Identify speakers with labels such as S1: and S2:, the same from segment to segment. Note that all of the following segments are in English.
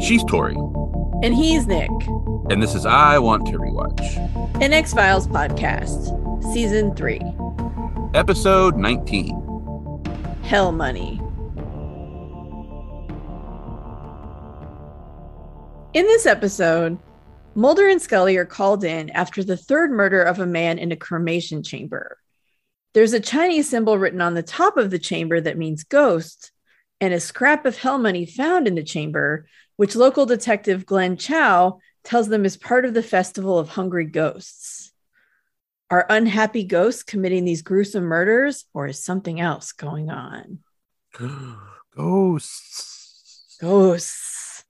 S1: She's Tori,
S2: And he's Nick,
S1: and this is I Want to Rewatch,
S2: an X Files podcast, season three,
S1: episode 19.
S2: Hell Money. In this episode, Mulder and Scully are called in after the third murder of a man in a cremation chamber. There's a Chinese symbol written on the top of the chamber that means ghost, and a scrap of hell money found in the chamber, which local detective Glen Chao tells them is part of the Festival of Hungry Ghosts. Are unhappy ghosts committing these gruesome murders, or is something else going on?
S1: Ghosts.
S2: Ghosts.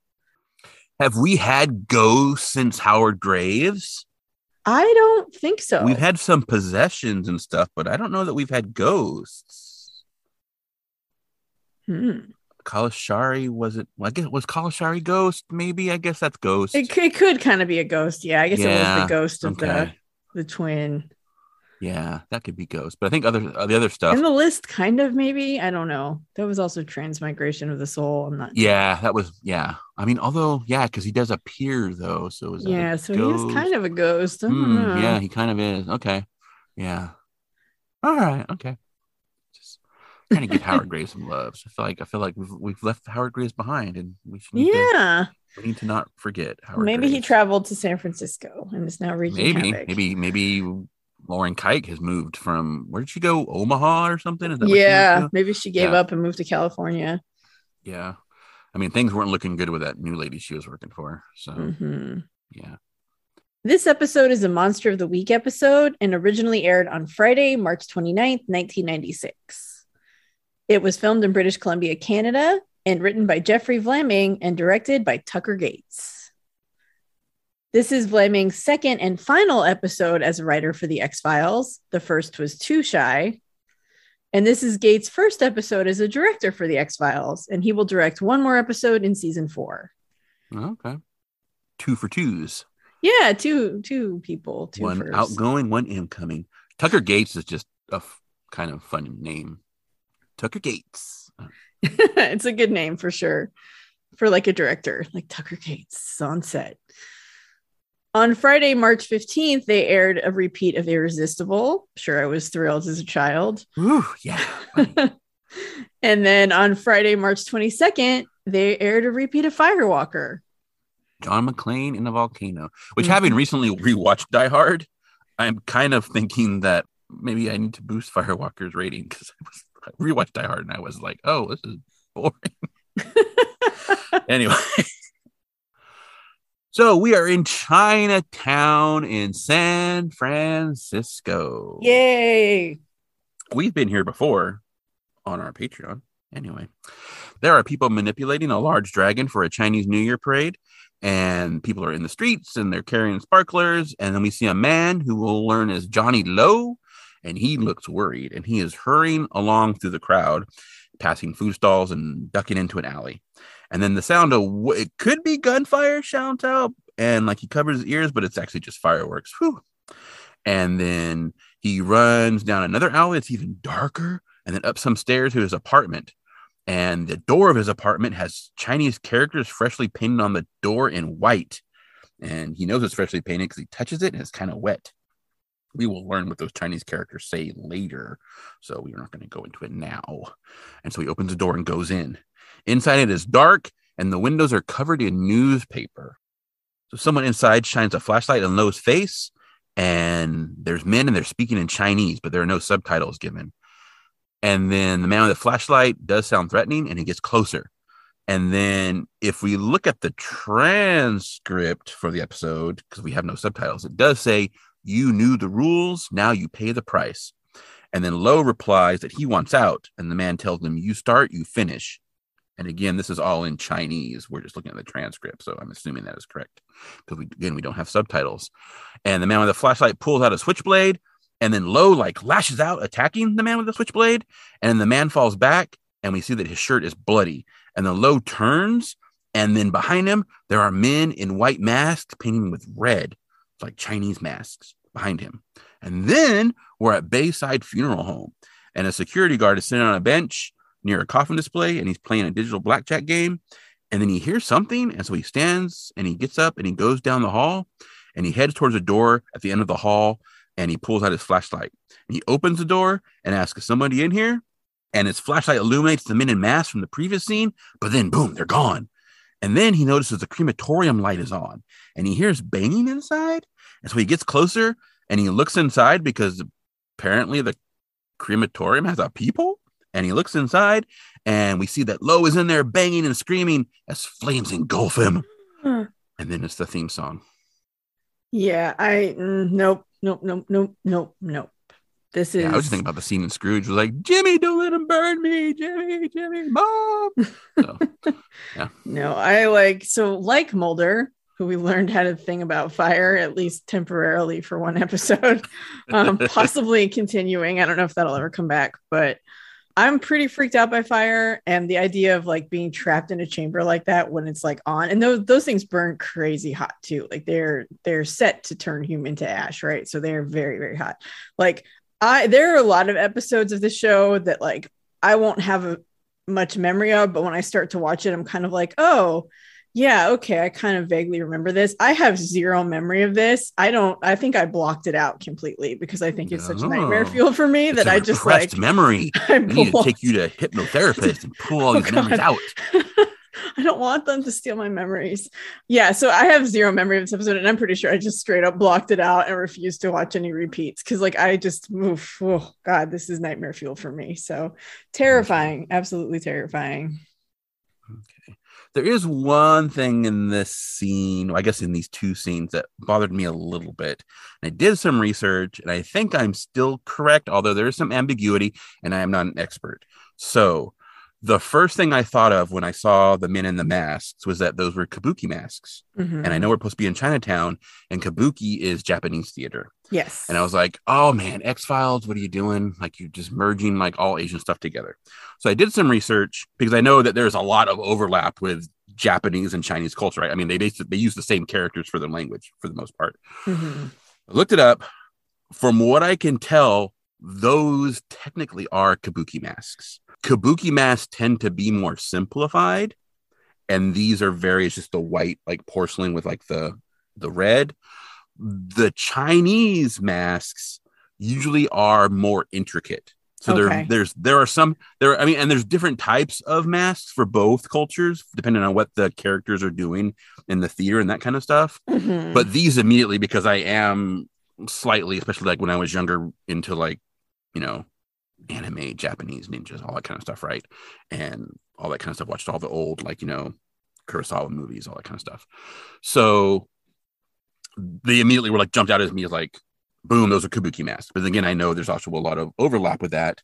S1: Have we had ghosts since Howard Graves?
S2: I don't think so.
S1: We've had some possessions and stuff, but I don't know that we've had ghosts.
S2: Hmm.
S1: Calusari was it? Well, I guess was Calusari ghost? Maybe I guess that's ghost.
S2: It, it could kind of be a ghost. Yeah, I guess it was the ghost of
S1: okay.
S2: the the twin.
S1: Yeah, that could be ghost. But I think other uh, the other stuff.
S2: And the list, kind of maybe. I don't know. That was also transmigration of the soul. I'm not.
S1: yeah, that was yeah. I mean, although yeah, because he does appear though. So is
S2: Yeah. So he is kind of a ghost. Know.
S1: yeah, he kind of is. Okay. Yeah. All right. Okay. Just trying to give Howard Graves some love. So I feel like I feel like we've we've left Howard Graves behind, and we should need, to,
S2: Yeah.
S1: we need to not forget Howard.
S2: Maybe he traveled to San Francisco and is now wreaking
S1: Maybe
S2: havoc.
S1: maybe maybe Lauren Kyte has moved from where did she go? Omaha or something? Is that what she
S2: Yeah. Maybe she gave
S1: Yeah.
S2: up and moved to California.
S1: Yeah. I mean, things weren't looking good with that new lady she was working for. So
S2: hmm
S1: yeah.
S2: This episode is a Monster of the Week episode and originally aired on Friday, March 29th, 1996. It was filmed in British Columbia, Canada, and written by Jeffrey Vlaming and directed by Tucker Gates. This is Vlaming's second and final episode as a writer for The X Files. The first was 2Shy. And this is Gates' first episode as a director for The X Files, and he will direct one more episode in season four.
S1: Okay. Two for twos.
S2: Yeah, two two people, two
S1: one
S2: firsts.
S1: outgoing, one incoming. Tucker Gates is just a f- kind of fun name. Tucker Gates.
S2: it's a good name for sure for like a director like tucker gates on set on friday march 15th they aired a repeat of irresistible sure i was thrilled as a child
S1: Ooh, yeah.
S2: and then on friday march 22nd they aired a repeat of firewalker
S1: John McClane in a volcano. Which,
S2: Mhm.
S1: having recently rewatched Die Hard, I'm kind of thinking that maybe I need to boost Firewalker's rating because I was I rewatched Die Hard and I was like, oh, this is boring. anyway. So we are in Chinatown in San Francisco.
S2: yay
S1: we've been here before on our Patreon. Anyway, there are people manipulating a large dragon for a Chinese New Year parade, and people are in the streets and they're carrying sparklers. And then we see a man who we'll learn as Johnny Lowe, and he looks worried and he is hurrying along through the crowd, passing food stalls and ducking into an alley. And then the sound of it could be gunfire shouts out, and like he covers his ears, but it's actually just fireworks. Whew. And then he runs down another alley that's even darker and then up some stairs to his apartment. And the door of his apartment has chinese characters freshly painted on the door in white. And he knows it's freshly painted because he touches it and it's kind of wet. We will learn what those chinese characters say later so we're not going to go into it now. And so he opens the door and goes in inside it is dark and the windows are covered in newspaper so someone inside shines a flashlight on Lowe's face and there's men and they're speaking in Chinese, but there are no subtitles given. And then the man with the flashlight does sound threatening and he gets closer. And then if we look at the transcript for the episode, because we have no subtitles, it does say, You knew the rules, now you pay the price. And then Lowe replies that he wants out. And the man tells him, You start, you finish. And again, this is all in Chinese. We're just looking at the transcript. So I'm assuming that is correct. Because we, again, we don't have subtitles. And the man with the flashlight pulls out a switchblade. And then Lowe like lashes out, attacking the man with the switchblade. And the man falls back. And we see that his shirt is bloody. And then Lowe turns. And then behind him, there are men in white masks painting with red, like Chinese masks behind him. And then we're at Bayside Funeral Home. and a security guard is sitting on a bench near a coffin display and he's playing a digital blackjack game. And then he hears something. And so he stands and he gets up and he goes down the hall and he heads towards a door at the end of the hall and he pulls out his flashlight. And he opens the door and asks, somebody in here? And his flashlight illuminates the men in mass from the previous scene, but then boom, they're gone. And then he notices the crematorium light is on and he hears banging inside. And so he gets closer and he looks inside because apparently the crematorium has a people. And he looks inside and we see that Lo is in there banging and screaming as flames engulf him.
S2: Huh.
S1: And then it's the theme song.
S2: Yeah, I mm, nope, nope, nope, nope, nope, nope. This is
S1: Yeah, I was just thinking about the scene in Scrooge was like, Jimmy, don't let him burn me. Jimmy, Jimmy, mom. So,
S2: no, I like so like Mulder, who we learned had a thing about fire, at least temporarily for one episode, um, possibly continuing. I don't know if that'll ever come back, but I'm pretty freaked out by fire and the idea of like being trapped in a chamber like that when it's like on and those those things burn crazy hot too. Like they're they're set to turn human to ash, right? So they're very very hot. Like I there are a lot of episodes of the show that like I won't have a, much memory of, but when I start to watch it, I'm kind of like, oh, yeah, okay, I kind of vaguely remember this. I have zero memory of this. I don't. I think I blocked it out completely because I think it's such nightmare fuel for me
S1: it's
S2: that I just like
S1: memory.
S2: I
S1: I need to take you to a hypnotherapist and pull all
S2: Oh,
S1: these memories out.
S2: I don't want them to steal my memories. Yeah, so I have zero memory of this episode, and I'm pretty sure I just straight up blocked it out and refused to watch any repeats because, like, I just, oof, oh God, this is nightmare fuel for me. So terrifying, absolutely terrifying.
S1: Okay. There is one thing in this scene, I guess in these two scenes, that bothered me a little bit. And I did some research, and I think I'm still correct, although there is some ambiguity, and I am not an expert. So, the first thing I thought of when I saw the men in the masks was that those were kabuki masks.
S2: Mhm.
S1: And I know we're supposed to be in Chinatown, and kabuki is Japanese theater.
S2: Yes,
S1: And I was like, oh man, X Files, what are you doing? Like you're just merging like all Asian stuff together. So I did some research because I know that there's a lot of overlap with Japanese and Chinese culture, right? I mean, they basically they use the same characters for their language for the most part.
S2: Mhm.
S1: I looked it up. From what I can tell, those technically are kabuki masks. Kabuki masks tend to be more simplified, and these are very it's just the white like porcelain with like the the red. The Chinese masks usually are more intricate. So
S2: Okay.
S1: there there's there are some there I mean and there's different types of masks for both cultures depending on what the characters are doing in the theater and that kind of stuff
S2: Mhm.
S1: but these immediately because I am slightly, especially like when I was younger, into like you know anime, Japanese ninjas, all that kind of stuff, right? And all that kind of stuff. Watched all the old like you know Kurosawa movies, all that kind of stuff. So they immediately were like jumped out at me as like, boom, those are kabuki masks. But again, I know there's also a lot of overlap with that,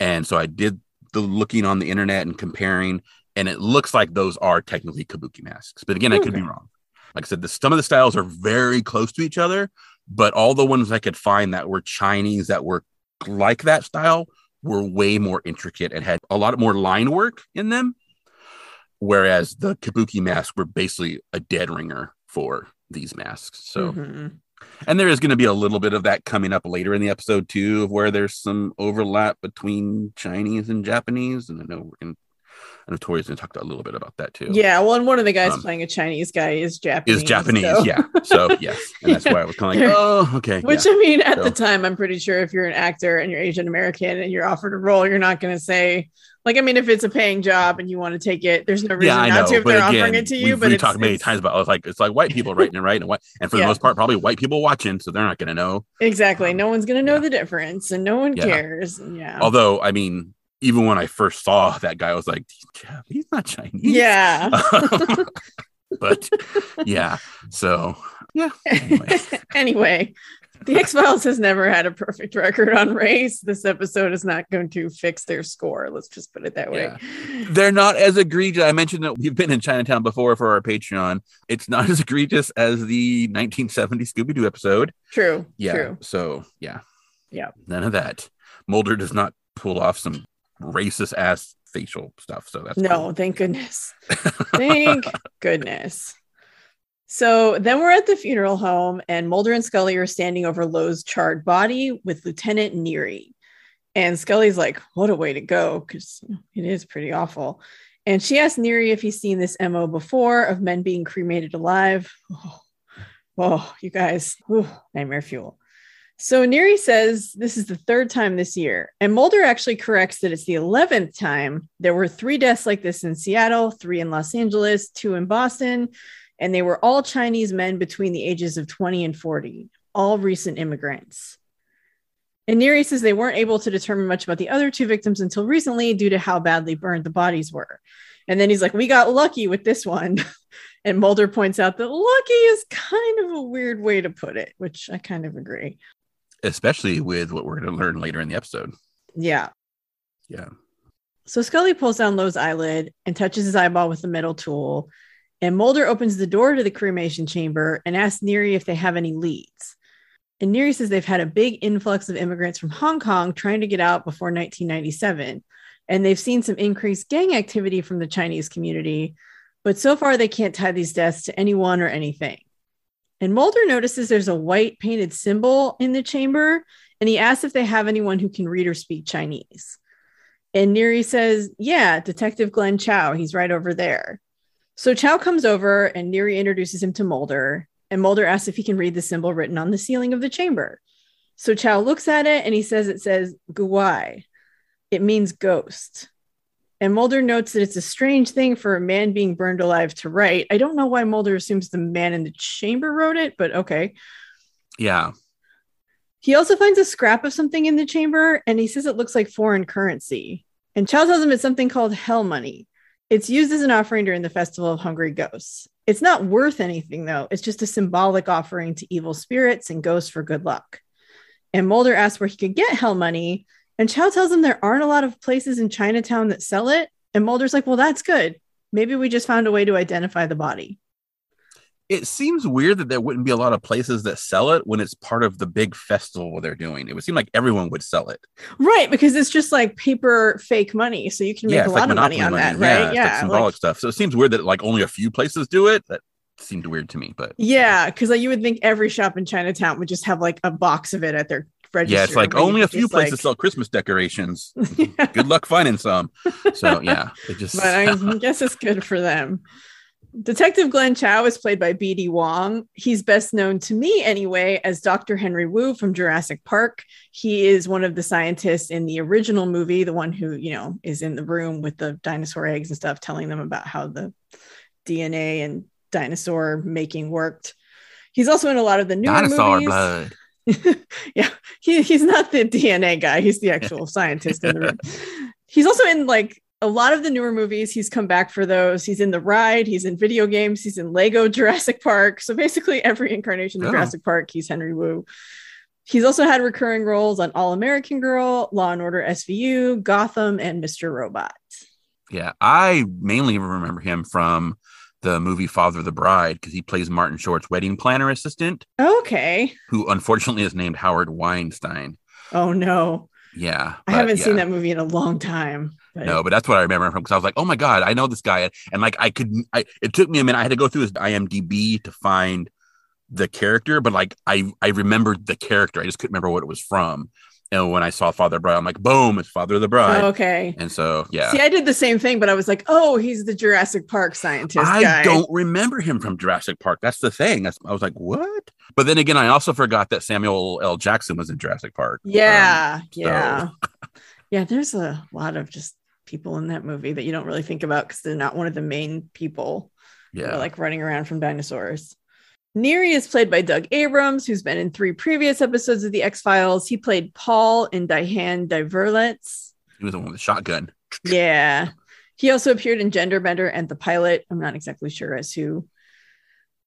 S1: and so I did the looking on the internet and comparing, and it looks like those are technically kabuki masks. But again, I could be
S2: hmm.
S1: wrong. Like I said, the, some of the styles are very close to each other, but all the ones I could find that were Chinese that were like that style were way more intricate and had a lot more line work in them. Whereas the kabuki masks were basically a dead ringer for these masks. So,
S2: Mhm.
S1: and there is going to be a little bit of that coming up later in the episode too, of where there's some overlap between Chinese and Japanese. And I know we're going I know Tori's going to talk a little bit about that too.
S2: yeah, well, and one of the guys
S1: Um,
S2: playing a Chinese guy is Japanese.
S1: Is Japanese,
S2: so-
S1: yeah. So yes, and that's why I was kind of like, oh, okay.
S2: Which
S1: yeah.
S2: I mean, at
S1: So-
S2: the time, I'm pretty sure if you're an actor and you're Asian American and you're offered a role, you're not going to say, like, I mean, if it's a paying job and you want to take it, there's no reason
S1: yeah,
S2: not
S1: know.
S2: to if
S1: but
S2: they're
S1: again,
S2: offering it to you.
S1: we've,
S2: but
S1: we talked many times about. I was like, it's like white people writing it, right? And what, and for
S2: Yeah.
S1: the most part, probably white people watching, so they're not going to know.
S2: exactly,
S1: um,
S2: no one's going to know the difference, and no one cares. Yeah,
S1: Although, I mean, even when I first saw that guy, I was like, "Yeah, he's not Chinese.
S2: yeah.
S1: but yeah, so yeah. Anyway.
S2: anyway, the X Files has never had a perfect record on race. This episode is not going to fix their score. Let's just put it that way.
S1: They're not as egregious. I mentioned that we've been in Chinatown before for our Patreon. It's not as egregious as the 1970 Scooby Doo episode.
S2: True.
S1: Yeah.
S2: True.
S1: So yeah.
S2: Yeah.
S1: None of that. Mulder does not pull off some racist ass facial stuff. So that's
S2: No,
S1: cool.
S2: thank goodness. Thank goodness. So then we're at the funeral home, and Mulder and Scully are standing over Lowe's charred body with Lieutenant Neary. And Scully's like, what a way to go, because it is pretty awful. And she asks Neary if he's seen this MO before of men being cremated alive. Oh, oh you guys, Ooh, nightmare fuel. So Neary says this is the third time this year. And Mulder actually corrects that it's the 11th time. There were three deaths like this in Seattle, three in Los Angeles, two in Boston. And they were all Chinese men between the ages of 20 and 40, all recent immigrants. And Neary says they weren't able to determine much about the other two victims until recently due to how badly burned the bodies were. And then he's like, We got lucky with this one. and Mulder points out that lucky is kind of a weird way to put it, which I kind of agree.
S1: Especially with what we're going to learn later in the episode.
S2: Yeah.
S1: Yeah.
S2: So Scully pulls down Lowe's eyelid and touches his eyeball with the metal tool. And Mulder opens the door to the cremation chamber and asks Neary if they have any leads. And Neary says they've had a big influx of immigrants from Hong Kong trying to get out before 1997. And they've seen some increased gang activity from the Chinese community, but so far they can't tie these deaths to anyone or anything. And Mulder notices there's a white painted symbol in the chamber, and he asks if they have anyone who can read or speak Chinese. And Neary says, Yeah, Detective Glen Chao. He's right over there. So Chao comes over, and Neary introduces him to Mulder. And Mulder asks if he can read the symbol written on the ceiling of the chamber. So Chao looks at it and he says it says Guai. It means ghost. And Mulder notes that it's a strange thing for a man being burned alive to write. I don't know why Mulder assumes the man in the chamber wrote it, but okay.
S1: Yeah.
S2: He also finds a scrap of something in the chamber and he says it looks like foreign currency. And Chao tells him it's something called hell money. It's used as an offering during the Festival of Hungry Ghosts. It's not worth anything, though. It's just a symbolic offering to evil spirits and ghosts for good luck. And Mulder asks where he could get hell money. And Chao tells him there aren't a lot of places in Chinatown that sell it. And Mulder's like, well, that's good. Maybe we just found a way to identify the body
S1: it seems weird that there wouldn't be a lot of places that sell it when it's part of the big festival they're doing. It would seem like everyone would sell it.
S2: Right, because it's just like paper fake money. So you can make yeah, a lot like of money on money. that,
S1: right?
S2: Yeah,
S1: yeah like symbolic like, stuff. So it seems weird that like only a few places do it. That seemed weird to me, but
S2: yeah, because like you would think every shop in Chinatown would just have like a box of it at their register.
S1: Yeah, it's like only a few places like... sell Christmas decorations. yeah. Good luck finding some. So yeah, it just
S2: but I guess it's good for them. Detective Glen Chao is played by BD Wong. He's best known to me anyway as Dr. Henry Wu from Jurassic Park. He is one of the scientists in the original movie, the one who, you know, is in the room with the dinosaur eggs and stuff, telling them about how the DNA and dinosaur making worked. He's also in a lot of the newer dinosaur movies. blood. yeah, he, he's not the DNA guy. He's the actual scientist in the room. He's also in like a lot of the newer movies, he's come back for those. He's in The Ride, he's in video games, he's in Lego Jurassic Park. So basically, every incarnation of oh. Jurassic Park, he's Henry Wu. He's also had recurring roles on All American Girl, Law and Order SVU, Gotham, and Mr. Robot.
S1: Yeah, I mainly remember him from the movie Father of the Bride because he plays Martin Short's wedding planner assistant.
S2: Okay.
S1: Who unfortunately is named Howard Weinstein.
S2: Oh no.
S1: Yeah.
S2: I haven't yeah. seen that movie in a long time.
S1: But... No, but that's what I remember from because I was like, oh my god, I know this guy, and like I could, I it took me a minute. I had to go through his IMDb to find the character, but like I I remembered the character. I just couldn't remember what it was from. And when I saw Father Bride, I'm like, boom, it's Father of the Bride.
S2: Oh, okay.
S1: And so, yeah.
S2: See, I did the same thing, but I was like, oh, he's the Jurassic Park scientist.
S1: I
S2: guy.
S1: don't remember him from Jurassic Park. That's the thing. That's, I was like, what? But then again, I also forgot that Samuel L. Jackson was in Jurassic Park.
S2: Yeah. Um, yeah. So. yeah. There's a lot of just people in that movie that you don't really think about because they're not one of the main people.
S1: Yeah.
S2: like running around from dinosaurs. Neary is played by Doug Abrahams, who's been in three previous episodes of The X Files. He played Paul in Die Hand Die Verletzt.
S1: He was the one with the shotgun.
S2: Yeah. He also appeared in Genderbender and The Pilot. I'm not exactly sure as who.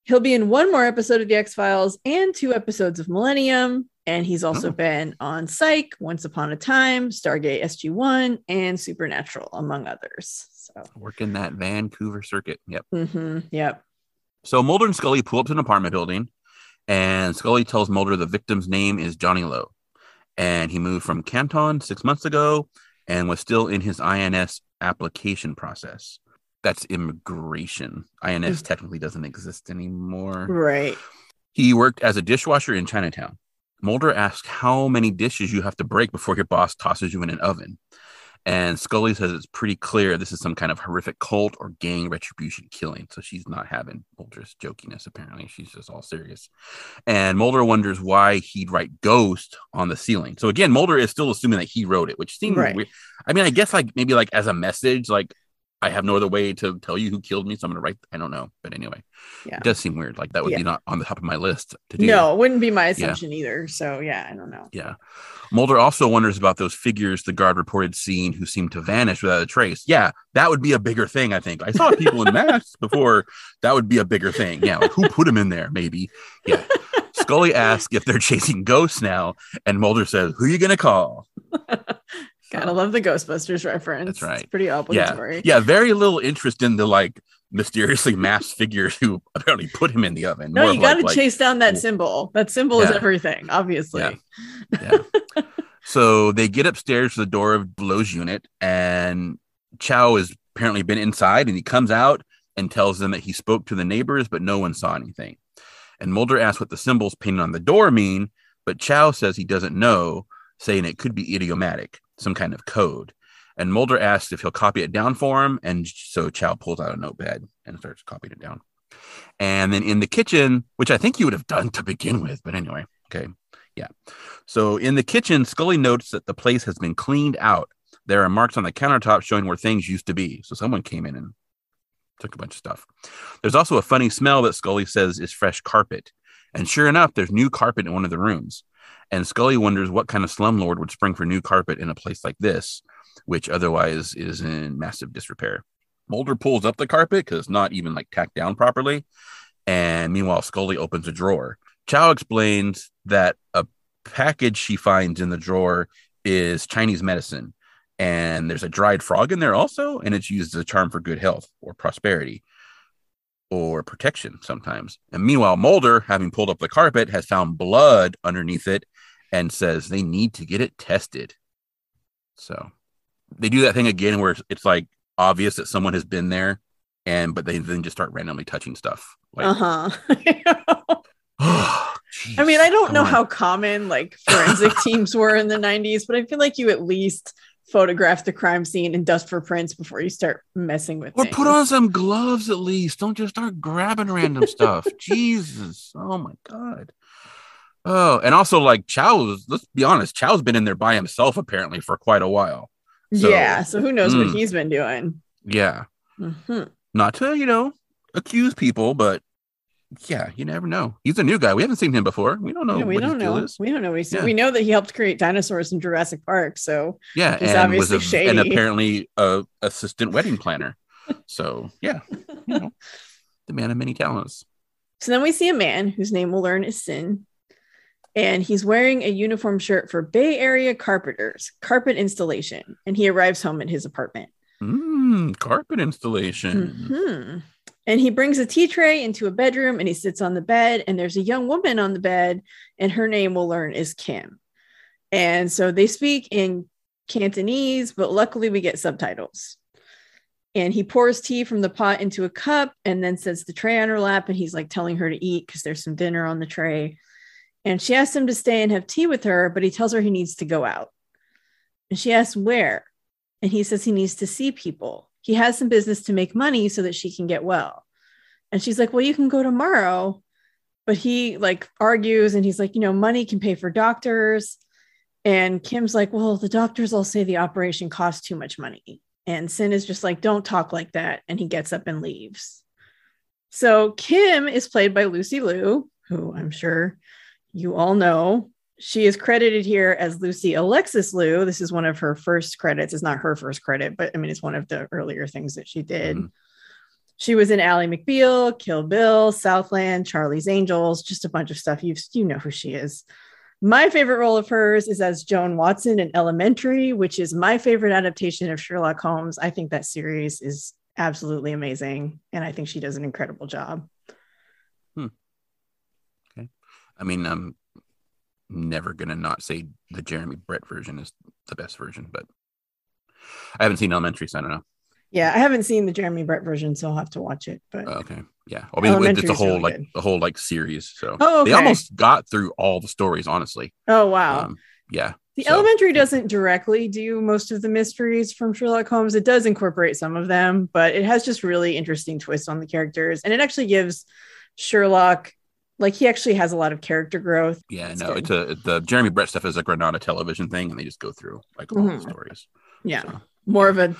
S2: He'll be in one more episode of The X Files and two episodes of Millennium. And he's also oh. been on Psych, Once Upon a Time, Stargate SG 1, and Supernatural, among others. So
S1: working that Vancouver circuit. Yep.
S2: Mm-hmm. Yep.
S1: So Mulder and Scully pull up to an apartment building, and Scully tells Mulder the victim's name is Johnny Lowe. And he moved from Canton six months ago and was still in his INS application process. That's immigration. INS mm. technically doesn't exist anymore.
S2: Right.
S1: He worked as a dishwasher in Chinatown Mulder asks how many dishes you have to break before your boss tosses you in an oven. And Scully says it's pretty clear this is some kind of horrific cult or gang retribution killing. So she's not having Mulder's jokiness, apparently. She's just all serious. And Mulder wonders why he'd write ghost on the ceiling. So again, Mulder is still assuming that he wrote it, which seems
S2: Right.
S1: weird. I mean, I guess like maybe like as a message, like I have no other way to tell you who killed me. So I'm gonna write I don't know. But anyway,
S2: Yeah.
S1: it does seem weird. Like that would
S2: Yeah.
S1: be not on the top of my list to do.
S2: No, it wouldn't be my assumption either. So yeah, I don't know.
S1: Yeah. Mulder also wonders about those figures the guard reported seeing who seemed to vanish without a trace. Yeah, that would be a bigger thing, I think. I saw people in masks before. That would be a bigger thing. Yeah, like who put them in there, maybe. Yeah. Scully asks if they're chasing ghosts now, and Mulder says, Who you gonna call?
S2: Gotta love the Ghostbusters reference.
S1: That's right.
S2: It's pretty
S1: Yeah.
S2: obligatory.
S1: Yeah, very little interest in the like mysteriously masked figures who apparently put him in the oven.
S2: No,
S1: More
S2: you got to
S1: like, like-
S2: chase down that symbol. That symbol is everything, obviously.
S1: Yeah. yeah. So they get upstairs to the door of Lowe's unit, and Chao has apparently been inside, and he comes out and tells them that he spoke to the neighbors, but no one saw anything. And Mulder asks what the symbols painted on the door mean, but Chao says he doesn't know, saying it could be idiomatic, some kind of code. And Mulder asks if he'll copy it down for him, and so Chao pulls out a notepad and starts copying it down. And then in the kitchen, which I think you would have done to begin with, but anyway, okay. Yeah. So in the kitchen, Scully notes that the place has been cleaned out. There are marks on the countertop showing where things used to be. So someone came in and took a bunch of stuff. There's also a funny smell that Scully says is fresh carpet. And sure enough, there's new carpet in one of the rooms. And Scully wonders what kind of slumlord would spring for new carpet in a place like this, which otherwise is in massive disrepair. Mulder pulls up the carpet because it's not even like tacked down properly. And meanwhile, Scully opens a drawer. Chao explains that a package she finds in the drawer is Chinese medicine. And there's a dried frog in there also, and it's used as a charm for good health or prosperity or protection sometimes. And meanwhile, Mulder, having pulled up the carpet, has found blood underneath it and says they need to get it tested. So they do that thing again where it's like obvious that someone has been there, and but they then just start randomly touching stuff. Like,
S2: Uh huh. I mean, I don't know how common like forensic teams were in the 90s, but I feel like you at least photograph the crime scene and dust for prints before you start messing with it.
S1: Or
S2: things.
S1: put on some gloves at least. Don't just start grabbing random stuff. Jesus. Oh my God. Oh, and also like Chao's, let's be honest, Chao's been in there by himself apparently for quite a while. So-
S2: yeah, so who knows what
S1: Mm.
S2: he's been doing?
S1: Yeah.
S2: Mhm.
S1: Not to, you know, accuse people, but yeah, you never know. He's a new guy. We haven't seen him before. We don't know
S2: Yeah, we
S1: what
S2: don't know.
S1: is.
S2: We don't know. What he's,
S1: Yeah.
S2: We know that he helped create dinosaurs in Jurassic Park. So
S1: Yeah,
S2: He's obviously
S1: a, and apparently a assistant wedding planner. So yeah, you know, the man of many talents.
S2: So then we see a man whose name we'll learn is Sin. And he's wearing a uniform shirt for Bay Area Carpenters, carpet installation. And he arrives home at his apartment.
S1: Mm, carpet installation.
S2: Mhm. And he brings a tea tray into a bedroom and he sits on the bed. And there's a young woman on the bed, and her name we'll learn is Kim. And so they speak in Cantonese, but luckily we get subtitles. And he pours tea from the pot into a cup and then sets the tray on her lap. And he's like telling her to eat because there's some dinner on the tray. And she asks him to stay and have tea with her, but he tells her he needs to go out. And she asks where. And he says he needs to see people. He has some business to make money so that she can get well. And she's like, Well, you can go tomorrow. But he like argues and he's like, You know, money can pay for doctors. And Kim's like, Well, the doctors all say the operation costs too much money. And Sin is just like, Don't talk like that. And he gets up and leaves. So Kim is played by Lucy Liu, who I'm sure you all know. She is credited here as Lucy Alexis Liu. This is one of her first credits. It's not her first credit, but I mean, it's one of the earlier things that she did.
S1: Mhm.
S2: She was in Ally McBeal, Kill Bill, Southland, Charlie's Angels, just a bunch of stuff. You you know who she is. My favorite role of hers is as Joan Watson in Elementary, which is my favorite adaptation of Sherlock Holmes. I think that series is absolutely amazing, and I think she does an incredible job.
S1: I mean, I'm never gonna not say the Jeremy Brett version is the best version, but I haven't seen Elementary, so I don't know.
S2: Yeah, I haven't seen the Jeremy Brett version, so I'll have to watch it. But
S1: Okay. Yeah. I mean, it's a whole
S2: really
S1: like
S2: good.
S1: the whole like series. So
S2: Oh,
S1: they almost got through all the stories, honestly.
S2: oh wow,
S1: Um, yeah.
S2: the
S1: so-
S2: Elementary doesn't directly do most of the mysteries from Sherlock Holmes. It does incorporate some of them, but it has just really interesting twists on the characters, and it actually gives Sherlock like he actually has a lot of character growth.
S1: Yeah,
S2: It's
S1: no,
S2: good.
S1: it's a the Jeremy Brett stuff is a Granada television thing, and they just go through like all
S2: Mhm.
S1: the stories.
S2: Yeah,
S1: So,
S2: more of a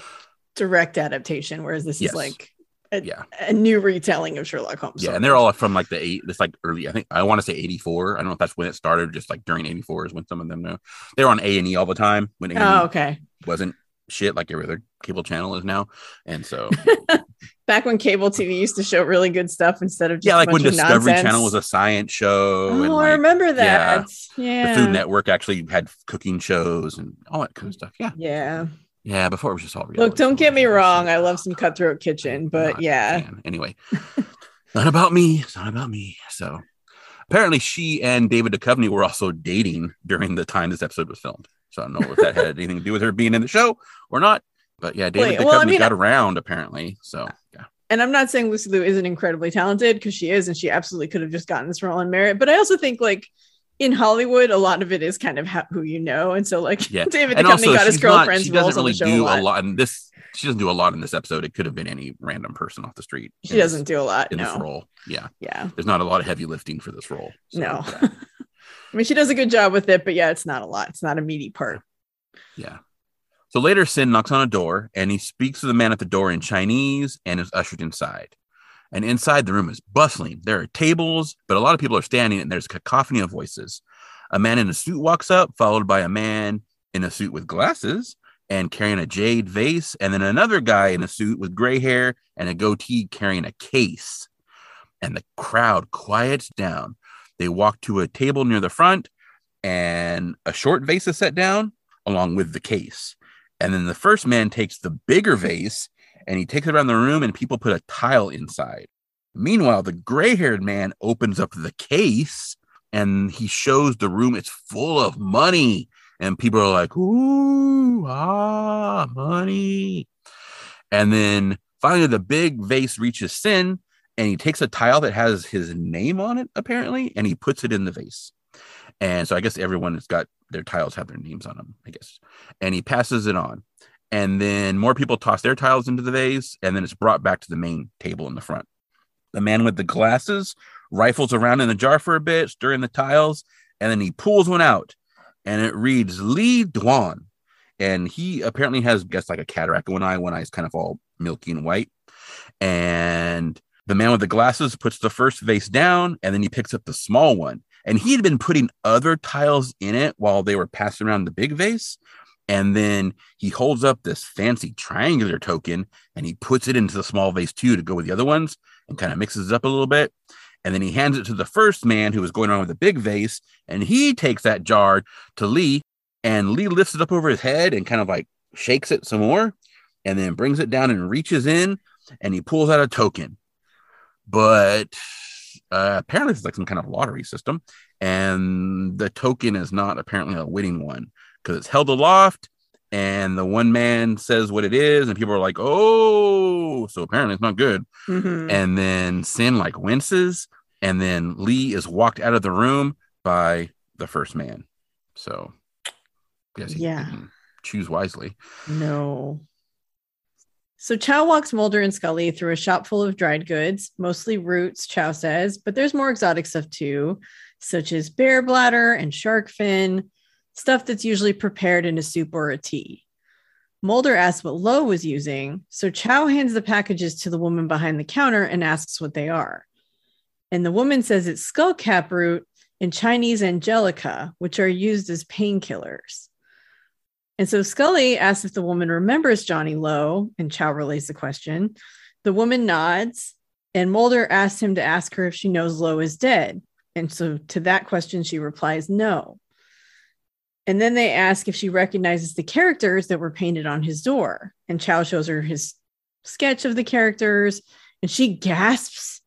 S2: direct adaptation, whereas this
S1: Yes.
S2: is like a,
S1: yeah,
S2: a new retelling of Sherlock Holmes.
S1: yeah, and they're all from like the eight. It's like early. I think I want to say eighty four. I don't know if that's when it started. Just like during eighty four is when some of them know they're on A and E all the time when A and
S2: Oh, okay.
S1: wasn't shit like every other cable channel is now. And so
S2: Back when cable TV used to show really good stuff instead of just
S1: yeah,
S2: a
S1: like when Discovery
S2: nonsense.
S1: Channel was a science show.
S2: Oh,
S1: and
S2: I remember that. Yeah.
S1: the Food Network actually had cooking shows and all that kind of stuff. Yeah,
S2: Yeah.
S1: yeah. Before it was just all real.
S2: Look, don't get me wrong. I love some Cutthroat Kitchen, but
S1: Not
S2: yeah.
S1: fan. Anyway, not about me. It's not about me. So apparently, she and David Duchovny were also dating during the time this episode was filmed. So I don't know if that had anything to do with her being in the show or not. But yeah, David
S2: Wait,
S1: Duchovny
S2: well, I mean-
S1: got around apparently. So yeah,
S2: And I'm not saying Lucy Liu isn't incredibly talented because she is, and she absolutely could have just gotten this role on merit. But I also think like in Hollywood, a lot of it is kind of who you know, and so like
S1: Yeah.
S2: David
S1: and
S2: Duchovny got his
S1: not.
S2: girlfriend's
S1: She
S2: roles
S1: doesn't
S2: on the
S1: really
S2: show
S1: do
S2: a lot.
S1: a lot in this. She doesn't do a lot in this episode. It could have been any random person off the street.
S2: She
S1: this-
S2: doesn't do a lot.
S1: in this role. Yeah,
S2: Yeah.
S1: there's not a lot of heavy lifting for this role. So,
S2: No. I mean, she does a good job with it, but yeah, it's not a lot. It's not a meaty part.
S1: Yeah. So later, Sin knocks on a door and he speaks to the man at the door in Chinese and is ushered inside. And inside, the room is bustling. There are tables, but a lot of people are standing and there's a cacophony of voices. A man in a suit walks up, followed by a man in a suit with glasses and carrying a jade vase, and then another guy in a suit with gray hair and a goatee carrying a case. And the crowd quiets down. They walk to a table near the front, and a short vase is set down along with the case. And then the first man takes the bigger vase and he takes it around the room, and people put a tile inside. Meanwhile, the gray haired man opens up the case and he shows the room it's full of money. And people are like, ooh, ah, money. And then finally, the big vase reaches Sin and he takes a tile that has his name on it, apparently, and he puts it in the vase. And so I guess everyone has got their tiles have their names on them, I guess. And he passes it on. And then more people toss their tiles into the vase, and then it's brought back to the main table in the front. The man with the glasses rifles around in the jar for a bit, stirring the tiles, and then he pulls one out, and it reads Lee Duan. And he apparently has, guess, like a cataract one eye. One eye is kind of all milky and white. And the man with the glasses puts the first vase down, and then he picks up the small one. And he had been putting other tiles in it while they were passing around the big vase. And then he holds up this fancy triangular token and he puts it into the small vase too to go with the other ones and kind of mixes it up a little bit. And then he hands it to the first man who was going around with the big vase. And he takes that jar to Lee. And Lee lifts it up over his head and kind of like shakes it some more and then brings it down and reaches in and he pulls out a token. But uh, apparently it's like some kind of lottery system. And the token is not apparently a winning one because it's held aloft and the one man says what it is and people are like oh so apparently it's not good
S2: Mhm.
S1: and then sin like winces and then lee is walked out of the room by the first man so he
S2: Yeah.
S1: choose wisely
S2: No. So Chao walks Mulder and Scully through a shop full of dried goods, mostly roots, Chao says, but there's more exotic stuff too, such as bear bladder and shark fin, stuff that's usually prepared in a soup or a tea. Mulder asks what Lowe was using, so Chao hands the packages to the woman behind the counter and asks what they are. And the woman says it's skullcap root and Chinese angelica, which are used as painkillers. And so Scully asks if the woman remembers Johnny Lowe, and Chao relays the question. The woman nods, and Mulder asks him to ask her if she knows Lowe is dead. And so to that question, she replies no. And then they ask if she recognizes the characters that were painted on his door. And Chao shows her his sketch of the characters, and she gasps.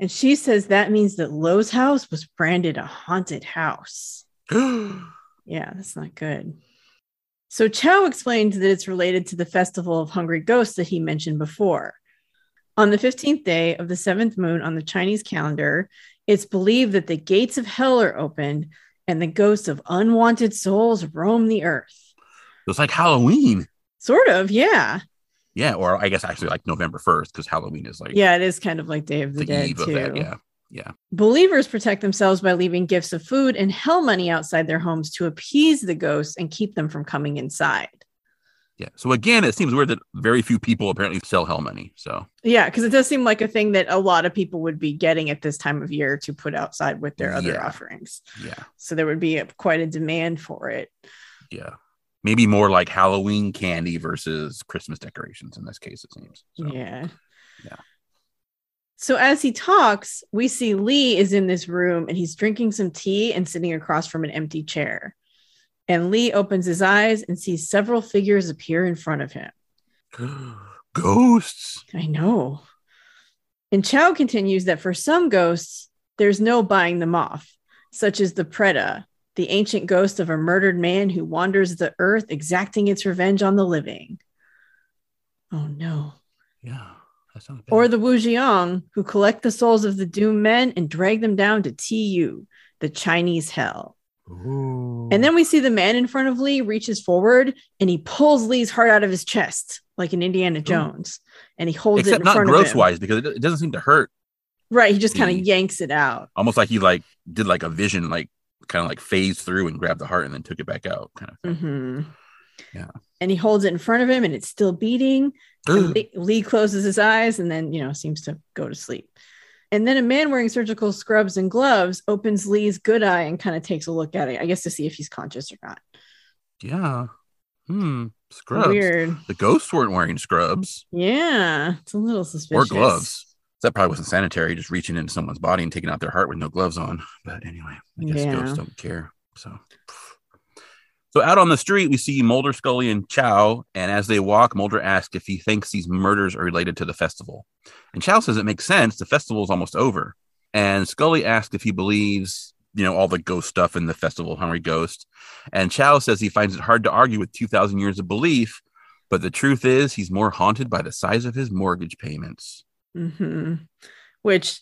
S2: And she says that means that Lowe's house was branded a haunted house. Yeah, that's not good. So Chao explained that it's related to the festival of hungry ghosts that he mentioned before. On the 15th day of the seventh moon on the Chinese calendar, it's believed that the gates of hell are opened and the ghosts of unwanted souls roam the earth.
S1: It's like Halloween.
S2: Sort of, yeah.
S1: Yeah, or I guess actually like November 1st because Halloween is like
S2: Yeah, it is kind of like Day of the,
S1: the
S2: Dead too.
S1: that. Yeah. Yeah.
S2: Believers protect themselves by leaving gifts of food and hell money outside their homes to appease the ghosts and keep them from coming inside.
S1: Yeah. So again, it seems weird that very few people apparently sell hell money. So
S2: Yeah, because it does seem like a thing that a lot of people would be getting at this time of year to put outside with their other
S1: Yeah.
S2: offerings.
S1: yeah.
S2: So there would be a, quite a demand for it.
S1: Yeah. Maybe more like Halloween candy versus Christmas decorations in this case, it seems. So,
S2: Yeah.
S1: Yeah.
S2: So as he talks, we see Lee is in this room and he's drinking some tea and sitting across from an empty chair. And Lee opens his eyes and sees several figures appear in front of him.
S1: Ghosts.
S2: I know. And Chao continues that for some ghosts, there's no buying them off, such as the Preta, the ancient ghost of a murdered man who wanders the earth exacting its revenge on the living. Oh no.
S1: Yeah. That sounds bad.
S2: Or the Wujiang, who collect the souls of the doomed men and drag them down to Tu, the Chinese hell.
S1: Ooh.
S2: And then we see the man in front of Lee reaches forward and he pulls Lee's heart out of his chest, like an Indiana Jones, and he holds it
S1: except
S2: in
S1: not
S2: front
S1: gross
S2: of him.
S1: wise because it, it doesn't seem to hurt.
S2: Right, he just kind of yanks it out.
S1: Almost like he like did like a vision, like kind of like phased through and grabbed the heart and then took it back out. Kind of. thing.
S2: hmm
S1: Yeah.
S2: And he holds it in front of him and it's still beating. Lee, Lee closes his eyes and then, you know, seems to go to sleep. And then a man wearing surgical scrubs and gloves opens Lee's good eye and kind of takes a look at it, I guess to see if he's conscious or not.
S1: Yeah. Hmm. Scrubs.
S2: Weird.
S1: The ghosts weren't wearing scrubs
S2: Yeah, it's a little suspicious.
S1: or gloves. That probably wasn't sanitary, just reaching into someone's body and taking out their heart with no gloves on. But anyway, I guess
S2: Yeah.
S1: ghosts don't care. So so out on the street, we see Mulder, Scully, and Chao. And as they walk, Mulder asks if he thinks these murders are related to the festival. And Chao says it makes sense. The festival is almost over. And Scully asks if he believes, you know, all the ghost stuff in the festival Hungry Ghost. And Chao says he finds it hard to argue with 2,000 years of belief. But the truth is, he's more haunted by the size of his mortgage payments.
S2: hmm Which,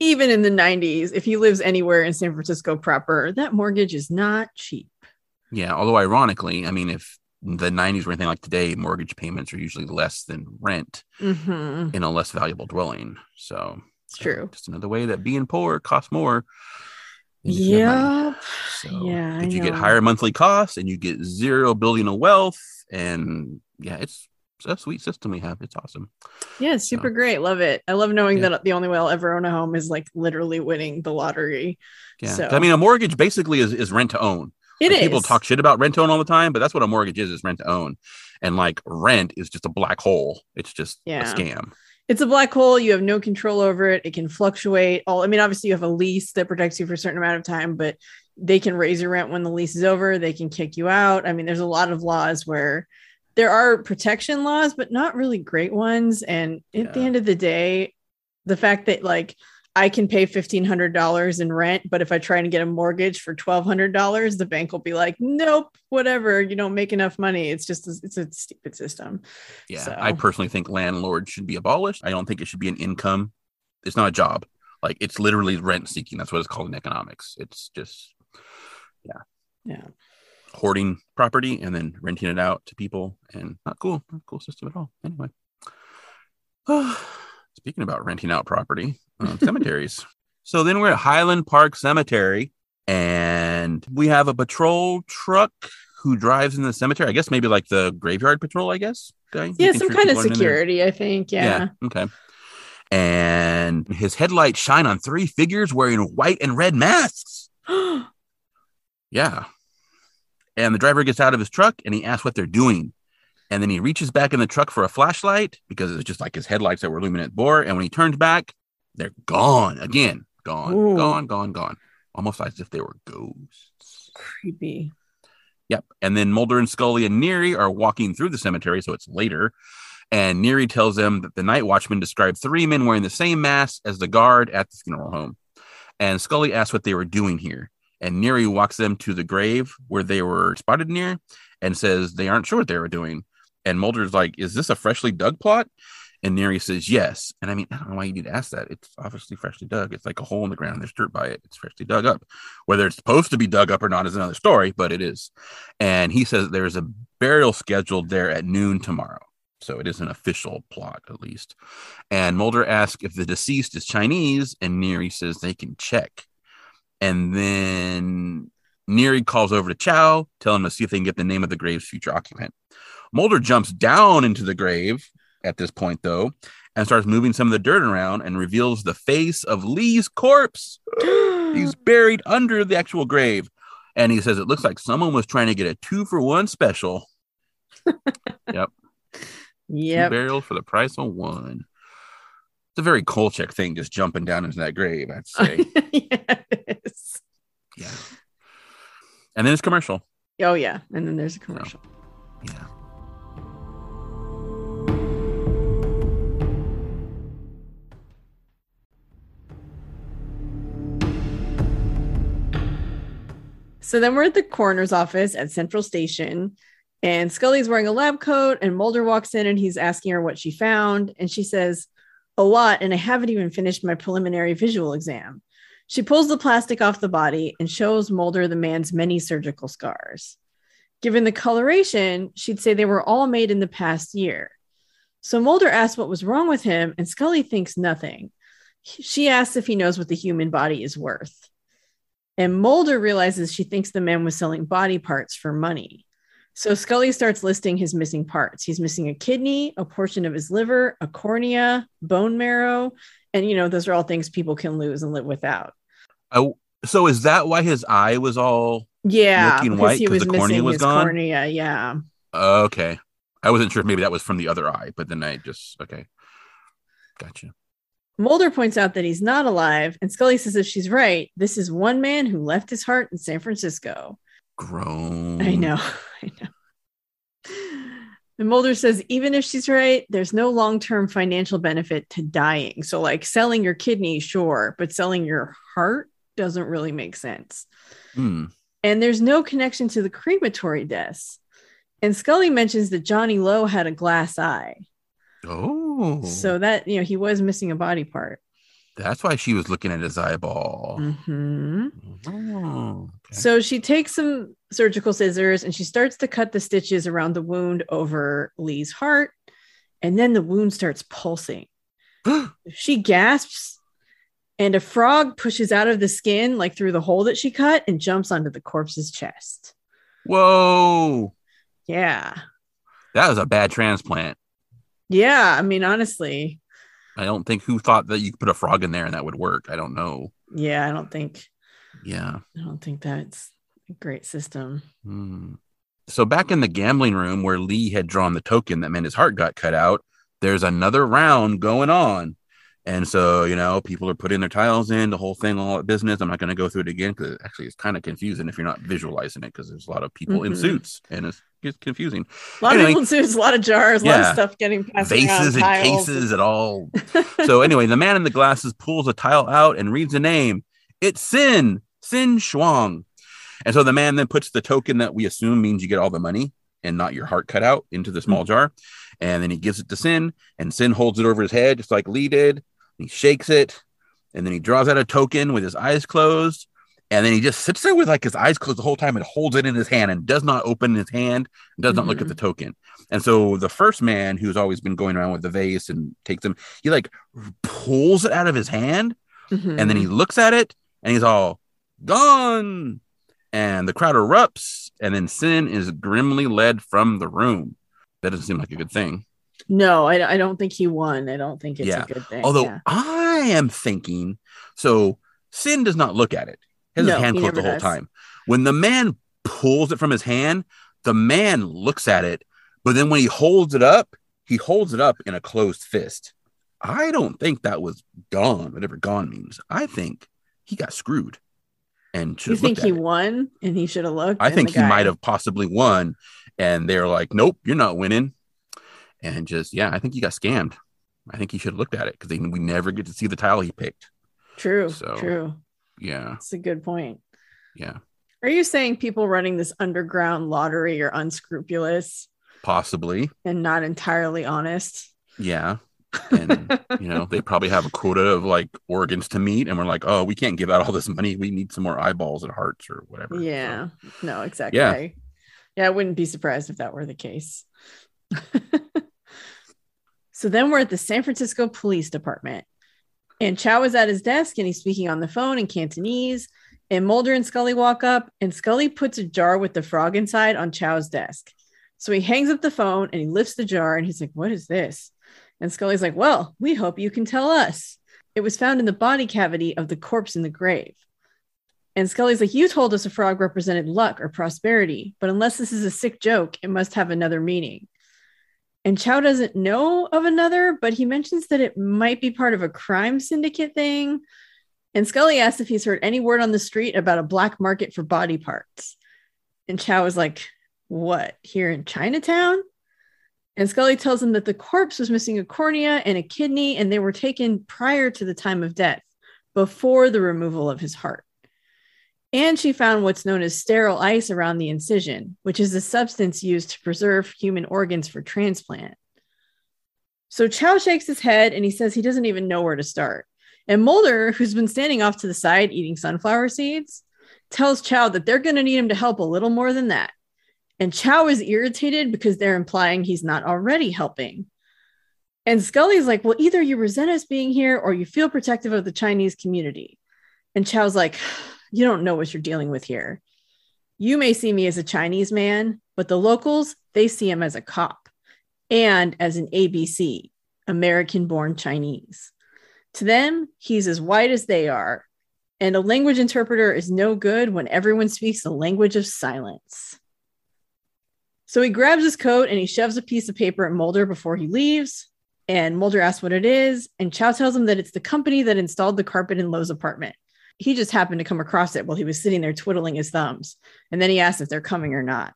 S2: even in the 90s, if he lives anywhere in San Francisco proper, that mortgage is not cheap.
S1: Yeah, although ironically, I mean, if the 90s were anything like today, mortgage payments are usually less than rent
S2: hmm
S1: in a less valuable dwelling. So
S2: It's true.
S1: just another way that being poor costs more. than if you have money.
S2: Yeah.
S1: So
S2: Yeah,
S1: if you get higher monthly costs and you get zero building of wealth, and yeah, it's, it's a sweet system we have. It's awesome.
S2: Yeah, it's super
S1: So-
S2: great. Love it. I love knowing
S1: Yeah.
S2: that the only way I'll ever own a home is like literally winning the lottery.
S1: Yeah.
S2: So-
S1: I mean, a mortgage basically is, is rent to own.
S2: It
S1: Like,
S2: is.
S1: People talk shit about rent to own all the time, but that's what a mortgage is, is rent to own. And like rent is just a black hole. It's just
S2: Yeah.
S1: a scam.
S2: it's a black hole. You have no control over it. It can fluctuate. All I mean, obviously, you have a lease that protects you for a certain amount of time, but they can raise your rent when the lease is over. They can kick you out. I mean, there's a lot of laws where there are protection laws, but not really great ones. And at the end of the day, the fact that like I can pay fifteen hundred dollars in rent, but if I try and get a mortgage for twelve hundred dollars, the bank will be like, "Nope, whatever. You don't make enough money." It's just it's a stupid system.
S1: Yeah,
S2: So-
S1: I personally think landlords should be abolished. I don't think it should be an income. It's not a job. Like it's literally rent seeking. That's what it's called in economics. It's just
S2: Yeah. Yeah.
S1: Hoarding property and then renting it out to people, and not cool. Not a cool system at all. Anyway, speaking about renting out property, um, cemeteries. So then we're at Highland Park Cemetery, and we have a patrol truck who drives in the cemetery. I guess maybe like the graveyard patrol. I guess. guy.
S2: Yeah, some kind of
S1: people aren't in there.
S2: security, I think. Yeah.
S1: Okay. And his headlights shine on three figures wearing white and red masks. Yeah. And the driver gets out of his truck and he asks what they're doing. And then he reaches back in the truck for a flashlight because it's just like his headlights that were illuminate bore. And when he turns back, they're gone again. Gone,
S2: Ooh.
S1: gone, gone, gone. Almost as if they were ghosts.
S2: Creepy.
S1: Yep. And then Mulder and Scully and Neary are walking through the cemetery, so it's later. And Neary tells them that the night watchman described three men wearing the same mask as the guard at the funeral home. And Scully asks what they were doing here. And Neary walks them to the grave where they were spotted near. and says they aren't sure what they were doing. And Mulder's like, "Is this a freshly dug plot?" And Neary says, "Yes." And I mean, I don't know why you need to ask that. It's obviously freshly dug. It's like a hole in the ground. There's dirt by it. It's freshly dug up. Whether it's supposed to be dug up or not is another story, but it is. And he says there's a burial scheduled there at noon tomorrow. So it is an official plot, at least. And Mulder asks if the deceased is Chinese, and Neary says they can check. And then Neary calls over to Chao, telling him to see if they can get the name of the grave's future occupant. Mulder jumps down into the grave at this point, though, and starts moving some of the dirt around and reveals the face of Lee's corpse. He's buried under the actual grave. And he says it looks like someone was trying to get a two for one special. yep.
S2: Yep.
S1: Two burials for the price of one. It's a very Kolchak thing, just jumping down into that grave, I'd say.
S2: yes.
S1: yeah. And then it's commercial.
S2: Oh yeah, and then there's a commercial.
S1: Yeah.
S2: So then we're at the coroner's office at Central Station, and Scully's wearing a lab coat, and Mulder walks in and he's asking her what she found, and she says, "A lot, and I haven't even finished my preliminary visual exam." She pulls the plastic off the body and shows Mulder the man's many surgical scars. Given the coloration, she'd say they were all made in the past year. So Mulder asks what was wrong with him, and Scully thinks nothing. She asks if he knows what the human body is worth. And Mulder realizes she thinks the man was selling body parts for money. So Scully starts listing his missing parts. He's missing a kidney, a portion of his liver, a cornea, bone marrow. And, you know, those are all things people can lose and live without.
S1: Oh, so is that why his eye was all
S2: Yeah. Because
S1: white
S2: was
S1: the cornea
S2: missing
S1: was
S2: his
S1: gone?
S2: cornea. Yeah.
S1: okay? I wasn't sure if maybe that was from the other eye, but then I just okay. Gotcha.
S2: Mulder points out that he's not alive. And Scully says if she's right, this is one man who left his heart in San Francisco.
S1: Grown.
S2: I know. I know. And Mulder says, even if she's right, there's no long term financial benefit to dying. So, like selling your kidney, sure, but selling your heart doesn't really make sense.
S1: Hmm.
S2: And there's no connection to the crematory deaths. And Scully mentions that Johnny Lowe had a glass eye.
S1: Oh,
S2: So, that, you know, he was missing a body part.
S1: that's why she was looking at his eyeball.
S2: hmm
S1: Oh, okay.
S2: So she takes some surgical scissors and she starts to cut the stitches around the wound over Lee's heart. And then the wound starts pulsing. she gasps, and a frog pushes out of the skin, like through the hole that she cut, and jumps onto the corpse's chest.
S1: Whoa,
S2: Yeah.
S1: that was a bad transplant.
S2: Yeah. I mean, honestly,
S1: I don't think who thought that you could put a frog in there and that would work. I don't know.
S2: yeah, I don't think,
S1: Yeah.
S2: I don't think that's a great system.
S1: Hmm. So back in the gambling room where Lee had drawn the token that meant his heart got cut out, there's another round going on. And so, you know, people are putting their tiles in, the whole thing, all that business. I'm not going to go through it again because actually it's kind of confusing if you're not visualizing it because there's a lot of people in
S2: Mhm.
S1: suits and it's, it's confusing.
S2: A lot
S1: Anyway.
S2: of people suits, a lot of jars, a lot of stuff getting passed around,
S1: Vases and
S2: tiles.
S1: cases and all. so anyway, the man in the glasses pulls a tile out and reads a name. It's Sin, Sin Shuang. And so the man then puts the token that we assume means you get all the money and not your heart cut out into the small hmm. jar. And then he gives it to Sin, and Sin holds it over his head, just like Lee did. He shakes it, and then he draws out a token with his eyes closed. And then he just sits there with like his eyes closed the whole time and holds it in his hand and does not open his hand and does not look at the token. And so the first man who's always been going around with the vase and takes him, he like pulls it out of his hand
S2: Mhm.
S1: and then he looks at it and he's all gone. And the crowd erupts, and then Sin is grimly led from the room. That doesn't seem like a good thing.
S2: No, I, I don't think he won. I don't think it's
S1: Yeah.
S2: a good thing.
S1: Although
S2: yeah.
S1: I am thinking, so Sin does not look at it. Has
S2: No,
S1: his hand closed the whole
S2: does.
S1: time. When the man pulls it from his hand, the man looks at it, but then when he holds it up, he holds it up in a closed fist. I don't think that was gone, whatever gone means. I think he got screwed and should
S2: you think he
S1: it.
S2: won and he should have looked?
S1: I think he
S2: guy-
S1: might have possibly won, and they're like, "Nope, you're not winning," and just yeah, I think he got scammed. I think he should have looked at it because we never get to see the tile he picked.
S2: True,
S1: So-
S2: true.
S1: Yeah,
S2: That's a good point.
S1: yeah.
S2: Are you saying people running this underground lottery are unscrupulous
S1: Possibly.
S2: and not entirely honest?
S1: Yeah. And, you know, they probably have a quota of like organs to meet. And we're like, oh, we can't give out all this money. We need some more eyeballs and hearts or whatever. So,
S2: Yeah. No, exactly.
S1: Yeah.
S2: Yeah. I wouldn't be surprised if that were the case. so then we're at the San Francisco Police Department. And Chao is at his desk and he's speaking on the phone in Cantonese. And Mulder and Scully walk up, and Scully puts a jar with the frog inside on Chao's desk. So he hangs up the phone and he lifts the jar and he's like, What is this? And Scully's like, Well, we hope you can tell us. It was found in the body cavity of the corpse in the grave. And Scully's like, You told us a frog represented luck or prosperity, but unless this is a sick joke, it must have another meaning. And Chao doesn't know of another, but he mentions that it might be part of a crime syndicate thing. And Scully asks if he's heard any word on the street about a black market for body parts. And Chao is like, What, here in Chinatown? And Scully tells him that the corpse was missing a cornea and a kidney, and they were taken prior to the time of death, before the removal of his heart. And she found what's known as sterile ice around the incision, which is a substance used to preserve human organs for transplant. So Chao shakes his head and he says he doesn't even know where to start. And Mulder, who's been standing off to the side eating sunflower seeds, tells Chao that they're going to need him to help a little more than that. And Chao is irritated because they're implying he's not already helping. And Scully's like, well, either you resent us being here or you feel protective of the Chinese community. And Chao's like, you don't know what you're dealing with here. You may see me as a Chinese man, but the locals, they see him as a cop and as an ABC, American born Chinese. To them, he's as white as they are. And a language interpreter is no good when everyone speaks the language of silence. So he grabs his coat and he shoves a piece of paper at Mulder before he leaves. And Mulder asks what it is. And Chao tells him that it's the company that installed the carpet in Lowe's apartment. He just happened to come across it while he was sitting there twiddling his thumbs. And then he asked if they're coming or not.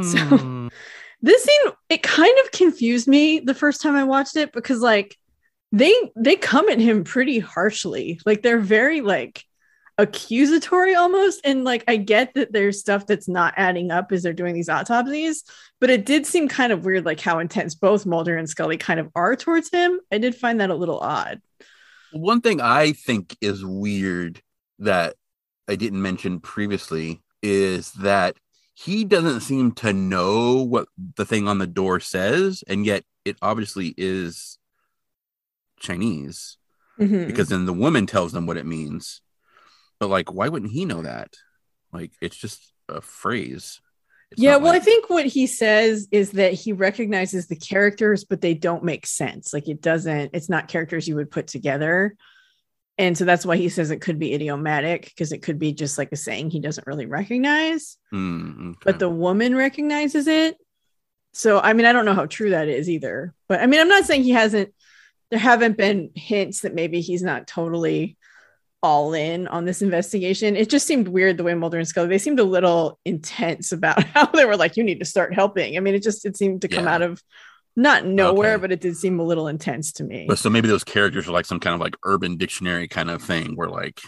S2: So-
S1: Hmm.
S2: This scene, it kind of confused me the first time I watched it because like they they come at him pretty harshly. Like they're very like accusatory almost. And like I get that there's stuff that's not adding up as they're doing these autopsies, but it did seem kind of weird like how intense both Mulder and Scully kind of are towards him. I did find that a little odd.
S1: One thing I think is weird that I didn't mention previously is that he doesn't seem to know what the thing on the door says, and yet it obviously is Chinese
S2: Mhm.
S1: because then the woman tells them what it means. But like, why wouldn't he know that? Like, it's just a phrase. It's
S2: yeah, well,
S1: like-
S2: I think what he says is that he recognizes the characters, but they don't make sense. Like it doesn't, it's not characters you would put together. And so that's why he says it could be idiomatic because it could be just like a saying he doesn't really recognize,
S1: Mm, okay.
S2: but the woman recognizes it. So, I mean, I don't know how true that is either. But I mean, I'm not saying he hasn't, there haven't been hints that maybe he's not totally all in on this investigation. It just seemed weird the way Mulder and Scully, they seemed a little intense about how they were like, you need to start helping. I mean, it just, it seemed to come
S1: Yeah.
S2: out of not nowhere,
S1: Okay.
S2: but it did seem a little intense to me.
S1: but so maybe those characters are like some kind of like urban dictionary kind of thing where like,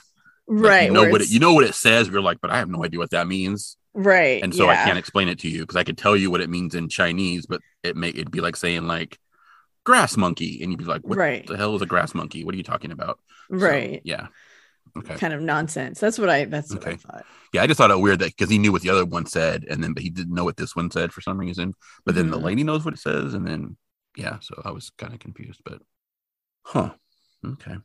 S1: like,
S2: right.
S1: you know what it, you know what it says you're like but i have no idea what that means
S2: right.
S1: and so i can't explain it to you because i could tell you what it means in chinese but it may it'd be like saying like grass monkey and you'd be like what
S2: Right.
S1: the hell is a grass monkey what are you talking about So,
S2: Right.
S1: yeah okay
S2: Kind of nonsense. That's what I, that's what I
S1: Okay.
S2: thought.
S1: yeah i just thought it weird that because he knew what the other one said and then but he didn't know what this one said for some reason but then the
S2: Mhm.
S1: lady knows what it says and then yeah so i was kind of confused but huh okay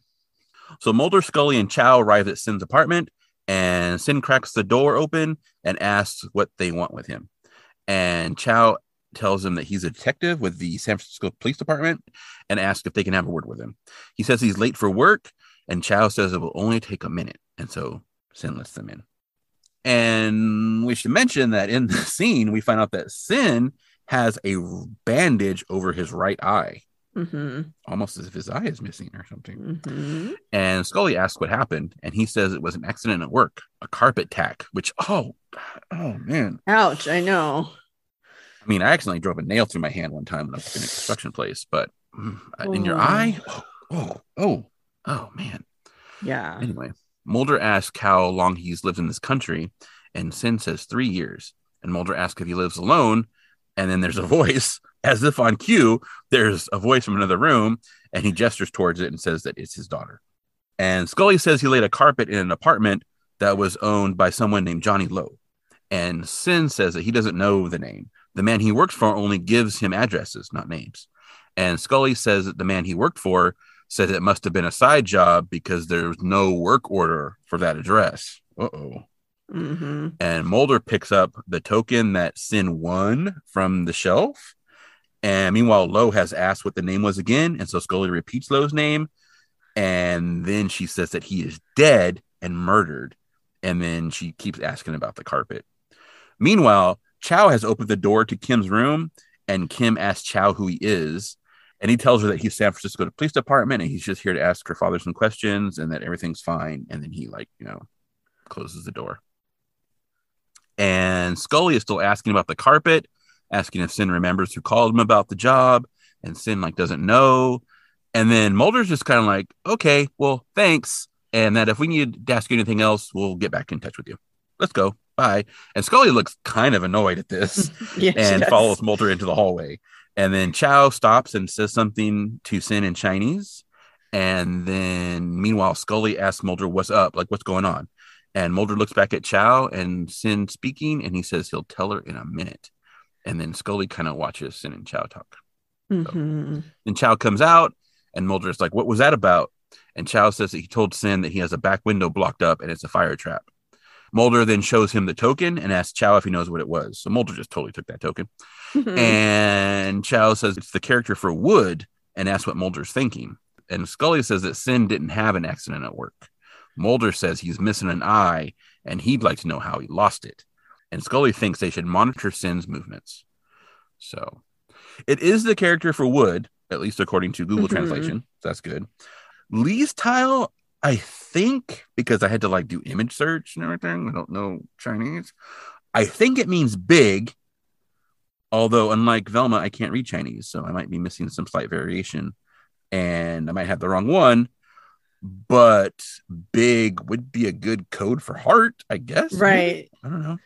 S1: so mulder scully and chao arrive at sin's apartment and sin cracks the door open and asks what they want with him and chao tells him that he's a detective with the san francisco police department and asks if they can have a word with him he says he's late for work and chao says it will only take a minute and so sin lets them in and we should mention that in the scene, we find out that Sin has a bandage over his right eye,
S2: hmm
S1: almost as if his eye is missing or something.
S2: hmm
S1: And Scully asks what happened, and he says it was an accident at work, a carpet tack, which, oh, oh man.
S2: Ouch. I know.
S1: I mean, I accidentally drove a nail through my hand one time when I was in a construction place, but mm, in your
S2: Oh.
S1: eye, oh, oh, oh, oh, man.
S2: Yeah.
S1: Anyway, Mulder asks how long he's lived in this country, and Sin says three years. And Mulder asks if he lives alone, and then there's a voice, as if on cue, there's a voice from another room, and he gestures towards it and says that it's his daughter. And Scully says he laid a carpet in an apartment that was owned by someone named Johnny Lowe. And Sin says that he doesn't know the name. The man he works for only gives him addresses, not names. And Scully says that the man he worked for said it must have been a side job because there's no work order for that address. Uh oh.
S2: Mm-hmm.
S1: And Mulder picks up the token that Sin won from the shelf. And meanwhile, Lowe has asked what the name was again. And so Scully repeats Lowe's name. And then she says that he is dead and murdered. And then she keeps asking about the carpet. Meanwhile, Chao has opened the door to Kim's room. And Kim asks Chao who he is. And he tells her that he's San Francisco Police Department and he's just here to ask her father some questions and that everything's fine. And then he, like, you know, closes the door. And Scully is still asking about the carpet, asking if Sin remembers who called him about the job, and Sin like doesn't know. And then Mulder's just kind of like, okay, well, thanks. And that if we need to ask you anything else, we'll get back in touch with you. Let's go. Bye. And Scully looks kind of annoyed at this and follows Mulder into the hallway. And then Chao stops and says something to Sin in Chinese. And then meanwhile, Scully asks Mulder, what's up? Like, what's going on? And Mulder looks back at Chao and Sin speaking, and he says he'll tell her in a minute. And then Scully kind of watches Sin and Chao talk.
S2: Mhm.
S1: Then Chao comes out, and Mulder's like, What was that about? And Chao says that he told Sin that he has a back window blocked up and it's a fire trap. Mulder then shows him the token and asks Chao if he knows what it was. So Mulder just totally took that token.
S2: Mhm.
S1: And Chao says it's the character for Wood and asks what Mulder's thinking. And Scully says that Sin didn't have an accident at work. Mulder says he's missing an eye and he'd like to know how he lost it. And Scully thinks they should monitor Sin's movements. So it is the character for Wood, at least according to Google
S2: Mhm.
S1: Translation. That's good. Lee's tile, I think, because I had to like do image search and everything. I don't know Chinese. I think it means big. Although, unlike Velma, I can't read Chinese, so I might be missing some slight variation, and I might have the wrong one. But big would be a good code for heart, I guess.
S2: right.
S1: I don't know.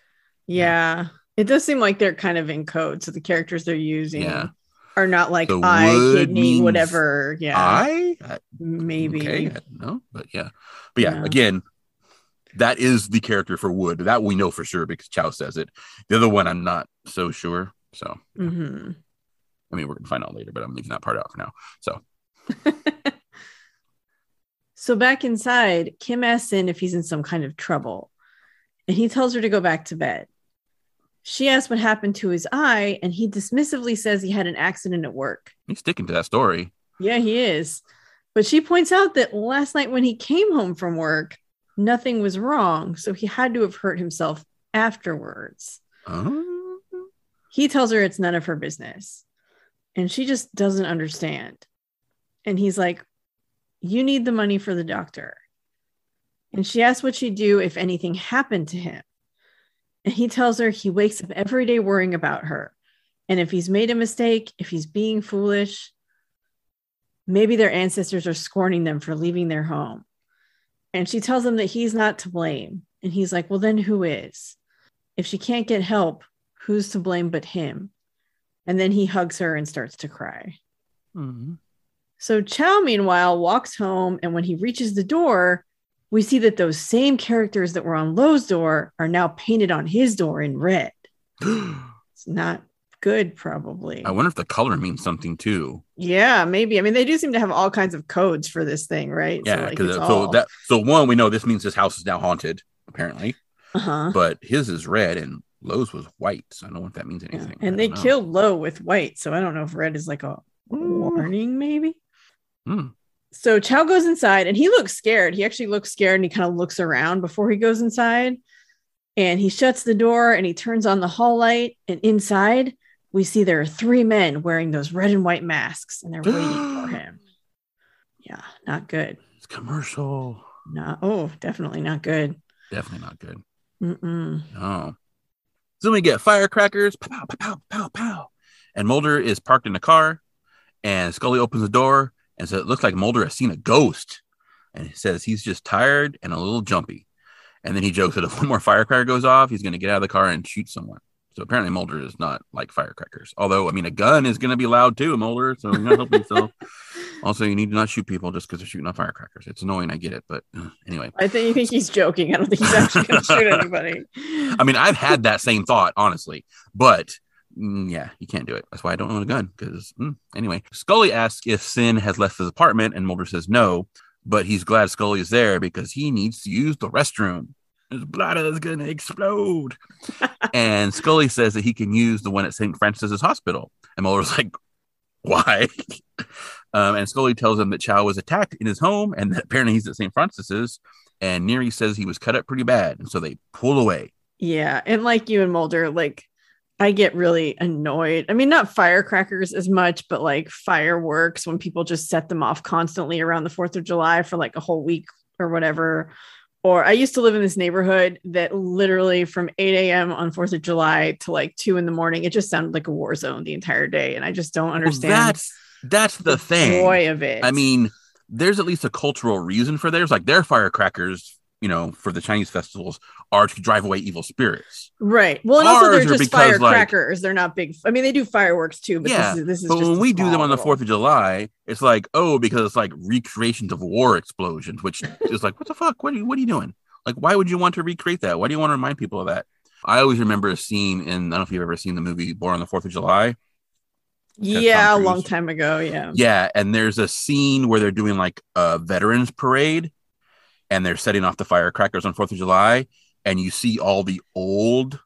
S2: Yeah. It does seem like they're kind of in code. So the characters they're using
S1: Yeah.
S2: Are not like
S1: So
S2: eye,
S1: would
S2: kidney, whatever. Yeah.
S1: I, I
S2: maybe.
S1: Okay, no, but yeah, but yeah,
S2: Yeah.
S1: again, that is the character for Wood. That we know for sure because Chao says it. The other one, I'm not so sure. So,
S2: hmm
S1: I mean, we're gonna find out later, but I'm leaving that part out for now. So,
S2: So back inside, Kim asks in if he's in some kind of trouble, and he tells her to go back to bed. She asks what happened to his eye, and he dismissively says he had an accident at work.
S1: he's sticking to that story.
S2: Yeah, he is. But she points out that last night when he came home from work, nothing was wrong. So he had to have hurt himself afterwards.
S1: Oh,
S2: He tells her it's none of her business. And she just doesn't understand. And he's like, You need the money for the doctor. And she asks what she'd do if anything happened to him. And he tells her he wakes up every day worrying about her. And if he's made a mistake, if he's being foolish, maybe their ancestors are scorning them for leaving their home. And she tells him that he's not to blame. And he's like, Well, then who is? If she can't get help, who's to blame but him? And then he hugs her and starts to cry.
S1: Mhm.
S2: So Chao, meanwhile, walks home. And when he reaches the door, we see that those same characters that were on Lowe's door are now painted on his door in red. It's not good, probably.
S1: I wonder if the color means something too.
S2: Yeah, maybe. I mean, they do seem to have all kinds of codes for this thing, right?
S1: Yeah,
S2: like,
S1: because
S2: it's
S1: so
S2: all-
S1: that so one we know this means his house is now haunted apparently,
S2: uh-huh.
S1: but his is red and Lowe's was white. So I don't know if that means anything. I
S2: And they
S1: know.
S2: killed Lowe with white, so I don't know if red is like a warning, maybe.
S1: Hmm.
S2: So Chao goes inside and he looks scared. He actually looks scared and he kind of looks around before he goes inside. And he shuts the door and he turns on the hall light. And inside, we see there are three men wearing those red and white masks and they're waiting for him. Yeah, not good.
S1: It's commercial.
S2: Not, oh, definitely not good.
S1: Definitely not good.
S2: Mm-mm.
S1: Oh. So we get firecrackers, pow, pow, pow, pow, pow. And Mulder is parked in a car, and Scully opens the door and so It looks like Mulder has seen a ghost. and he says he's just tired and a little jumpy. And then he jokes that if one more firecracker goes off, he's going to get out of the car and shoot someone. So apparently Mulder is not like firecrackers. Although, I mean, a gun is going to be loud too, Mulder. So you're not helping yourself. Also, you need to not shoot people just because they're shooting off firecrackers. It's annoying. I get it. But uh, anyway.
S2: I think you think he's joking. I don't think he's actually going to shoot anybody.
S1: I mean, I've had that same thought, honestly. But mm, yeah, you can't do it. That's why I don't own a gun. Because mm, anyway, Scully asks if Sin has left his apartment, and Mulder says no. But he's glad Scully is there because he needs to use the restroom. His bladder is going to explode. and Scully says that he can use the one at St. Francis's Hospital. And Mulder's like, why? um, and Scully tells him that Chao was attacked in his home and that apparently he's at St. Francis's. And Neary says he was cut up pretty bad. And so they pull away.
S2: Yeah. And like you and Mulder, like I get really annoyed. I mean, not firecrackers as much, but like fireworks when people just set them off constantly around the 4th of July for like a whole week or whatever. Or I used to live in this neighborhood that literally from 8 a.m. on 4th of July to like 2 in the morning, it just sounded like a war zone the entire day. And I just don't understand.
S1: Well, that's that's the, the thing.
S2: Joy of it.
S1: I mean, there's at least a cultural reason for theirs. Like their firecrackers you know, for the Chinese festivals are to drive away evil spirits.
S2: Right. Well, and also they're just firecrackers. Like, they're not big. I mean, they do fireworks too, but yeah, this is, this is
S1: but when we do them on the 4th of July, it's like, oh, because it's like recreations of war explosions, which is like, what the fuck? What are you, what are you doing? Like, why would you want to recreate that? Why do you want to remind people of that? I always remember a scene in, I don't know if you've ever seen the movie Born on the 4th of July.
S2: Yeah, a long time ago. Yeah.
S1: Yeah. And there's a scene where they're doing like a veterans parade and they're setting off the firecrackers on Fourth of July, and you see all the old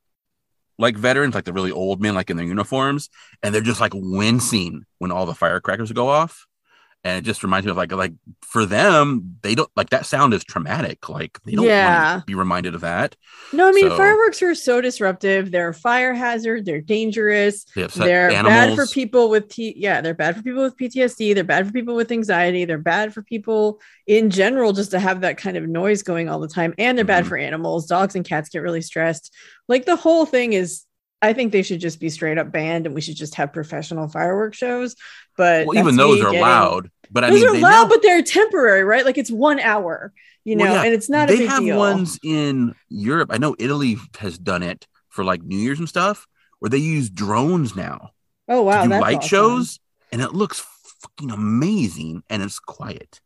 S1: like veterans, like the really old men, like in their uniforms, and they're just like wincing when all the firecrackers go off and it just reminds me of like like for them they don't like that sound is traumatic like they don't yeah. be reminded of that.
S2: No i mean so, fireworks are so disruptive. They're a fire hazard they're dangerous they are bad for people with t yeah they're bad for people with ptsd they're bad for people with anxiety they're bad for people in general just to have that kind of noise going all the time and they're mm-hmm. bad for animals. Dogs and cats get really stressed. Like the whole thing is I think they should just be straight up banned and we should just have professional fireworks shows. But
S1: well, even those are getting, loud. But I
S2: those
S1: mean,
S2: are loud, know, but they're temporary, right? Like it's one hour, you know, well, yeah, and it's not.
S1: They have
S2: deal.
S1: ones in Europe. I know Italy has done it for like New Year's and stuff, where they use drones now.
S2: Oh wow!
S1: To do light awesome. shows, and it looks fucking amazing, and it's quiet.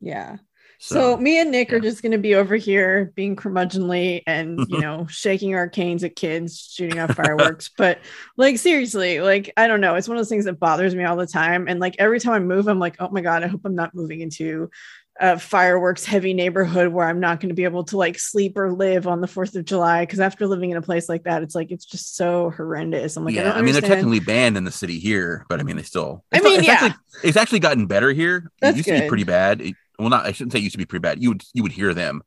S2: Yeah. So, so me and Nick yeah. are just going to be over here being curmudgeonly and, you know, shaking our canes at kids, shooting off fireworks. but like, seriously, like, I don't know. It's one of those things that bothers me all the time. And like, every time I move, I'm like, oh my God, I hope I'm not moving into a fireworks heavy neighborhood where I'm not going to be able to like sleep or live on the 4th of July. Cause after living in a place like that, it's like, it's just so horrendous. I'm like,
S1: yeah,
S2: I,
S1: I mean, they're technically banned in the city here, but I mean, they still,
S2: I mean,
S1: it's
S2: yeah,
S1: actually, it's actually gotten better here.
S2: That's
S1: it used
S2: good.
S1: to be pretty bad. It, well, not I shouldn't say it used to be pretty bad. You would you would hear them,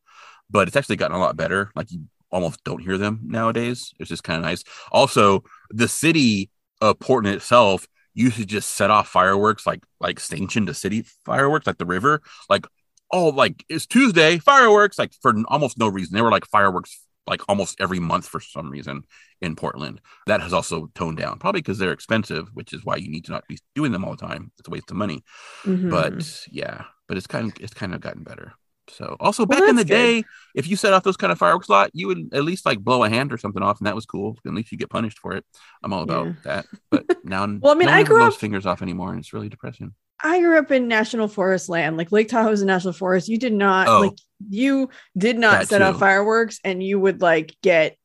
S1: but it's actually gotten a lot better. Like you almost don't hear them nowadays. It's just kind of nice. Also, the city of Portland itself used to just set off fireworks like like sanctioned to city fireworks, like the river, like oh like it's Tuesday fireworks, like for almost no reason. They were like fireworks like almost every month for some reason in Portland. That has also toned down, probably because they're expensive, which is why you need to not be doing them all the time. It's a waste of money. Mm-hmm. But yeah, but it's kind of it's kind of gotten better. So also well, back in the good. day, if you set off those kind of fireworks a lot, you would at least like blow a hand or something off, and that was cool. At least you get punished for it. I'm all about yeah. that. But now,
S2: well, I mean,
S1: no
S2: I grew up
S1: fingers off anymore, and it's really depressing.
S2: I grew up in national forest land, like Lake Tahoe is a national forest. You did not oh, like you did not set too. off fireworks, and you would like get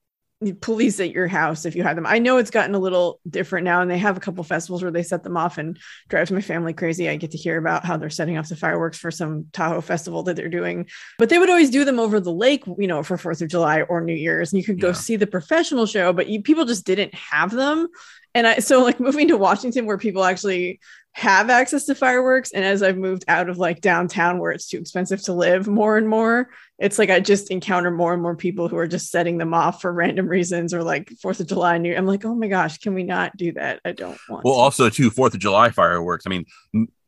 S2: police at your house if you had them. I know it's gotten a little different now, and they have a couple festivals where they set them off and drives my family crazy. I get to hear about how they're setting off the fireworks for some Tahoe festival that they're doing, but they would always do them over the lake, you know, for Fourth of July or New Year's, and you could go yeah. see the professional show, but you, people just didn't have them. And I so like moving to Washington where people actually have access to fireworks, and as I've moved out of like downtown where it's too expensive to live more and more, it's like I just encounter more and more people who are just setting them off for random reasons or like Fourth of July. New, I'm like, oh my gosh, can we not do that? I don't want.
S1: Well,
S2: to.
S1: also too Fourth of July fireworks. I mean,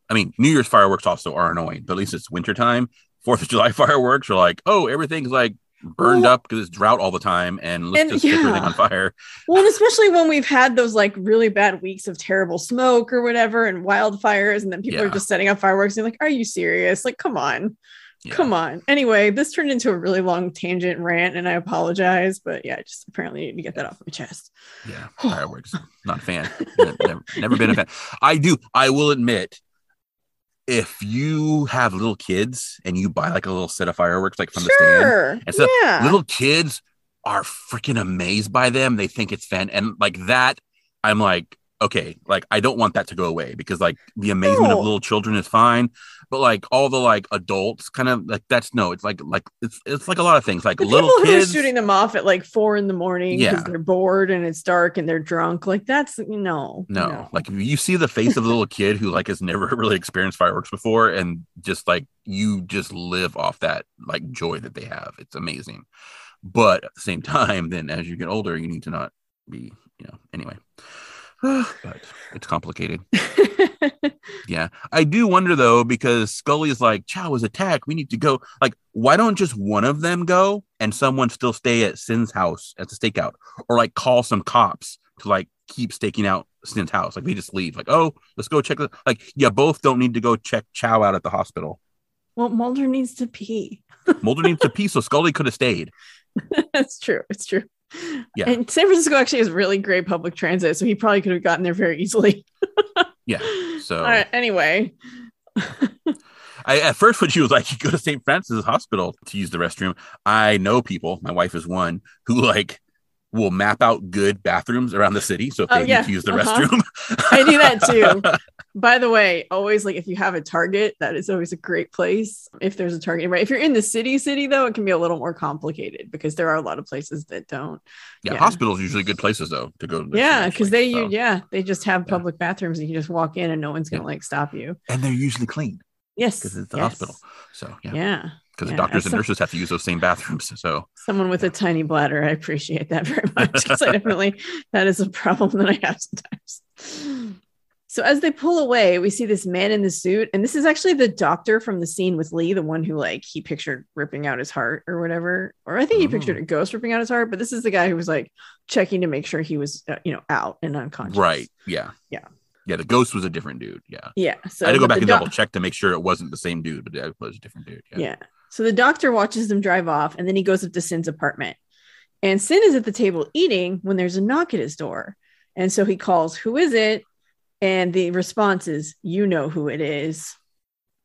S1: I mean New Year's fireworks also are annoying, but at least it's wintertime. Fourth of July fireworks are like, oh, everything's like burned well, up because it's drought all the time and let's and, just yeah. set everything on fire.
S2: Well, especially when we've had those like really bad weeks of terrible smoke or whatever and wildfires, and then people yeah. are just setting up fireworks. And like, are you serious? Like, come on.
S1: Yeah.
S2: Come on. Anyway, this turned into a really long tangent rant, and I apologize, but yeah, I just apparently need to get that off my chest.
S1: Yeah, fireworks. Not a fan. never, never been a fan. I do. I will admit, if you have little kids and you buy like a little set of fireworks, like from the stand, and so
S2: yeah.
S1: little kids are freaking amazed by them. They think it's fan, and like that, I'm like, okay, like I don't want that to go away because like the amazement
S2: No.
S1: of little children is fine, but like all the like adults, kind of like that's no, it's like like it's it's like a lot of things, like
S2: the
S1: little
S2: people who are
S1: kids.
S2: shooting them off at like four in the morning because
S1: Yeah.
S2: they're bored and it's dark and they're drunk. Like that's no,
S1: No, like you see the face of the little kid who like has never really experienced fireworks before, and just like you just live off that like joy that they have. It's amazing. But at the same time, then as you get older, you need to not be, you know, anyway. but it's complicated. Yeah. I do wonder though, because Scully's like, Chao was attacked. We need to go. Like, why don't just one of them go and someone still stay at Sin's house at the stakeout? Or like call some cops to like keep staking out Sin's house. Like they just leave. Like, oh, let's go check the like yeah, both don't need to go check Chao out at the hospital.
S2: well, Mulder needs to pee.
S1: Mulder needs to pee, so Scully could have stayed.
S2: That's true. It's true.
S1: Yeah.
S2: And San Francisco actually has really great public transit, so he probably could have gotten there very easily.
S1: Yeah. So
S2: right. Anyway,
S1: I at first when she was like, you go to St. Francis Hospital to use the restroom. I know people, my wife is one, who like will map out good bathrooms around the city. So if
S2: Oh,
S1: they
S2: yeah.
S1: need to use the
S2: Uh-huh.
S1: restroom.
S2: I do that too. By the way, always like if you have a Target, that is always a great place. If there's a Target, right? If you're in the city, city though, it can be a little more complicated because there are a lot of places that don't.
S1: yeah,
S2: Yeah.
S1: hospitals usually good places though to go. to
S2: Yeah, because they,
S1: so.
S2: you, yeah, they just have
S1: Yeah.
S2: public bathrooms and you just walk in and no one's gonna like stop you.
S1: and they're usually clean
S2: Yes,
S1: because it's the
S2: yes.
S1: hospital. So yeah,
S2: Yeah,
S1: because
S2: yeah,
S1: the doctors and nurses have to use those same bathrooms. So
S2: someone with a tiny bladder, I appreciate that very much because I definitely that is a problem that I have sometimes. So as they pull away, we see this man in the suit, and this is actually the doctor from the scene with Lee, the one who like he pictured ripping out his heart or whatever, or I think he pictured
S1: Oh.
S2: a ghost ripping out his heart. But this is the guy who was like checking to make sure he was, uh, you know, out and unconscious.
S1: right, yeah,
S2: Yeah.
S1: yeah. The ghost was a different dude. Yeah,
S2: Yeah. So
S1: I had to go back and
S2: doc-
S1: double check to make sure it wasn't the same dude, but it was a different dude. Yeah.
S2: Yeah. So the doctor watches them drive off and then he goes up to Sin's apartment. And Sin is at the table eating when there's a knock at his door. And so he calls, Who is it? And the response is, You know who it is.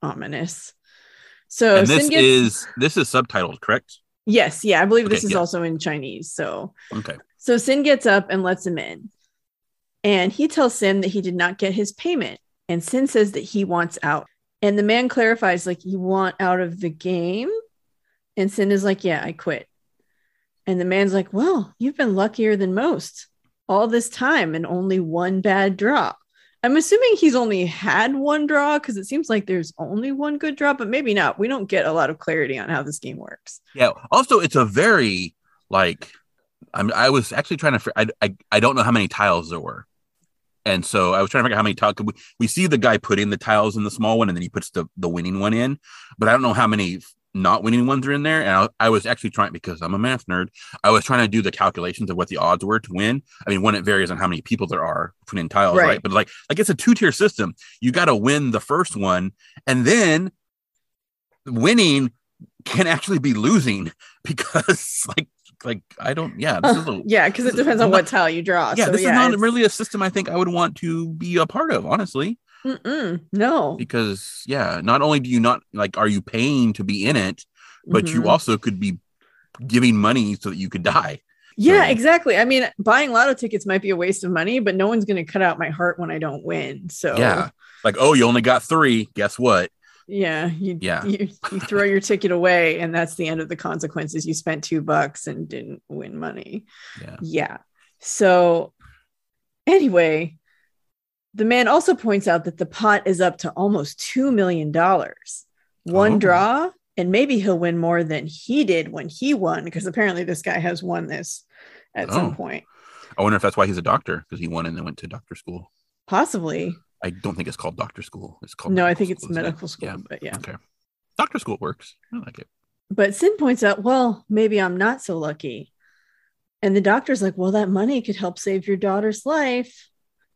S2: Ominous. So
S1: and this
S2: Sin gets,
S1: is this is subtitled, correct?
S2: yes, yeah, I believe this is
S1: yeah.
S2: also in Chinese. So
S1: Okay.
S2: so Sin gets up and lets him in. And he tells Sin that he did not get his payment. And Sin says that he wants out. And the man clarifies, like, you want out of the game? And Sin is like, yeah, I quit. And the man's like, well, you've been luckier than most all this time and only one bad draw. I'm assuming he's only had one draw because it seems like there's only one good draw, but maybe not. We don't get a lot of clarity on how this game works.
S1: Yeah. Also, it's a very like I'm. I was actually trying to. I I, I don't know how many tiles there were, and so I was trying to figure out how many tiles. We, we see the guy putting the tiles in the small one, and then he puts the the winning one in, but I don't know how many not winning ones are in there. And I, I was actually trying because I'm a math nerd. I was trying to do the calculations of what the odds were to win. I mean, one it varies on how many people there are putting in tiles, right?
S2: Right.
S1: But like like it's a two tier system. You got to win the first one, and then winning can actually be losing because like like I don't yeah this is a
S2: Yeah, because it depends on what tile you draw.
S1: yeah
S2: So,
S1: this is not
S2: it's-
S1: really a system I think I would want to be a part of honestly
S2: Mm-mm, no.
S1: because yeah not only do you not like are you paying to be in it but you
S2: Mhm.
S1: also could be giving money so that you could die
S2: Yeah,
S1: So-
S2: exactly. I mean, buying lotto tickets might be a waste of money, but no one's going to cut out my heart when I don't win. So
S1: yeah like oh you only got three guess what
S2: yeah, you,
S1: Yeah.
S2: you, you throw your ticket away, and that's the end of the consequences. You spent two bucks and didn't win money.
S1: yeah
S2: Yeah. So anyway, the man also points out that the pot is up to almost two million dollars. One
S1: Oh.
S2: draw, and maybe he'll win more than he did when he won, because apparently this guy has won this at
S1: Oh.
S2: some point.
S1: I wonder if that's why he's a doctor because he won and then went to doctor school
S2: Possibly.
S1: I don't think it's called doctor school it's called
S2: No, I think it's
S1: isn't it?
S2: medical school,
S1: yeah
S2: but yeah.
S1: okay doctor school works I like it
S2: But Sin points out, well, maybe I'm not so lucky. And the doctor's like, well, that money could help save your daughter's life.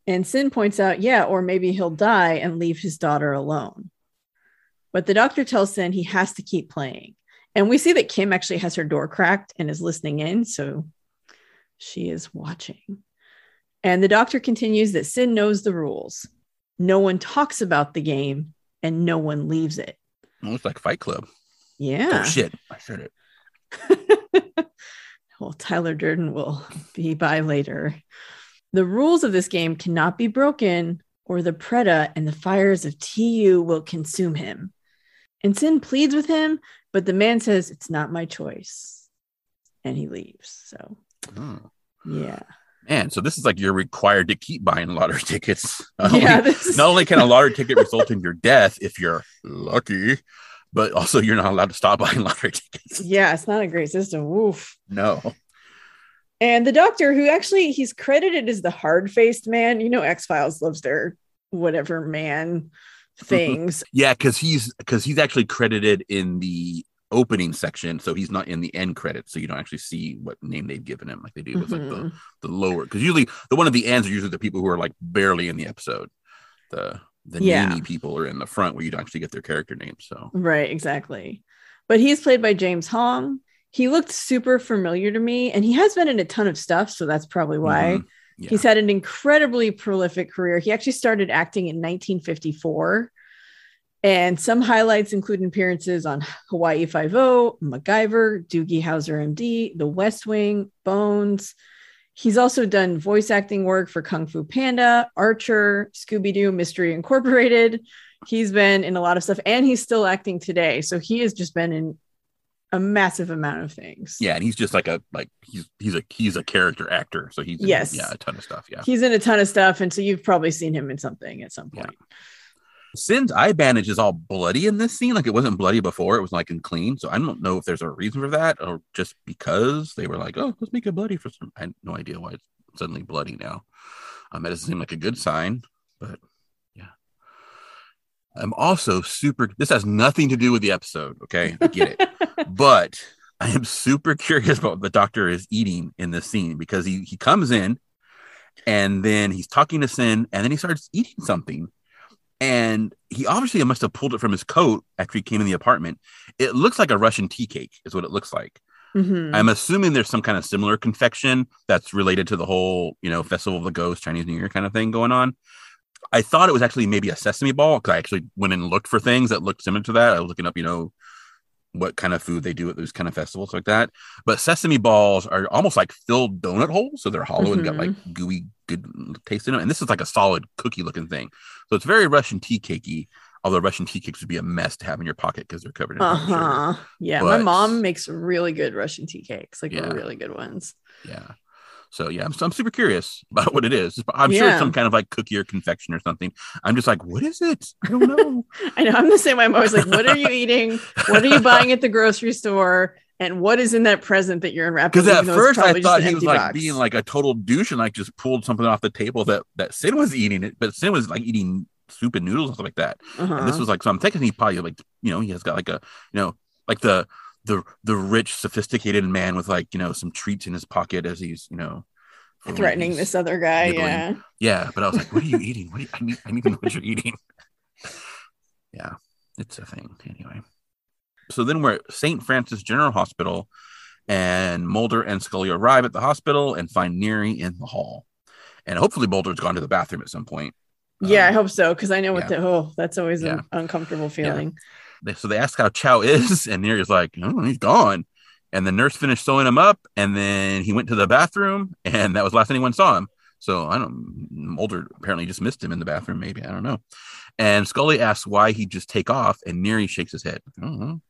S2: And Sin points out, yeah, or maybe he'll die and leave his daughter alone. But the doctor tells Sin he has to keep playing. And we see that Kim actually has her door cracked and is listening in. So she is watching. And the doctor continues that Sin knows the rules. No one talks about the game and no one leaves it.
S1: Almost like Fight Club.
S2: Yeah.
S1: Oh shit! I said it.
S2: well, Tyler Durden will be by later. The rules of this game cannot be broken, or the Preta and the fires of TU will consume him. And Sin pleads with him, but the man says, It's not my choice. And he leaves. So,
S1: Oh.
S2: yeah.
S1: Man, so this is like you're required to keep buying lottery tickets. Not
S2: yeah.
S1: only-
S2: is,
S1: not only can a lottery ticket result in your death if you're lucky, but also you're not allowed to stop buying lottery tickets.
S2: yeah, it's not a great system. Woof.
S1: No.
S2: And the doctor, who actually he's credited as the hard faced man, you know, X Files loves their whatever man things.
S1: Yeah, because he's because he's actually credited in the opening section, so he's not in the end credits, so you don't actually see what name they've given him, like they do with like the,
S2: Mhm.
S1: the lower. Because usually the one of the ends are usually the people who are like barely in the episode. The the
S2: Yeah.
S1: namey people are in the front where you don't actually get their character names. So
S2: Right, exactly. But he's played by James Hong. He looked super familiar to me, and he has been in a ton of stuff, so that's probably why.
S1: Mhm. Yeah.
S2: He's had an incredibly prolific career. He actually started acting in 1954. And some highlights include appearances on Hawaii Five-O, MacGyver, Doogie Howser MD, The West Wing, Bones. He's also done voice acting work for Kung Fu Panda, Archer, Scooby Doo, Mystery Incorporated. He's been in a lot of stuff and he's still acting today. So he has just been in a massive amount of things.
S1: yeah, and he's just like a like he's he's a he's a character actor, so he's in,
S2: Yes.
S1: yeah a ton of stuff. Yeah,
S2: He's in a ton of stuff. And so you've probably seen him in something at some
S1: Yeah. Sin's eye bandage is all bloody in this scene. Like it wasn't bloody before; it was like and clean. So I don't know if there's a reason for that, or just because they were like, "Oh, let's make it bloody for some." I had no idea why it's suddenly bloody now. Um, it doesn't seem like a good sign, but yeah. I'm also super. This has nothing to do with the episode. Okay, I get it, but I am super curious about what the doctor is eating in this scene because he he comes in, and then he's talking to Sin, and then he starts eating something and he obviously must have pulled it from his coat after he came in the apartment. It looks like a Russian tea cake, is what it looks like.
S2: Mhm.
S1: I'm assuming there's some kind of similar confection that's related to the whole, you know, Festival of the Ghost, Chinese New Year kind of thing going on. I thought it was actually maybe a sesame ball because I actually went and looked for things that looked similar to that. I was looking up, you know, what kind of food they do at those kind of festivals like that. But sesame balls are almost like filled donut holes, so they're hollow and got like gooey, good taste in them. And this is like a solid cookie looking thing, so it's very Russian tea cakey. Although Russian tea cakes would be a mess to have in your pocket because they're covered in
S2: Uh huh. Yeah, my mom makes really good Russian tea cakes, like
S1: Yeah.
S2: really good ones.
S1: Yeah. So yeah, I'm, I'm super curious about what it is. I'm sure it's some kind of like cookie or confection or something. I'm just like, what is it? I don't know.
S2: I know I'm the same way. I'm always like, what are you eating? What are you buying at the grocery store? And what is in that present that you're unwrapping?
S1: Because at
S2: even though it's
S1: first I thought he was like
S2: box.
S1: being like a total douche and like just pulled something off the table that that Sin was eating it, but Sin was like eating soup and noodles and stuff like that.
S2: Uh-huh.
S1: And this was like so I'm thinking he probably like you know he has got like a you know like the the the rich sophisticated man with like you know some treats in his pocket as he's you know
S2: threatening this other guy.
S1: nibbling.
S2: Yeah.
S1: Yeah, but I was like, what are you eating? What do you, I need I need to know what you're eating. yeah, it's a thing anyway. So then we're at St. Francis General Hospital, and Mulder and Scully arrive at the hospital and find Neary in the hall. And hopefully Mulder's gone to the bathroom at some point.
S2: Yeah, I
S1: Um,
S2: hope so. Cause I know what
S1: yeah.
S2: the oh, that's always
S1: Yeah.
S2: an uncomfortable feeling.
S1: They, so they ask how Chao is, and Neary's like, oh, he's gone. And the nurse finished sewing him up, and then he went to the bathroom, and that was the last anyone saw him. So I don't. Mulder apparently just missed him in the bathroom. Maybe I don't know. And Scully asks why he just take off, and Neary shakes his head. I don't know.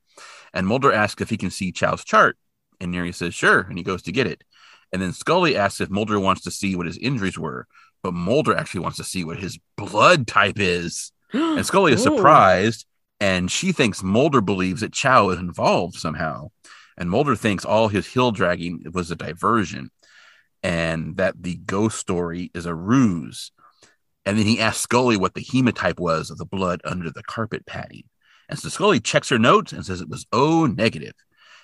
S1: And Mulder asks if he can see Chao's chart, and Neary says sure, and he goes to get it. And then Scully asks if Mulder wants to see what his injuries were, but Mulder actually wants to see what his blood type is. And Scully is
S2: oh.
S1: surprised, and she thinks Mulder believes that Chao is involved somehow. And Mulder thinks all his hill dragging was a diversion and that the ghost story is a ruse. And then he asks Scully what the hemotype was of the blood under the carpet padding. And so Scully checks her notes and says it was O negative.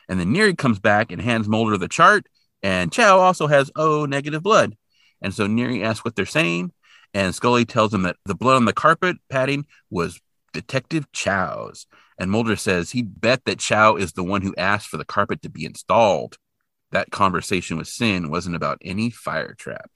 S1: And then Neary comes back and hands Mulder the chart, and Chao also has O negative blood. And so Neary asks what they're saying, and Scully tells him that the blood on the carpet padding was Detective Chao's. And Mulder says he bet that Chao is the one who asked for the carpet to be installed. That conversation with Sin wasn't about any fire trap.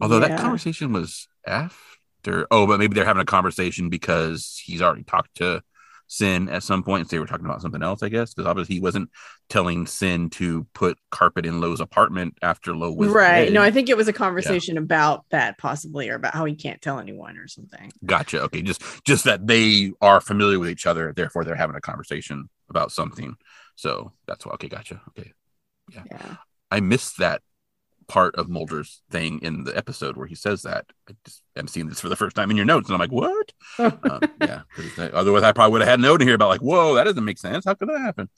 S1: Although
S2: Yeah.
S1: that conversation was after. Oh, but maybe they're having a conversation because he's already talked to Sin at some point. So they were talking about something else, I guess, because obviously he wasn't telling Sin to put carpet in Lowe's apartment after Lowe was
S2: right.
S1: dead.
S2: No, I think it was a conversation about that possibly or about how he can't tell anyone or something.
S1: Gotcha. Okay, just just that they are familiar with each other, therefore they're having a conversation about something. So that's why. Okay, gotcha. Okay,
S2: yeah. Yeah.
S1: I missed that part of Mulder's thing in the episode where he says that. I just am seeing this for the first time in your notes, and I'm like, what? um, yeah. Otherwise, I probably would have had a note in here about like, whoa, that doesn't make sense. How could that happen?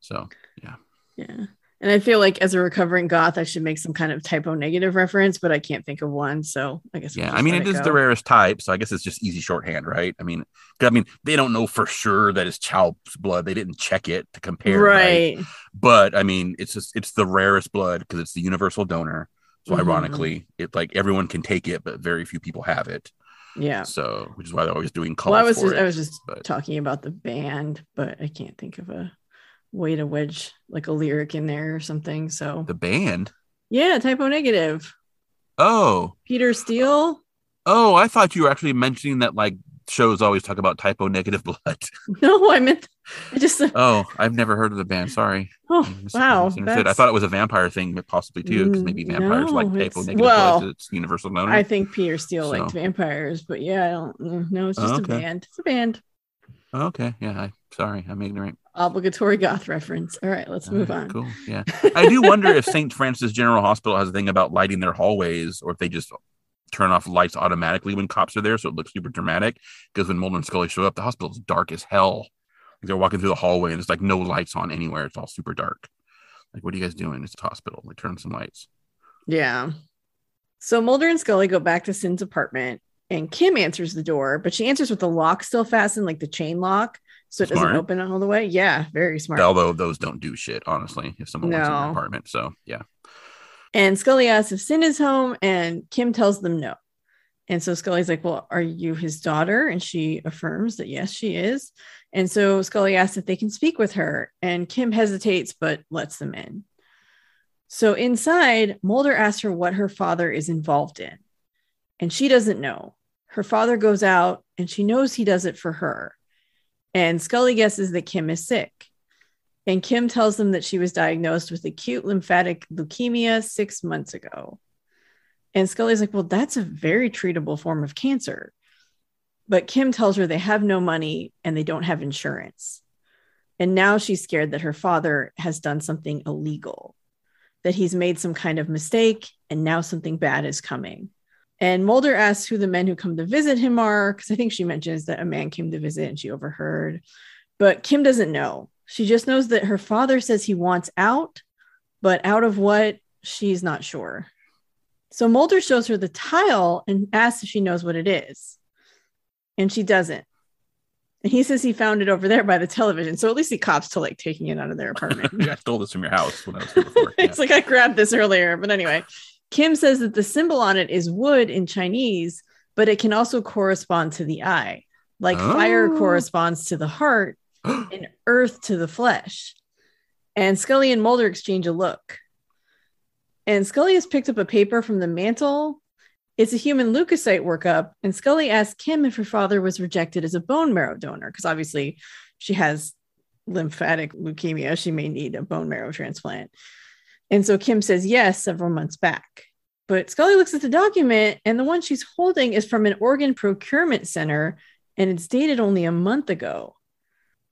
S1: So
S2: yeah. Yeah. And I feel like as a recovering goth, I should make some kind of Type O Negative reference, but I can't think of one. So I guess
S1: yeah, I mean,
S2: let
S1: it is
S2: go.
S1: the rarest type, so I guess it's just easy shorthand, right? I mean, I mean, they don't know for sure that it's Chao's blood. They didn't check it to compare, right?
S2: Right.
S1: but I mean, it's just it's the rarest blood because it's the universal donor. So
S2: Mhm.
S1: ironically, it like everyone can take it, but very few people have it.
S2: Yeah.
S1: So which is why they're always doing calls
S2: Well, I was just,
S1: it.
S2: I was just
S1: but-
S2: talking about the band, but I can't think of a way to wedge like a lyric in there or something. So
S1: the band.
S2: yeah, Type O Negative.
S1: Oh,
S2: Peter Steele.
S1: oh, I thought you were actually mentioning that like shows always talk about type O negative blood.
S2: No, I meant I just
S1: oh, I've never heard of the band. Sorry.
S2: oh
S1: I
S2: wow.
S1: I thought it was a vampire thing, but possibly too, because maybe
S2: Mm,
S1: vampires like
S2: no,
S1: type
S2: O
S1: negative
S2: well,
S1: blood. It's universal donor.
S2: I think Peter Steele liked vampires, but yeah, I don't mm, no, it's just
S1: Oh,
S2: a band. It's a band.
S1: okay, yeah. I, sorry, I'm ignorant.
S2: Obligatory goth reference. All right, let's move
S1: right,
S2: on.
S1: Cool. Yeah. I do wonder if St. Francis General Hospital has a thing about lighting their hallways or if they just turn off lights automatically when cops are there so it looks super dramatic. Because when Mulder and Scully show up, the hospital's dark as hell. Like they're walking through the hallway and it's like no lights on anywhere. It's all super dark. Like, what are you guys doing? It's a hospital. Like, turn some lights.
S2: Yeah. So Mulder and Scully go back to Sin's apartment and Kim answers the door, but she answers with the lock still fastened, like the chain lock. So it
S1: Smart.
S2: doesn't open all the way. Yeah, very smart.
S1: Although those don't do shit, honestly, if someone wants in your apartment. So, yeah.
S2: And Scully asks if Sin is home, and Kim tells them no. And so Scully's like, Well, are you his daughter? And she affirms that yes, she is. And so Scully asks if they can speak with her, and Kim hesitates but lets them in. So inside, Mulder asks her what her father is involved in, and she doesn't know. Her father goes out, and she knows he does it for her. And Scully guesses that Kim is sick. And Kim tells them that she was diagnosed with acute lymphatic leukemia six months ago. And Scully's like, Well, that's a very treatable form of cancer. But Kim tells her they have no money and they don't have insurance. And now she's scared that her father has done something illegal, that he's made some kind of mistake and now something bad is coming. And Mulder asks who the men who come to visit him are, because I think she mentions that a man came to visit and she overheard. But Kim doesn't know. She just knows that her father says he wants out, but out of what, she's not sure. So Mulder shows her the tile and asks if she knows what it is. And she doesn't. And he says he found it over there by the television. So at least he cops to like taking it out of their apartment.
S1: I stole this from your house when I was here before. Yeah.
S2: it's like I grabbed this earlier. But anyway, Kim says that the symbol on it is wood in Chinese, but it can also correspond to the eye. Like fire
S1: Oh.
S2: corresponds to the heart and earth to the flesh. And Scully and Mulder exchange a look. And Scully has picked up a paper from the mantle. It's a human leukocyte workup. And Scully asks Kim if her father was rejected as a bone marrow donor, because obviously she has lymphatic leukemia. She may need a bone marrow transplant. And so Kim says yes several months back. But Scully looks at the document, and the one she's holding is from an organ procurement center, and it's dated only a month ago.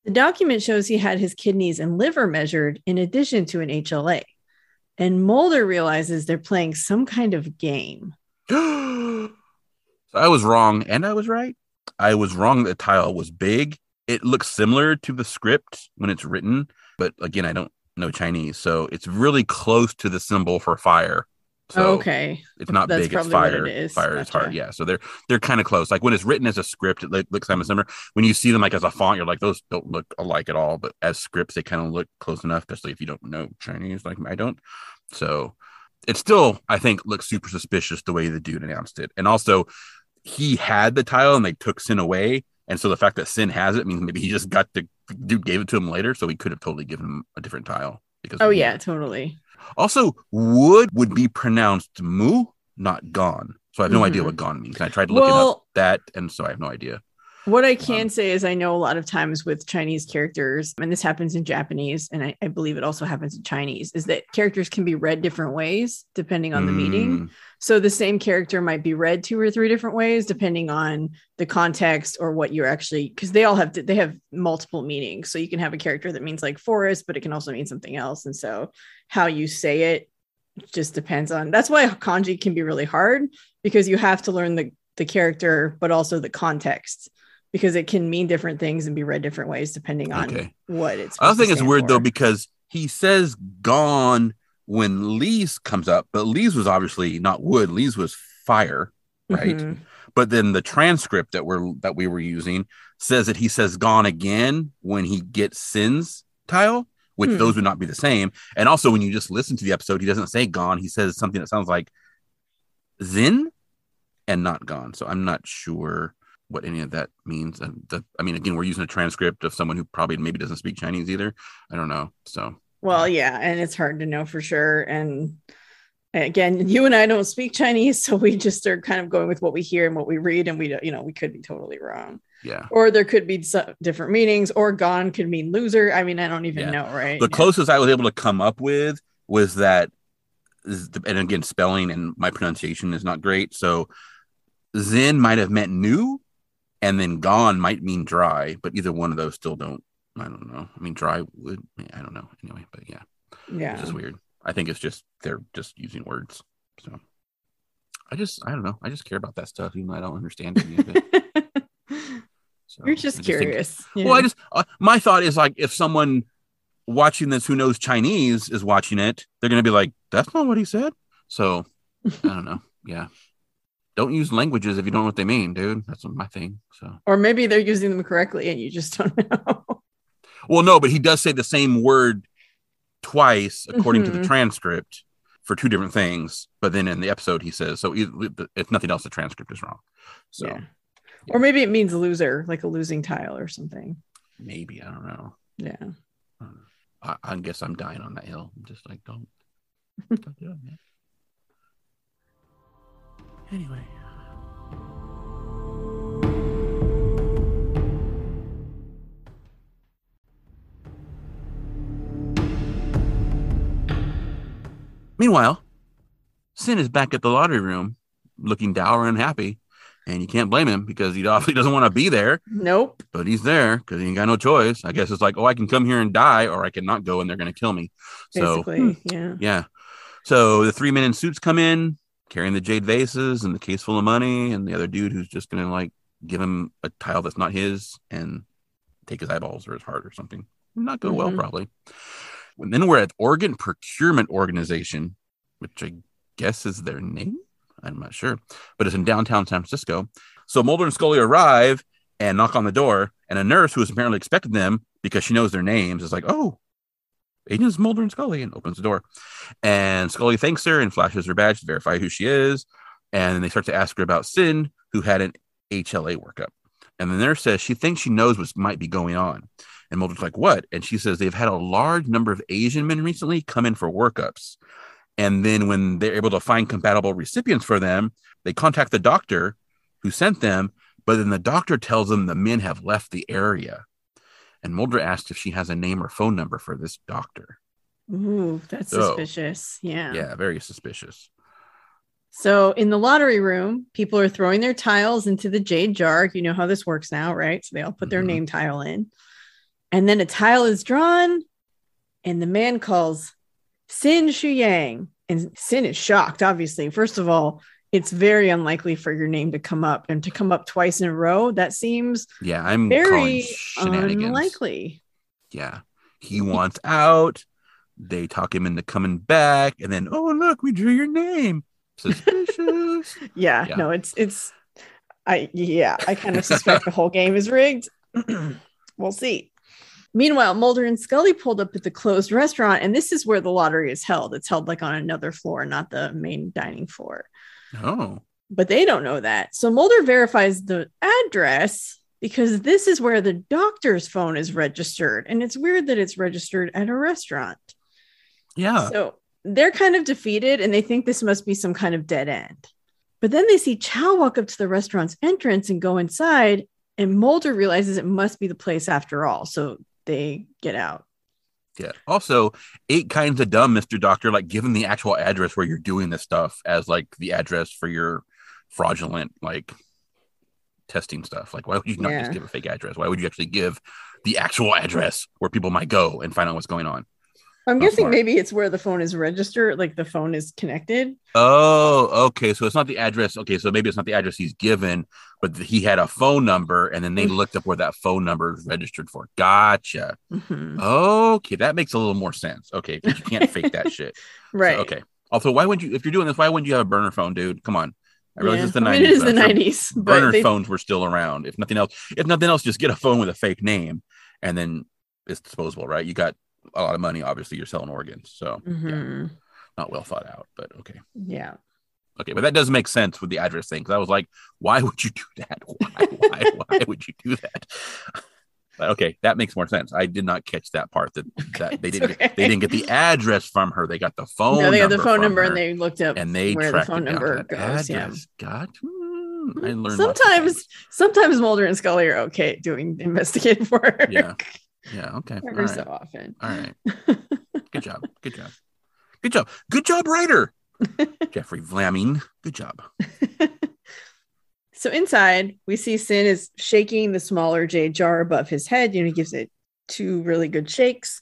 S2: The document shows he had his kidneys and liver measured in addition to an HLA. And Mulder realizes they're playing some kind of game.
S1: so I was wrong and I was right. I was wrong that tile was big. It looks similar to the script when it's written, but again, I don't know Chinese. So it's really close to the symbol for fire. So
S2: okay.
S1: it's not
S2: That's
S1: big, it's fire.
S2: it is.
S1: Fire is hard. Yeah. So they're they're kind of close. Like when it's written as a script, it looks kind of similar. When you see them like as a font, you're like, those don't look alike at all. But as scripts, they kind of look close enough, especially if you don't know Chinese like I don't. So it still, I think, looks super suspicious the way the dude announced it. And also he had the tile and they took Sin away. And so the fact that Sin has it means maybe he just got the dude gave it to him later, so he could have totally given him a different tile. Because
S2: Oh yeah, totally.
S1: Also, wood would be pronounced mu, not gone. So I have no idea
S2: Mhm.
S1: what gone means. I tried looking up
S2: Well,
S1: that, and so I have no idea.
S2: What I can
S1: Um,
S2: say is I know a lot of times with Chinese characters, and this happens in Japanese, and I, I believe it also happens in Chinese, is that characters can be read different ways depending on the meaning.
S1: Mm,
S2: So the same character might be read two or three different ways depending on the context or what you're actually because they all have they have multiple meanings. So you can have a character that means like forest, but it can also mean something else. And so how you say it just depends on that's why kanji can be really hard because you have to learn the the character but also the context because it can mean different things and be read different ways depending on
S1: Okay.
S2: what it's
S1: I think it's weird though because he says gone when Lee's comes up, but Lee's was obviously not wood. Lee's was fire, right?
S2: Mhm.
S1: But then the transcript that we're that we were using says that he says gone again when he gets sins tile, which
S2: Hmm.
S1: those would not be the same. And also when you just listen to the episode, he doesn't say gone. He says something that sounds like zin and not gone. So I'm not sure what any of that means. And the, I mean, again, we're using a transcript of someone who probably maybe doesn't speak Chinese either. I don't know. So
S2: Well, yeah, and it's hard to know for sure. And again, you and I don't speak Chinese, so we just are kind of going with what we hear and what we read, and we don't, you know, we could be totally wrong,
S1: yeah.
S2: or there could be some different meanings, or gone could mean loser. I mean, I don't even
S1: Yeah.
S2: know, right?
S1: The
S2: Yeah.
S1: closest I was able to come up with was that, and again, spelling and my pronunciation is not great. So Zen might have meant new, and then gone might mean dry, but either one of those still don't. I don't know. I mean, dry would. I don't know. Anyway, but yeah, Yeah. it's
S2: yeah,
S1: just weird. I think it's just they're just using words. So I just I don't know. I just care about that stuff, even though I don't understand any of it. So
S2: you're
S1: I
S2: just
S1: think-
S2: curious.
S1: well, I just uh, my thought is like if someone watching this who knows Chinese is watching it, they're gonna be like, "That's not what he said." So I don't know. Yeah, don't use languages if you don't know what they mean, dude. That's my thing. So
S2: or maybe they're using them correctly, and you just don't know.
S1: well, no, but he does say the same word twice according to the
S2: Mhm.
S1: transcript for two different things, but then in the episode he says so. If nothing else, the transcript is wrong. So
S2: yeah. Or maybe it means loser, like a losing tile or something.
S1: maybe I don't know.
S2: Yeah.
S1: I, I guess I'm dying on that hill. I'm just like, don't, don't do it, man. Anyway. Meanwhile, Sin is back at the lottery room looking dour and happy. And you can't blame him because he obviously doesn't want to be there
S2: Nope.
S1: but he's there because he ain't got no choice. I guess it's like, oh, I can come here and die, or I can not go and they're going to kill me. So,
S2: Basically, hmm. yeah.
S1: yeah. So the three men in suits come in carrying the jade vases and the case full of money, and the other dude who's just going to like give him a tile that's not his and take his eyeballs or his heart or something. Not go well,
S2: Mhm.
S1: probably. And then we're at Organ Procurement Organization, which I guess is their name. I'm not sure, but it's in downtown San Francisco. So Mulder and Scully arrive and knock on the door, and a nurse who is apparently expecting them because she knows their names is like, "Oh, Agents Mulder and Scully," and opens the door. And Scully thanks her and flashes her badge to verify who she is. And then they start to ask her about Sin, who had an HLA workup. And the nurse says she thinks she knows what might be going on. And Mulder's like, "What?" And she says they've had a large number of Asian men recently come in for workups. And then when they're able to find compatible recipients for them, they contact the doctor who sent them, but then the doctor tells them the men have left the area. And Mulder asks if she has a name or phone number for this doctor.
S2: Ooh, that's
S1: So,
S2: suspicious. Yeah.
S1: Yeah, very suspicious.
S2: So in the lottery room, people are throwing their tiles into the jade jar. You know how this works now, right? So they all put their
S1: Mhm.
S2: name tile in. And then a tile is drawn, and the man calls Sin Shuyang. And Sin is shocked, obviously. First of all, it's very unlikely for your name to come up and to come up twice in a row. That seems
S1: Yeah, I'm
S2: very unlikely.
S1: Yeah. He wants out. They talk him into coming back. And then, oh, look, we drew your name. Suspicious.
S2: Yeah,
S1: Yeah.
S2: no, it's it's I yeah, I kind of suspect the whole game is rigged. we'll see. Meanwhile, Mulder and Scully pulled up at the closed restaurant, and this is where the lottery is held. It's held like on another floor, not the main dining floor.
S1: Oh.
S2: But they don't know that. So Mulder verifies the address, because this is where the doctor's phone is registered. And it's weird that it's registered at a restaurant.
S1: Yeah.
S2: So they're kind of defeated and they think this must be some kind of dead end. But then they see Chao walk up to the restaurant's entrance and go inside. And Mulder realizes it must be the place after all. So they get out.
S1: Yeah. Also, eight kinds of dumb, Mr. Doctor, like given the actual address where you're doing this stuff as like the address for your fraudulent like testing stuff. Like, why would you not
S2: Yeah.
S1: just give a fake address? Why would you actually give the actual address where people might go and find out what's going on?
S2: I'm
S1: Not
S2: guessing
S1: smart.
S2: maybe it's where the phone is registered, like the phone is connected.
S1: Oh, okay. So it's not the address. Okay, so maybe it's not the address he's given, but he had a phone number, and then they
S2: Mm.
S1: looked up where that phone number is registered for. Gotcha.
S2: Mhm.
S1: Okay, that makes a little more sense. Okay, you can't fake that shit. So,
S2: Right.
S1: okay. Also, why wouldn't you, if you're doing this, why wouldn't you have a burner phone, dude? Come on. I realize
S2: Yeah.
S1: it's the
S2: I
S1: 90s.
S2: mean, it is the
S1: I'm sure Burner
S2: they,
S1: phones were still around. If nothing else, if nothing else, just get a phone with a fake name, and then it's disposable, right? You got a lot of money. Obviously, you're selling organs, so yeah,
S2: Mhm.
S1: not well thought out. But okay.
S2: yeah.
S1: Okay, but that does make sense with the address thing because I was like, why would you do that? Why, why, why would you do that? But okay, that makes more sense. I did not catch that part that, that they didn't
S2: okay.
S1: get, they didn't get the address from her. They got the phone.
S2: no, they got the phone number
S1: her,
S2: and they looked up
S1: and they
S2: where the phone
S1: it down to
S2: number goes. Yeah.
S1: Got hmm, I learned
S2: Sometimes, sometimes Mulder and Scully are okay doing investigative work.
S1: Yeah. Yeah. Okay.
S2: Every
S1: right.
S2: so often.
S1: All right. Good job. Good job. Good job. Good job, writer. Jeffrey Vlaming. Good job.
S2: So inside, we see Sin is shaking the smaller jade jar above his head. You know, he gives it two really good shakes.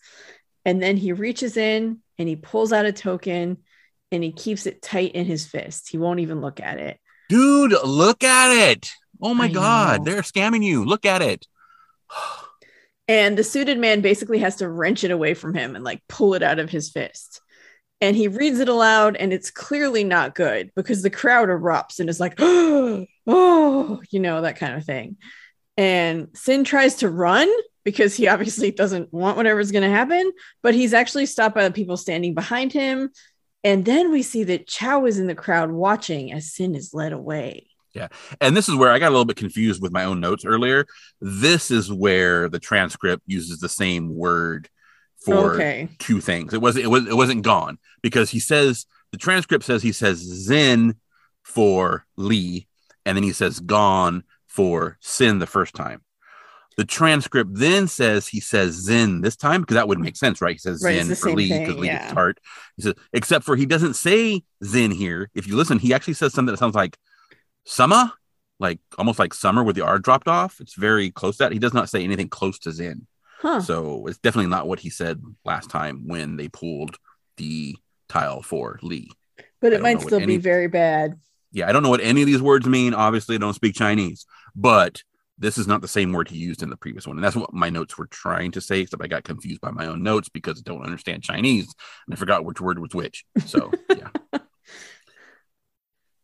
S2: And then he reaches in and he pulls out a token and he keeps it tight in his fist. He won't even look at it.
S1: Dude, look at it. Oh my
S2: I
S1: God.
S2: know.
S1: They're scamming you. Look at it.
S2: And the suited man basically has to wrench it away from him and like pull it out of his fist. And he reads it aloud, and it's clearly not good because the crowd erupts and is like, oh, oh you know, that kind of thing. And Sin tries to run because he obviously doesn't want whatever's going to happen, but he's actually stopped by the people standing behind him. And then we see that Chao is in the crowd watching as Sin is led away.
S1: And this is where I got a little bit confused with my own notes earlier. This is where the transcript uses the same word for
S2: okay.
S1: two things. It wasn't it was it wasn't gone because he says the transcript says he says Zen for Lee, and then he says gone for Sin the first time. The transcript then says he says Zen this time because that would make sense, right? He says
S2: Right,
S1: Zen for Lee because Lee
S2: yeah.
S1: gets tart. He says except for he doesn't say Zen here. If you listen, he actually says something that sounds like summer, like almost like summer with the R dropped off. It's very close to that. He does not say anything close to Zen.
S2: Huh.
S1: So it's definitely not what he said last time when they pulled the tile for Lee.
S2: but it might still
S1: any-
S2: be very bad.
S1: Yeah, I don't know what any of these words mean. Obviously, I don't speak Chinese, but this is not the same word he used in the previous one. And that's what my notes were trying to say, except I got confused by my own notes because I don't understand Chinese and I forgot which word was which. So, yeah.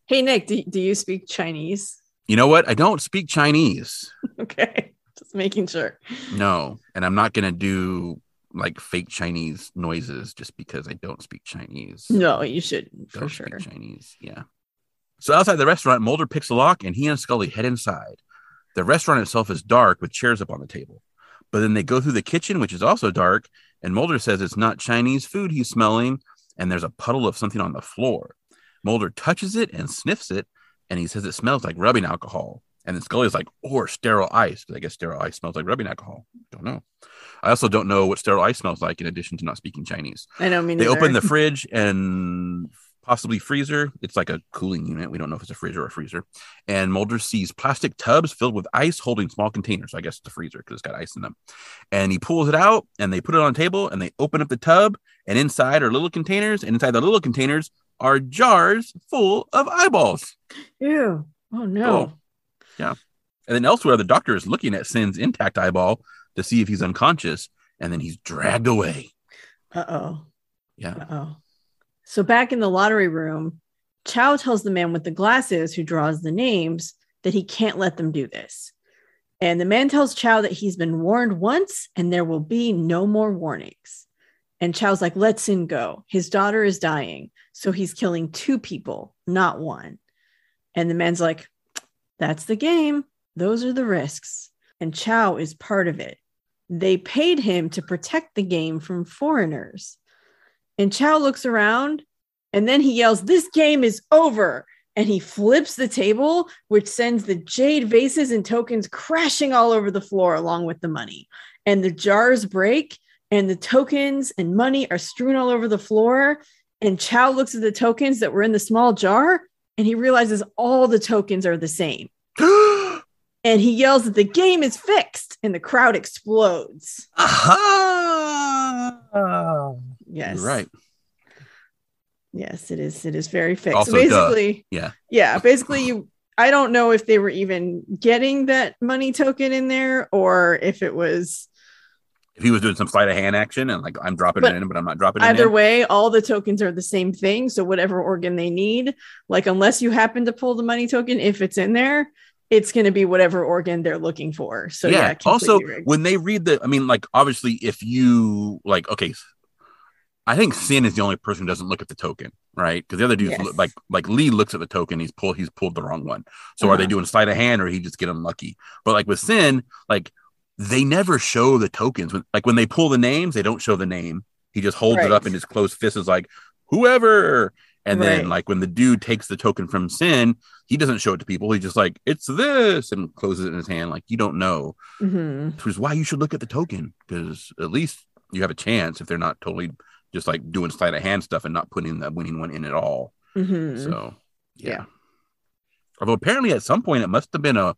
S2: Hey, Nick, do, do you speak Chinese?
S1: you know what? I don't speak Chinese.
S2: Okay. Just making sure.
S1: No. And I'm not going to do like fake Chinese noises just because I don't speak Chinese.
S2: No, you shouldn't for
S1: Don't
S2: sure.
S1: speak Chinese. Yeah. So outside the restaurant, Mulder picks a lock and he and Scully head inside. The restaurant itself is dark with chairs up on the table. But then they go through the kitchen, which is also dark, and Mulder says it's not Chinese food he's smelling, and there's a puddle of something on the floor. Mulder touches it and sniffs it, and he says it smells like rubbing alcohol. And then Scully is like, or sterile ice. But I guess sterile ice smells like rubbing alcohol. Don't know. I also don't know what sterile ice smells like in addition to not speaking Chinese
S2: I know. mean
S1: they
S2: neither.
S1: open the fridge and possibly freezer. It's like a cooling unit. We don't know if it's a fridge or a freezer. And Mulder sees plastic tubs filled with ice holding small containers. I guess it's a freezer because it's got ice in them. And he pulls it out and they put it on a table and they open up the tub. And inside are little containers. And inside the little containers are jars full of eyeballs.
S2: Ew. Oh no. Yeah.
S1: And then elsewhere, the doctor is looking at Sin's intact eyeball to see if he's unconscious. And then he's dragged away.
S2: Uh oh.
S1: Yeah.
S2: Uh oh. So back in the lottery room, Chao tells the man with the glasses who draws the names that he can't let them do this. And the man tells Chao that he's been warned once and there will be no more warnings. And Chao's like, let Sin go. His daughter is dying. So he's killing two people, not one. And the man's like, that's the game. Those are the risks. and Chao is part of it. They paid him to protect the game from foreigners. And Chao looks around and then he yells, This game is over. And he flips the table, which sends the jade vases and tokens crashing all over the floor along with the money. And the jars break, and the tokens and money are strewn all over the floor. And Chao looks at the tokens that were in the small jar and he realizes all the tokens are the same. and he yells that the game is fixed and the crowd explodes.
S1: Aha!
S2: Yes.
S1: You're right.
S2: Yes, it is. It is very fixed.
S1: Also,
S2: so basically,
S1: Yeah.
S2: yeah, basically you I don't know if they were even getting that money token in there or if it was
S1: If he was doing some sleight of hand action and like I'm dropping
S2: But
S1: it in, but I'm not dropping it
S2: either way, all the tokens are the same thing. So whatever organ they need, like unless you happen to pull the money token, if it's in there, it's going to be whatever organ they're looking for. So yeah.
S1: yeah. also,
S2: rigged.
S1: when they read the, I mean, like obviously, if you like, okay, I think Sin is the only person who doesn't look at the token, right? Because the other dudes
S2: Yes.
S1: look, like like Lee looks at the token, he's pulled he's pulled the wrong one. So are they
S2: Uh-huh.
S1: doing sleight of hand or he just get unlucky? But like with Sin, like they never show the tokens. When like when they pull the names, they don't show the name. He just holds it up in his closed fist, is like whoever. And then like when the dude takes the token from Sin, he doesn't show it to people. He's just like it's this and closes it in his hand. Like you don't know
S2: Mhm.
S1: which is why you should look at the token because at least you have a chance if they're not totally just like doing sleight of hand stuff and not putting the winning one in at all.
S2: Mhm.
S1: So, yeah.
S2: Yeah.
S1: Although apparently at some point it must have been a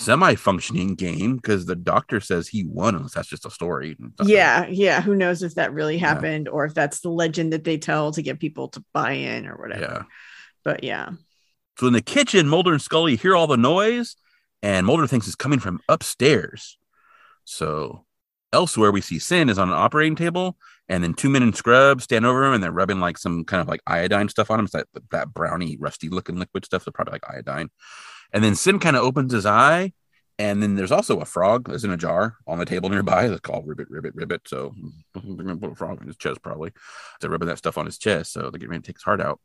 S1: semi-functioning game because the doctor says he won, unless that's just a story.
S2: yeah, yeah. Who knows if that really happened or if that's the legend that they tell to get people to buy in or whatever.
S1: Yeah.
S2: But yeah.
S1: So in the kitchen, Mulder and Scully hear all the noise, and Mulder thinks it's coming from upstairs. So elsewhere, we see Sin is on an operating table, and then two men in scrubs stand over him, and they're rubbing like some kind of like iodine stuff on him. It's that that browny, rusty looking liquid stuff. They're probably like iodine. And then Sin kind of opens his eye, and then there's also a frog that's in a jar on the table nearby. That's called Ribbit, Ribbit, Ribbit. So they're gonna put a frog in his chest probably. They're rubbing that stuff on his chest, so they're getting ready to take his heart out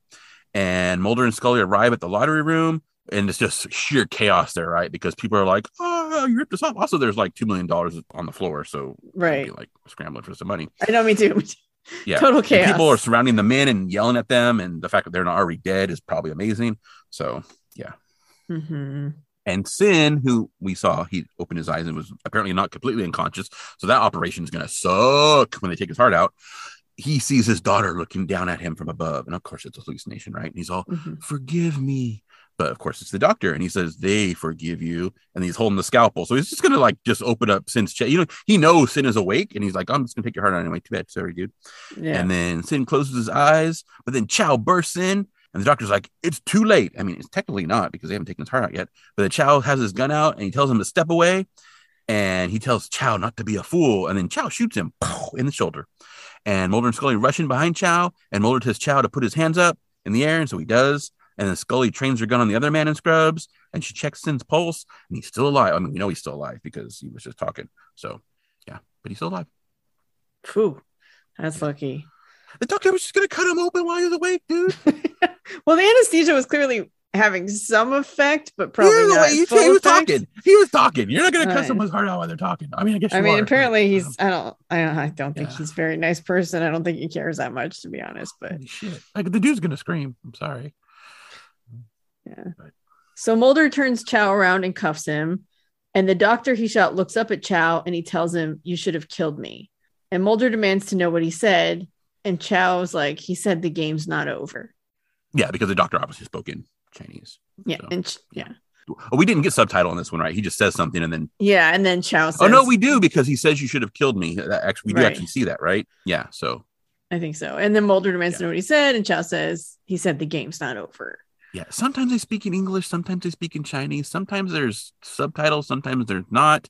S1: and Mulder and Scully arrive at the lottery room, and it's just sheer chaos there, right? Because people are like, "Oh, you ripped us off." Also, there's like two million dollars on the floor, so
S2: Right.
S1: be, like scrambling for some money.
S2: I know me too.
S1: Yeah,
S2: Total
S1: And
S2: chaos.
S1: people are surrounding the men and yelling at them, and the fact that they're not already dead is probably amazing. So,
S2: Mhm.
S1: and Sin, who we saw, he opened his eyes and was apparently not completely unconscious. So that operation is going to suck when they take his heart out. He sees his daughter looking down at him from above, and of course, it's a hallucination, right? And he's all,
S2: Mhm.
S1: forgive me. But of course, it's the doctor, and he says they forgive you, and he's holding the scalpel. So he's just gonna like just open up Sin's chest. You know, he knows Sin is awake, and he's like, I'm just gonna take your heart out anyway. Too bad, sorry, dude.
S2: Yeah.
S1: And then Sin closes his eyes, but then Chao bursts in, and the doctor's like, It's too late. I mean, it's technically not because they haven't taken his heart out yet. But the Chao has his gun out, and he tells him to step away, and he tells Chao not to be a fool, and then Chao shoots him in the shoulder. And Mulder and Scully rush in behind Chao, and Mulder tells Chao to put his hands up in the air, and so he does. And then Scully trains her gun on the other man in scrubs, and she checks Sin's pulse, and he's still alive. I mean, we know he's still alive because he was just talking. So, yeah, but he's still alive.
S2: Phew. That's lucky.
S1: The doctor was just gonna cut him open while he was awake, dude.
S2: well, the anesthesia was clearly having some effect, but probably
S1: He was
S2: not.
S1: he, he was talking. He was talking. You're not gonna cut someone's heart out while they're talking. I mean, I guess.
S2: I mean,
S1: are,
S2: apparently
S1: but,
S2: he's. I don't. I don't. I don't think
S1: Yeah.
S2: he's a very nice person. I don't think he cares that much, to be honest. But
S1: Holy shit! Like the dude's gonna scream. I'm sorry.
S2: yeah.
S1: Right.
S2: So Mulder turns Chao around and cuffs him, and the doctor he shot looks up at Chao and he tells him, "You should have killed me." And Mulder demands to know what he said, and Chao's like, "He said the game's not over."
S1: Yeah, because the doctor obviously spoke in Chinese.
S2: Yeah,
S1: So,
S2: and ch- yeah,
S1: Oh, we didn't get subtitle on this one, right? He just says something and then.
S2: yeah, and then Chao says,
S1: oh no, we do because he says you should have killed me. That actually, we do
S2: Right.
S1: actually see that, right? Yeah. So
S2: I think so. And then Mulder demands
S1: Yeah.
S2: to know what he said, and Chao says, "He said the game's not over."
S1: yeah, sometimes they speak in English, sometimes they speak in Chinese, sometimes there's subtitles, sometimes there's not.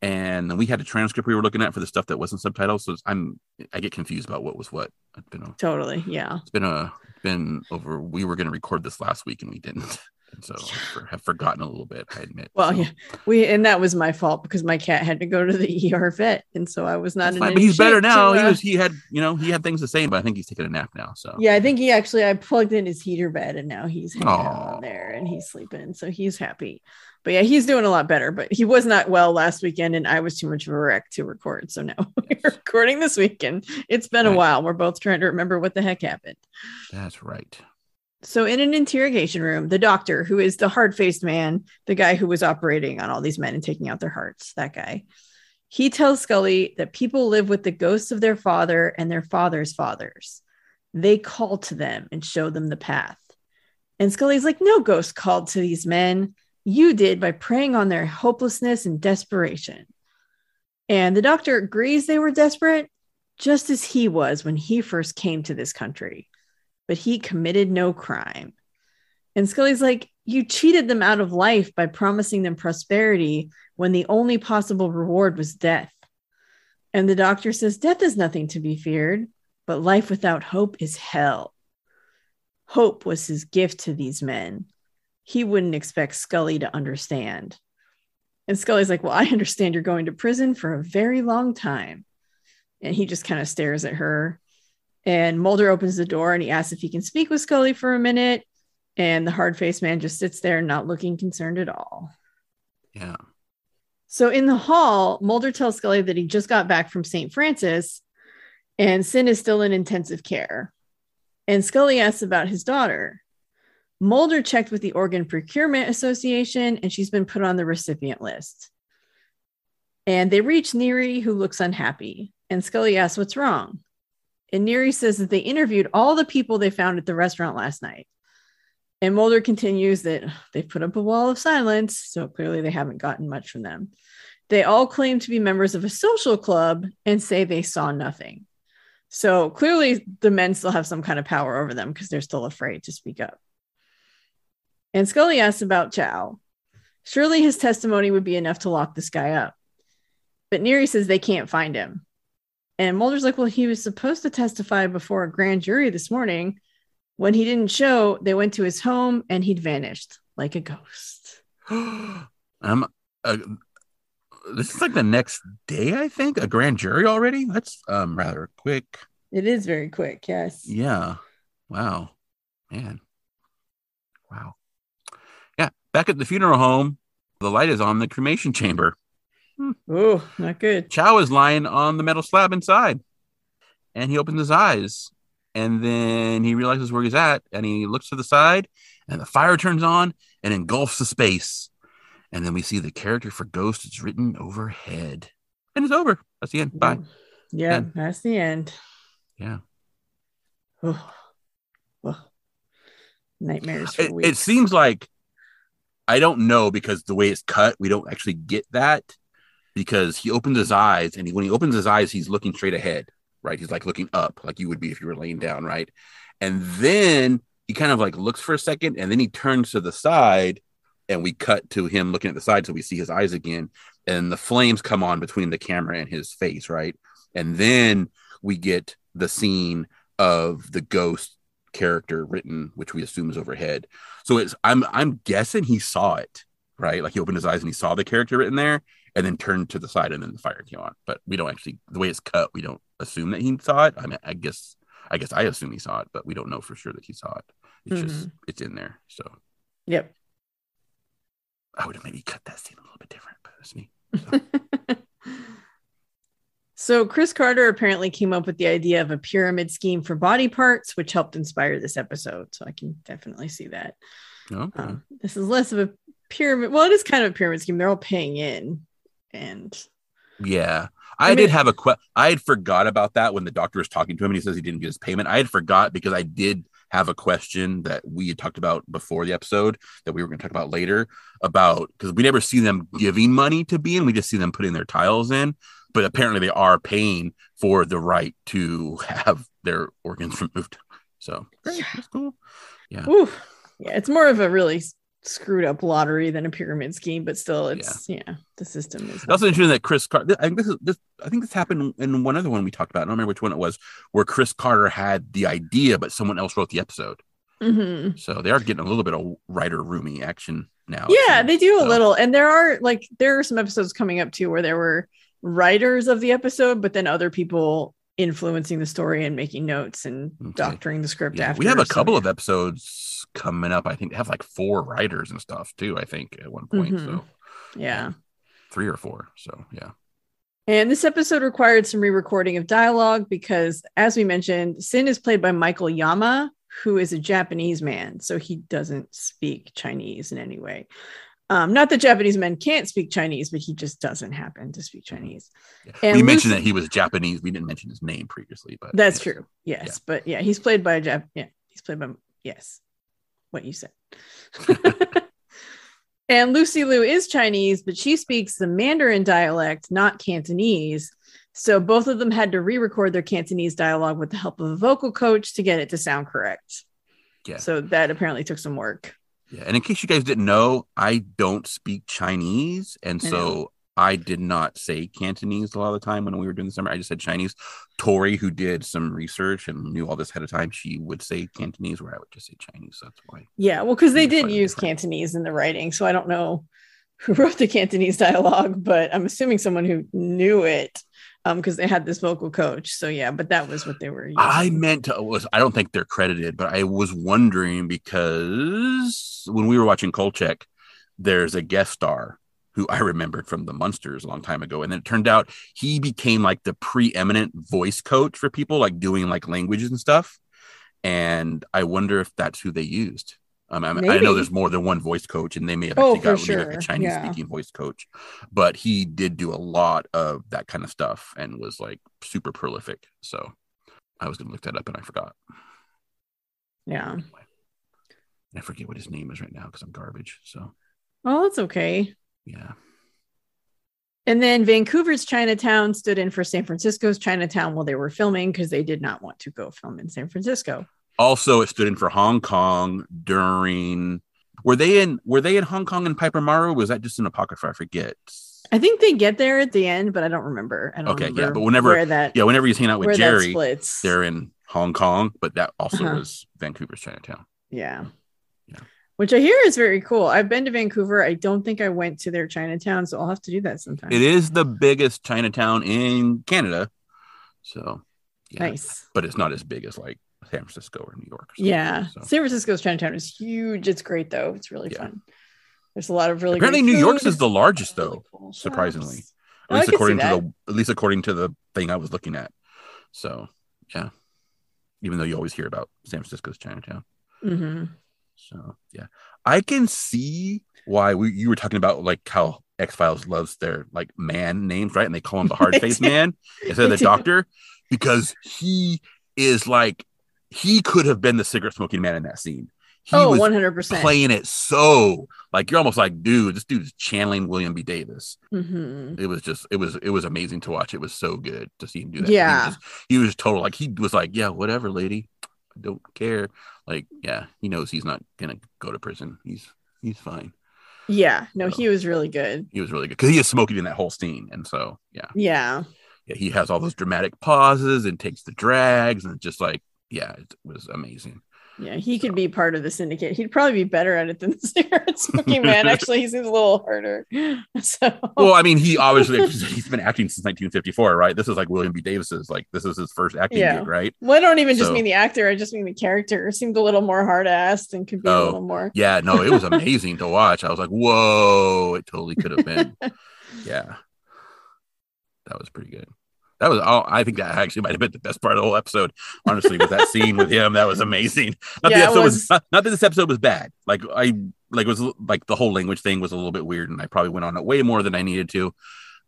S1: And we had a transcript we were looking at for the stuff that wasn't subtitled, so I'm I get confused about what was what. It's been a,
S2: Totally, yeah.
S1: it's been a been over. We were going to record this last week and we didn't. and so I have forgotten a little bit. I admit.
S2: Well,
S1: so.
S2: yeah, we and that was my fault because my cat had to go to the ER vet, and so I was not. In
S1: fine, but he's better now.
S2: to,
S1: he
S2: uh,
S1: was he had you know he had things to say, but I think he's taking a nap now. So
S2: Yeah, I think he actually I plugged in his heater bed and now he's hanging out on there and he's sleeping, so he's happy. But yeah, he's doing a lot better. But he was not well last weekend, and I was too much of a wreck to record. So now we're recording this weekend. It's been a while. We're both trying to remember what the heck happened.
S1: that's right.
S2: So, in an interrogation room, the doctor, who is the hard faced man, the guy who was operating on all these men and taking out their hearts, that guy, he tells Scully that people live with the ghosts of their father and their father's fathers. They call to them and show them the path. And Scully's like, No ghost called to these men. You did by preying on their hopelessness and desperation. And the doctor agrees they were desperate, just as he was when he first came to this country but he committed no crime. And Scully's like, You cheated them out of life by promising them prosperity when the only possible reward was death. And the doctor says, Death is nothing to be feared, but life without hope is hell. Hope was his gift to these men. He wouldn't expect Scully to understand. And Scully's like, Well, I understand you're going to prison for a very long time. And he just kind of stares at her. And Mulder opens the door and he asks if he can speak with Scully for a minute. And the hard faced man just sits there, not looking concerned at all.
S1: Yeah.
S2: So in the hall, Mulder tells Scully that he just got back from St. Francis and Sin is still in intensive care. And Scully asks about his daughter. Mulder checked with the Organ Procurement Association and she's been put on the recipient list. And they reach Neary, who looks unhappy. And Scully asks what's wrong. And Neary says that they interviewed all the people they found at the restaurant last night. And Mulder continues that they've put up a wall of silence, so clearly they haven't gotten much from them. They all claim to be members of a social club and say they saw nothing. So clearly the men still have some kind of power over them because they're still afraid to speak up. And Scully asks about Chao. Surely his testimony would be enough to lock this guy up. But Neary says they can't find him. And Mulder's like, well, he was supposed to testify before a grand jury this morning. When he didn't show, they went to his home and he'd vanished like a ghost.
S1: um, uh, this is like the next day, I think. A grand jury already. That's um rather quick.
S2: It is very quick, yes.
S1: Yeah. Wow. Man. Wow. Back at the funeral home, the light is on the cremation chamber.
S2: Oh, not good.
S1: Chao is lying on the metal slab inside, and he opens his eyes, and then he realizes where he's at, and he looks to the side, and the fire turns on and engulfs the space, and then we see the character for Ghost is written overhead, and it's over. That's the end. Bye.
S2: Yeah, that's the end.
S1: Yeah.
S2: Oh. Oh. Nightmares for
S1: It,
S2: weeks.
S1: it seems like I don't know because the way it's cut, we don't actually get that because he opens his eyes, and he, when he opens his eyes, he's looking straight ahead, right? He's like looking up, like you would be if you were laying down, right? And then he kind of like looks for a second, and then he turns to the side, and we cut to him looking at the side, so we see his eyes again, and the flames come on between the camera and his face, right? And then we get the scene of the ghost character written, which we assume is overhead. So it's I'm I'm guessing he saw it, right? Like he opened his eyes and he saw the character written there, and then turned to the side, and then the fire came on. But we don't actually the way it's cut, we don't assume that he saw it. I mean, I guess I guess I assume he saw it, but we don't know for sure that he saw it. It's just mm-hmm. it's in there. So
S2: Yep.
S1: I would have maybe cut that scene a little bit different, but that's me.
S2: so Chris Carter apparently came up with the idea of a pyramid scheme for body parts, which helped inspire this episode. So I can definitely see that.
S1: Okay.
S2: Um, this is less of a pyramid. Well, it is kind of a pyramid scheme. They're all paying in, and
S1: Yeah.
S2: I
S1: I, did have a question. I had forgot about that when the doctor was talking to him and he says he didn't get his payment. I had forgot because I did have a question that we had talked about before the episode that we were going to talk about later about because we never see them giving money to Bean. We just see them putting their tiles in. But apparently they are paying for the right to have their organs removed. So great, that's cool.
S2: Ooh, yeah, it's more of a really screwed up lottery than a pyramid scheme, but still, it's yeah, the system is.
S1: Also interesting that Chris Carter. I think this is this. I think this happened in one other one we talked about. I don't remember which one it was, where Chris Carter had the idea, but someone else wrote the episode.
S2: hmm
S1: So they are getting a little bit of writer roomy action now.
S2: Yeah, they do a
S1: So,
S2: little. And there are like there are some episodes coming up too where there were writers of the episode, but then other people influencing the story and making notes and
S1: Okay.
S2: doctoring the script
S1: yeah,
S2: after.
S1: we have a
S2: so
S1: couple
S2: yeah.
S1: of episodes coming up. I think they have like four writers and stuff too. I think at one point.
S2: Mhm.
S1: So
S2: yeah.
S1: three or four. So yeah.
S2: And this episode required some re-recording of dialogue because, as we mentioned, Sin is played by Michael Yama, who is a Japanese man, so he doesn't speak Chinese in any way. Um, not that Japanese men can't speak Chinese, but he just doesn't happen to speak Chinese.
S1: Yeah. We mentioned that he was Japanese. We didn't mention his name previously, but
S2: That's
S1: yes.
S2: true. Yes, but yeah, he's played by a Jap. Yeah, he's played by yes, what you said. and Lucy Liu is Chinese, but she speaks the Mandarin dialect, not Cantonese. So both of them had to re-record their Cantonese dialogue with the help of a vocal coach to get it to sound correct.
S1: Yeah.
S2: So that apparently took some work.
S1: Yeah, and in case you guys didn't know, I don't speak Chinese, and
S2: I
S1: so. I did not say Cantonese a lot of the time when we were doing the summer. I just said Chinese. Tori, who did some research and knew all this ahead of time, she would say Cantonese, where I would just say Chinese. That's why.
S2: Yeah, well, because they did use
S1: different.
S2: Cantonese in the writing, so I don't know who wrote the Cantonese dialogue, but I'm assuming someone who knew it, um, because they had this vocal coach. So yeah, but that was what they were. Using.
S1: I meant to was I don't think they're credited, but I was wondering because when we were watching Kolchak, there's a guest star who I remembered from the Munsters a long time ago, and then it turned out he became like the preeminent voice coach for people like doing like languages and stuff. And I wonder if that's who they used. Um, I, mean, I know there's more than one voice coach, and they may have
S2: Oh,
S1: actually got
S2: for
S1: like,
S2: sure.
S1: a Chinese
S2: Yeah.
S1: speaking voice coach, but he did do a lot of that kind of stuff and was like super prolific. So I was going to look that up and I forgot.
S2: yeah.
S1: I forget what his name is right now because I'm garbage. So
S2: Well, that's okay.
S1: yeah,
S2: And then Vancouver's Chinatown stood in for San Francisco's Chinatown while they were filming because they did not want to go film in San Francisco.
S1: Also it stood in for Hong Kong during. Were they in? Were they in Hong Kong and Piper Maru? Was that just an apocrypha? I forget.
S2: I think they get there at the end, but I don't remember. I don't
S1: Okay, yeah, but whenever-
S2: where that
S1: Yeah, whenever he's hanging out with Jerry, they're in Hong Kong, but that also
S2: Uh-huh.
S1: was Vancouver's Chinatown.
S2: Yeah.
S1: Yeah.
S2: Which I hear is very cool. I've been to Vancouver. I don't think I went to their Chinatown, so I'll have to do that sometime.
S1: It is the biggest Chinatown in Canada. So yeah,
S2: nice.
S1: but it's not as big as like San Francisco or New York. Or.
S2: Yeah.
S1: So,
S2: San Francisco's Chinatown is huge. It's great though. It's really
S1: Yeah.
S2: fun. There's a lot of really
S1: Apparently New York's is the largest,
S2: Really
S1: though,
S2: cool
S1: surprisingly.
S2: Oh,
S1: at least according to the at least according to the thing I was looking at. So yeah. Even though you always hear about San Francisco's Chinatown.
S2: Mhm.
S1: So yeah. I can see why we you were talking about like how X Files loves their like man names, right? And they call him the hard face man instead of the
S2: do.
S1: doctor because he is like he could have been the cigarette smoking man in that scene. He
S2: Oh,
S1: was
S2: 100%.
S1: playing it so like you're almost like, dude, this dude's channeling William B. Davis.
S2: Mhm.
S1: It was just it was it was amazing to watch. It was so good to see him do that.
S2: Yeah.
S1: He was, he was total like he was like, Yeah, whatever, lady. I don't care. Like, yeah, he knows he's not gonna go to prison. He's he's fine.
S2: Yeah. No,
S1: So-
S2: he was really good.
S1: He was really good because he is smoking in that whole scene. And so yeah.
S2: Yeah.
S1: Yeah, he has all those dramatic pauses and takes the drags and just like, yeah, it was amazing.
S2: Yeah. He could be part of the syndicate. He'd probably be better at it than the cigarette smoking man. Actually, he seems a little harder. So
S1: Well, I mean, he obviously he's been acting since 1954, right? This is like William B. Davis's like this is his first acting
S2: Yeah.
S1: gig, right?
S2: well, I don't even just mean the actor, I just mean the character seemed a little more hard assed and could be a
S1: Oh,
S2: little more
S1: Yeah, no, it was amazing to watch. I was like, whoa, it totally could have been. yeah. That was pretty good. That was all I think that actually might have been the best part of the whole episode. Honestly, with that scene with him, that was amazing. Not
S2: Yeah,
S1: the episode was,
S2: was.
S1: not, not that this episode was bad. Like I like it was like the whole language thing was a little bit weird, and I probably went on it way more than I needed to.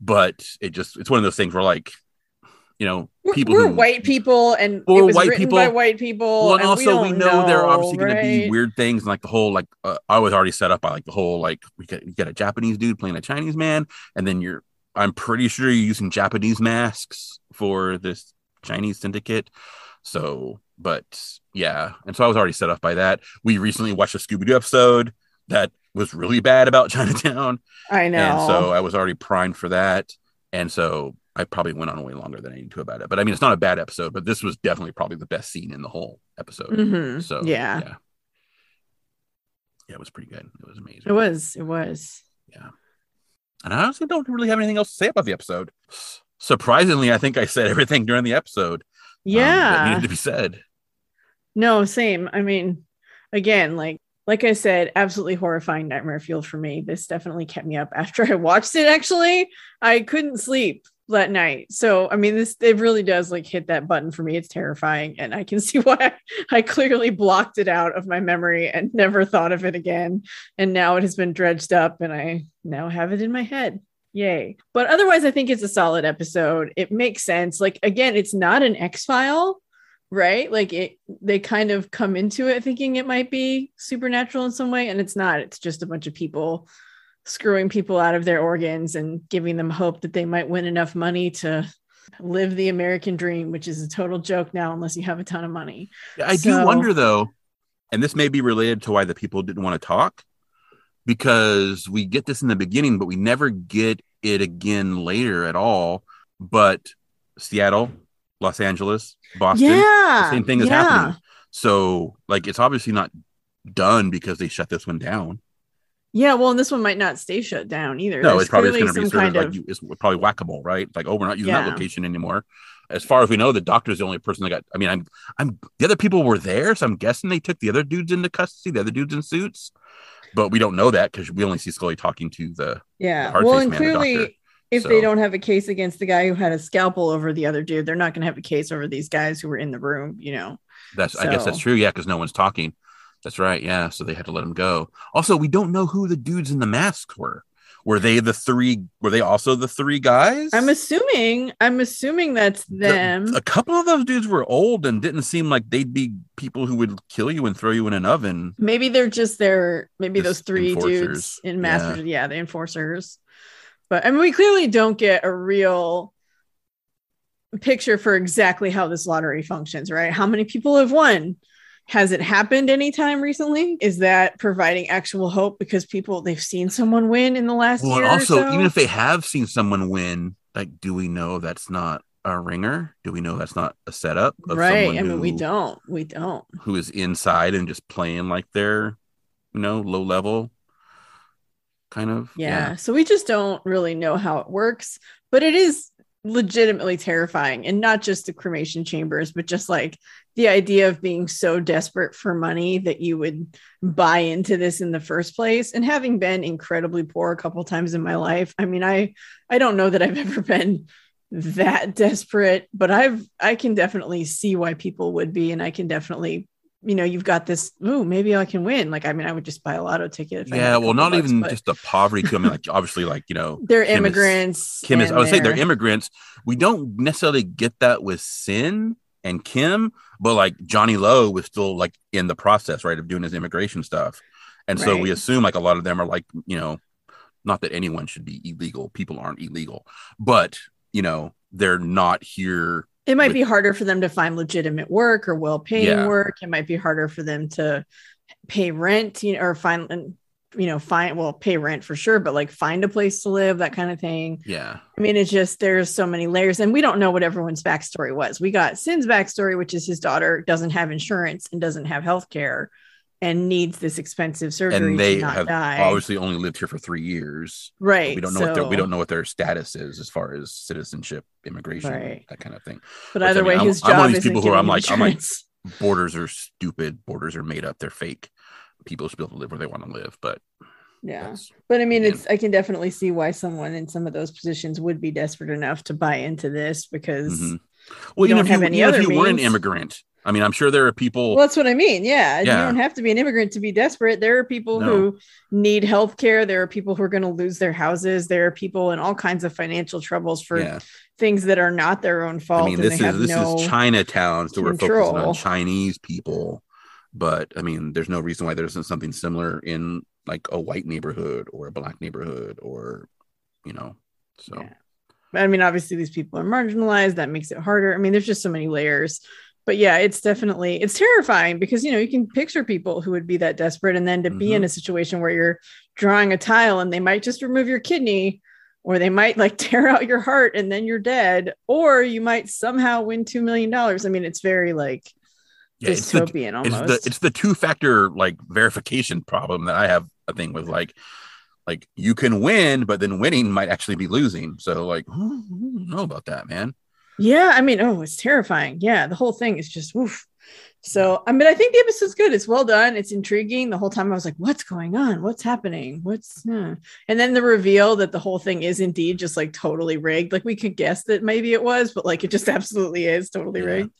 S1: But it just it's one of those things where like, you know, people
S2: we're
S1: who
S2: white people and it was
S1: white
S2: written
S1: people.
S2: by white people.
S1: well, and
S2: and
S1: also we,
S2: don't
S1: know, there are obviously going to be weird things, and like the whole like uh, I was already set up by like the whole like we got you got a Japanese dude playing a Chinese man, and then you're I'm pretty sure you're using Japanese masks for this Chinese syndicate. So, but yeah, and so I was already set up by that. We recently watched a Scooby Doo episode that was really bad about Chinatown,
S2: I know.
S1: and so I was already primed for that, and so I probably went on way longer than I need to about it. But I mean, it's not a bad episode, but this was definitely probably the best scene in the whole episode.
S2: Mhm.
S1: So
S2: yeah.
S1: yeah, Yeah, it was pretty good. It was amazing.
S2: It was. It was.
S1: And I honestly don't really have anything else to say about the episode. Surprisingly, I think I said everything during the episode. um, that
S2: Yeah.
S1: needed to be said.
S2: No, same. I mean, again, like like I said, absolutely horrifying nightmare fuel for me. This definitely kept me up after I watched it. Actually, I couldn't sleep that night. So I mean, this it really does like hit that button for me. It's terrifying, and I can see why I clearly blocked it out of my memory and never thought of it again. And now it has been dredged up, and I now have it in my head. Yay. But otherwise, I think it's a solid episode. It makes sense. Like, again, it's not an X file, right? Like, it, they kind of come into it thinking it might be supernatural in some way, and it's not. It's just a bunch of people screwing people out of their organs and giving them hope that they might win enough money to live the American dream, which is a total joke now, unless you have a ton of money.
S1: I do wonder though, and this may be related to why the people didn't want to talk, because we get this in the beginning, but we never get it again later at all. But Seattle, Los Angeles, Boston,
S2: yeah.
S1: the same thing is
S2: yeah.
S1: happening. So, like, it's obviously not done because they shut this one down.
S2: Yeah, well, and this one might not stay shut down either.
S1: No,
S2: There's
S1: it's probably going to be
S2: some
S1: sort
S2: kind
S1: of
S2: of
S1: you, it's probably whack a mole, right? Like, oh, we're not using that location anymore. As far as we know, the doctor's the only person that got. I mean, I'm, I'm. The other people were there, so I'm guessing they took the other dudes into custody, the other dudes in suits, but we don't know that because we only see Scully talking to the.
S2: Yeah.
S1: hard
S2: Well, and
S1: man,
S2: clearly, if
S1: So-
S2: they don't have a case against the guy who had a scalpel over the other dude, they're not going to have a case over these guys who were in the room, you know?
S1: That's. I guess that's true. Yeah, because no one's talking. That's right. Yeah, so they had to let him go. Also, we don't know who the dudes in the masks were. Were they the three? Were they also the three guys?
S2: I'm assuming, I'm assuming that's
S1: The-
S2: them.
S1: a couple of those dudes were old and didn't seem like they'd be people who would kill you and throw you in an oven.
S2: maybe they're just their, maybe those
S1: Just
S2: three dudes
S1: enforcers.
S2: in Masters. Yeah. the enforcers. But I mean, we clearly don't get a real picture for exactly how this lottery functions, right? How many people have won? Has it happened anytime recently? Is that providing actual hope because people they've seen someone win in the last
S1: Well,
S2: year? or
S1: also,
S2: so?
S1: even if they have seen someone win, like, do we know that's not a ringer? Do we know that's not a setup? Of
S2: right.
S1: someone
S2: I mean, we don't. We don't.
S1: Who is inside and just playing like they're, you know, low level, kind of.
S2: Yeah. So we just don't really know how it works, but it is legitimately terrifying. And not just the cremation chambers, but just like the idea of being so desperate for money that you would buy into this in the first place. And having been incredibly poor a couple times in my life, I mean, I I don't know that I've ever been that desperate, but I've I can definitely see why people would be, and I can definitely. You know, you've got this. Ooh, maybe I can win. Like, I mean, I would just buy a lotto ticket. If
S1: Yeah. Well, not
S2: bucks,
S1: even
S2: but-
S1: just the poverty too. I mean, like, obviously, like, you know,
S2: they're
S1: Kim is-
S2: immigrants.
S1: Kim is, I would say they're
S2: they're-
S1: immigrants. We don't necessarily get that with Hsin and Kim, but like Johnny Lowe was still like in the process, right, of doing his immigration stuff. And so we assume like a lot of them are like, you know, not that anyone should be illegal. People aren't illegal, but, you know, they're not here.
S2: It might
S1: with-
S2: be harder for them to find legitimate work or well-paying
S1: Yeah.
S2: work. It might be harder for them to pay rent, you know, or find you know, find well, pay rent for sure, but like find a place to live, that kind of thing.
S1: Yeah.
S2: I mean, it's just there's so many layers, and we don't know what everyone's backstory was. We got Hsin's backstory, which is his daughter doesn't have insurance and doesn't have health care and needs this expensive surgery
S1: And they
S2: to not
S1: have
S2: die.
S1: obviously only lived here for three years.
S2: right.
S1: We don't know what their, we don't know what their status is as far as citizenship, immigration,
S2: Right.
S1: that kind of thing.
S2: But
S1: which, I
S2: either
S1: mean,
S2: way,
S1: I'm-
S2: his
S1: I'm one of
S2: job
S1: these
S2: is
S1: people who I'm like- I'm like-
S2: insurance.
S1: borders are stupid borders are made up they're fake people should be able to live where they want to live but
S2: yeah. But I mean,
S1: Again.
S2: it's I can definitely see why someone in some of those positions would be desperate enough to buy into this because
S1: mhm. well
S2: you don't
S1: if
S2: have
S1: you,
S2: any
S1: even if
S2: other
S1: you were an immigrant i mean i'm sure there are people
S2: well, that's what I mean. Yeah,
S1: Yeah.
S2: you don't have to be an immigrant to be desperate. There are people
S1: No.
S2: who need health care. There are people who are going to lose their houses. There are people in all kinds of financial troubles for
S1: yeah
S2: things that are not their own fault.
S1: i mean this is this
S2: no,
S1: is chinatown so we're focusing on chinese people but i mean there's no reason why there isn't something similar in like a white neighborhood or a black neighborhood or you know so
S2: Yeah. I mean, obviously these people are marginalized. That makes it harder. I mean, there's just so many layers. But yeah, it's definitely it's terrifying because you know you can picture people who would be that desperate, and then to be
S1: Mm-hmm.
S2: in a situation where you're drawing a tile and they might just remove your kidney, or they might like tear out your heart and then you're dead, or you might somehow win two million dollars. I mean, it's very like
S1: Yeah, it's the,
S2: dystopian
S1: it's the it's the two factor like verification problem that I have a thing with like like you can win, but then winning might actually be losing. So like, I don't know about that, man.
S2: yeah, I mean, oh, it's terrifying. Yeah, the whole thing is just woof. So, I mean, I think the episode's good. It's well done. It's intriguing. The whole time I was like, what's going on? What's happening? What's, and then the reveal that the whole thing is indeed just like totally rigged. Like we could guess that maybe it was, but like it just absolutely is totally
S1: Yeah.
S2: rigged.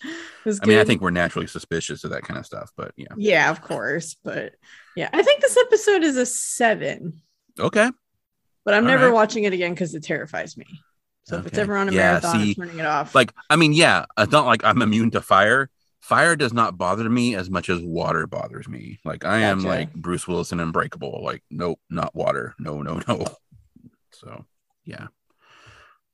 S1: I mean, I think we're naturally suspicious of that kind of stuff, but yeah.
S2: yeah, of course. But yeah, I think this episode is a seven,
S1: Okay.
S2: but I'm
S1: All
S2: never
S1: right.
S2: watching it again because it terrifies me. So if it's ever on a
S1: Yeah,
S2: marathon,
S1: see,
S2: I'm turning it off.
S1: Like, I mean, yeah, it's not like I'm immune to fire. Fire does not bother me as much as water bothers me. Like I am
S2: Gotcha.
S1: like Bruce Willis and Unbreakable. Like, nope, not water. No, no, no. So yeah.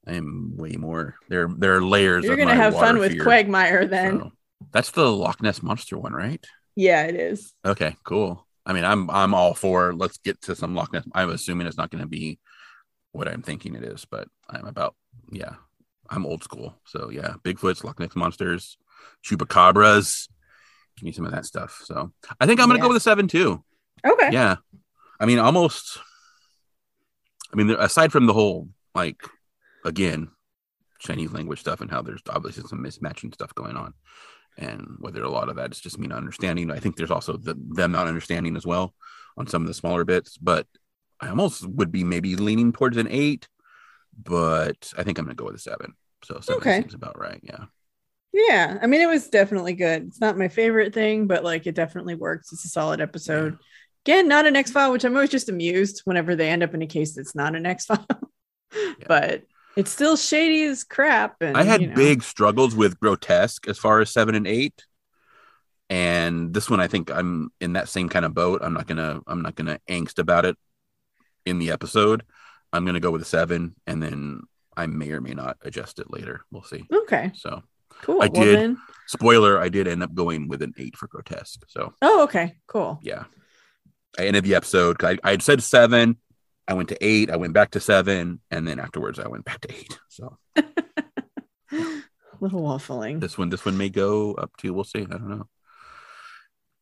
S1: I am way more there there are layers
S2: You're gonna have fun with
S1: fear.
S2: Quagmire then.
S1: So, that's the Loch Ness monster one, right?
S2: Yeah, it is.
S1: Okay, cool. I mean, I'm I'm all for let's get to some Loch Ness. I'm assuming it's not going to be what I'm thinking it is, but I'm about yeah. I'm old school, so yeah. Bigfoots, Loch Ness monsters, chupacabras. Give me some of that stuff. So I think I'm going to
S2: Yeah.
S1: go with a seven too.
S2: Okay.
S1: Yeah, I mean, almost. I mean, aside from the whole like, again, Chinese language stuff and how there's obviously some mismatching stuff going on, and whether a lot of that is just me not understanding. I think there's also the, them not understanding as well on some of the smaller bits. But I almost would be maybe leaning towards an eight, but I think I'm going to go with a seven. So seven
S2: Okay.
S1: seems about right. Yeah.
S2: Yeah. I mean, it was definitely good. It's not my favorite thing, but like it definitely works. It's a solid episode. Again, not an X file, which I'm always just amused whenever they end up in a case that's not an X file. But it's still shady as crap. And
S1: I had
S2: you know.
S1: big struggles with grotesque as far as seven and eight. And this one, I think I'm in that same kind of boat. I'm not gonna, I'm not gonna angst about it in the episode. I'm gonna go with a seven, and then I may or may not adjust it later. We'll see.
S2: Okay.
S1: So,
S2: Cool.
S1: I
S2: Well,
S1: did.
S2: then-
S1: spoiler, I did end up going with an eight for grotesque. So,
S2: Oh, okay. Cool.
S1: yeah, I ended the episode. I, I had said seven. I went to eight. I went back to seven, and then afterwards, I went back to eight. So
S2: Little waffling.
S1: this one, this one may go up to. We'll see. I don't know.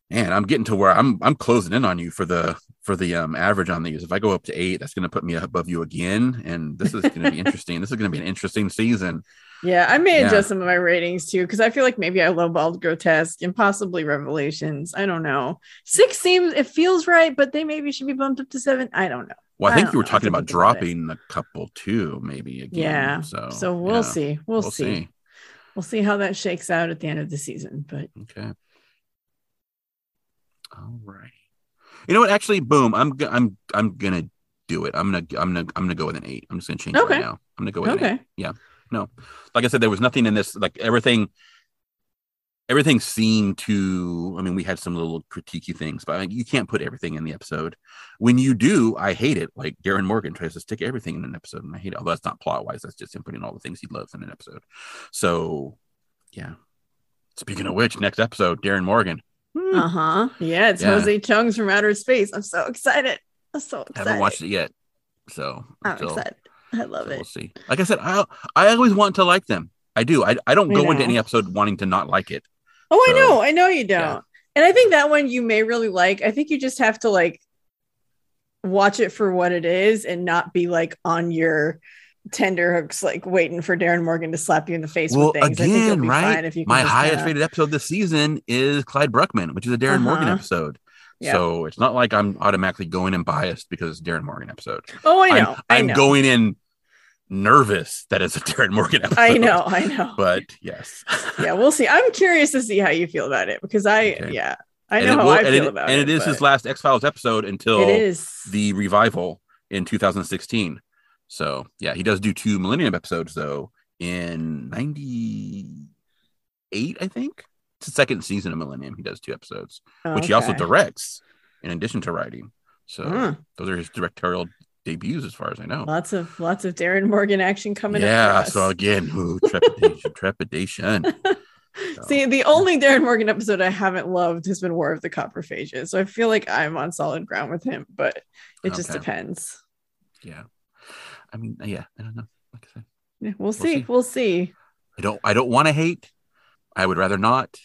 S1: Man, I'm getting to where I'm. I'm closing in on you for the for the um average on these. If I go up to eight, that's going to put me above you again, and this is going to be interesting. This is going to be an interesting season.
S2: Yeah, I may
S1: Yeah.
S2: adjust some of my ratings too because I feel like maybe I lowballed grotesque and possibly revelations. I don't know. Six seems it feels right, but they maybe should be bumped up to seven. I don't know.
S1: Well, I think you were talking about dropping a couple too, maybe again.
S2: Yeah.
S1: So
S2: So we'll
S1: yeah,
S2: see. We'll, see. We'll see how that shakes out at the end of the season. But
S1: Okay. All right. You know what? Actually, boom. I'm I'm I'm gonna do it. I'm gonna I'm gonna I'm gonna go with an eight. I'm just gonna change it
S2: Okay.
S1: right now. I'm gonna go with an eight.
S2: Okay.
S1: Like I said, there was nothing in this. Like everything. Everything seemed to. I mean, we had some little critiquey things, but like, you can't put everything in the episode. When you do, I hate it. Like Darin Morgan tries to stick everything in an episode, and I hate it. Although that's not plot wise. That's just him putting all the things he loves in an episode. So, yeah. Speaking of which, next episode, Darin Morgan. Hmm.
S2: Uh huh. Yeah, it's
S1: Yeah.
S2: Jose Chung's from Outer Space. I'm so excited. I'm so
S1: I
S2: excited.
S1: haven't watched it yet, so
S2: I'm
S1: so-
S2: excited. I love
S1: so
S2: it.
S1: We'll see. Like I said, I I always want to like them. I do. I, I don't
S2: I
S1: go into any episode wanting to not like it.
S2: Oh, I know. I know you don't.
S1: yeah.
S2: And I think that one you may really like. I think you just have to like watch it for what it is and not be like on your tender hooks, like waiting for Darin Morgan to slap you in the face
S1: Well,
S2: with things. I think it'll
S1: again,
S2: be
S1: right?
S2: fine if you
S1: My highest
S2: kinda-
S1: rated episode this season is Clyde Bruckman, which is a Darin Morgan
S2: Uh-huh.
S1: episode.
S2: Yeah.
S1: So it's not like I'm automatically going in biased because it's a Darin Morgan episode.
S2: Oh, I
S1: I'm-
S2: know. I
S1: I'm
S2: know.
S1: going in nervous that it's a Darin Morgan episode.
S2: I know. I know.
S1: But yes.
S2: yeah, we'll see. I'm curious to see how you feel about it because I,
S1: Okay.
S2: yeah, I know how
S1: will-
S2: I feel
S1: it-
S2: about
S1: and
S2: it.
S1: And it is his last X Files episode until
S2: It is
S1: the revival in 2016. So yeah, he does do two Millennium episodes though in 98, I think. Second season of Millennium. He does two episodes, which he also directs in addition to writing. So
S2: Hmm.
S1: those are his directorial debuts, as far as I know.
S2: Lots of lots of Darin Morgan action coming up.
S1: yeah. So again, ooh, trepidation, trepidation.
S2: See, the only Darin Morgan episode I haven't loved has been War of the Coprophages. So I feel like I'm on solid ground with him, but it just
S1: Okay.
S2: depends.
S1: Yeah. I mean, yeah. I don't know. Like I said,
S2: Yeah, we'll see.
S1: see.
S2: We'll see.
S1: I don't. I don't want to hate. I would rather not.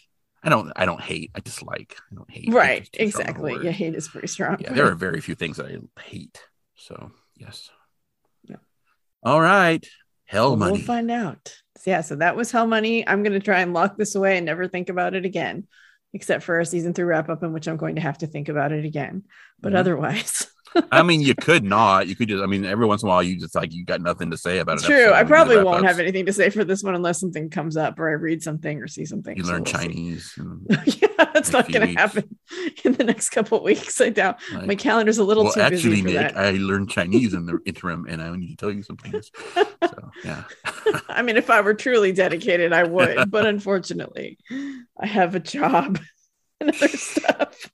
S1: I don't I don't hate. I dislike. I don't hate.
S2: Right.
S1: is too strong of a
S2: Exactly. Yeah, hate is pretty strong.
S1: Yeah, there are very few things that I hate. So yes.
S2: Yeah.
S1: All right. Hell
S2: Well,
S1: money.
S2: We'll find out. Yeah, so that was Hell Money. I'm going to try and lock this away and never think about it again, except for a season three wrap up in which I'm going to have to think about it again. But
S1: Mhm.
S2: otherwise,
S1: I mean, you could not. You could just. I mean, every once in a while, you just like you got nothing to say about it.
S2: true. I probably won't have anything to say for this one unless something comes up or I read something or see something.
S1: You
S2: so
S1: learn
S2: we'll.
S1: Chinese.
S2: yeah, that's not going to happen in the next couple of weeks. I doubt.
S1: like-
S2: My calendar's a little
S1: well,
S2: too
S1: actually,
S2: busy for
S1: Nick,
S2: that.
S1: I learned Chinese in the interim, and I need to tell you some things. So yeah,
S2: I mean, if I were truly dedicated, I would, but unfortunately, I have a job and other stuff.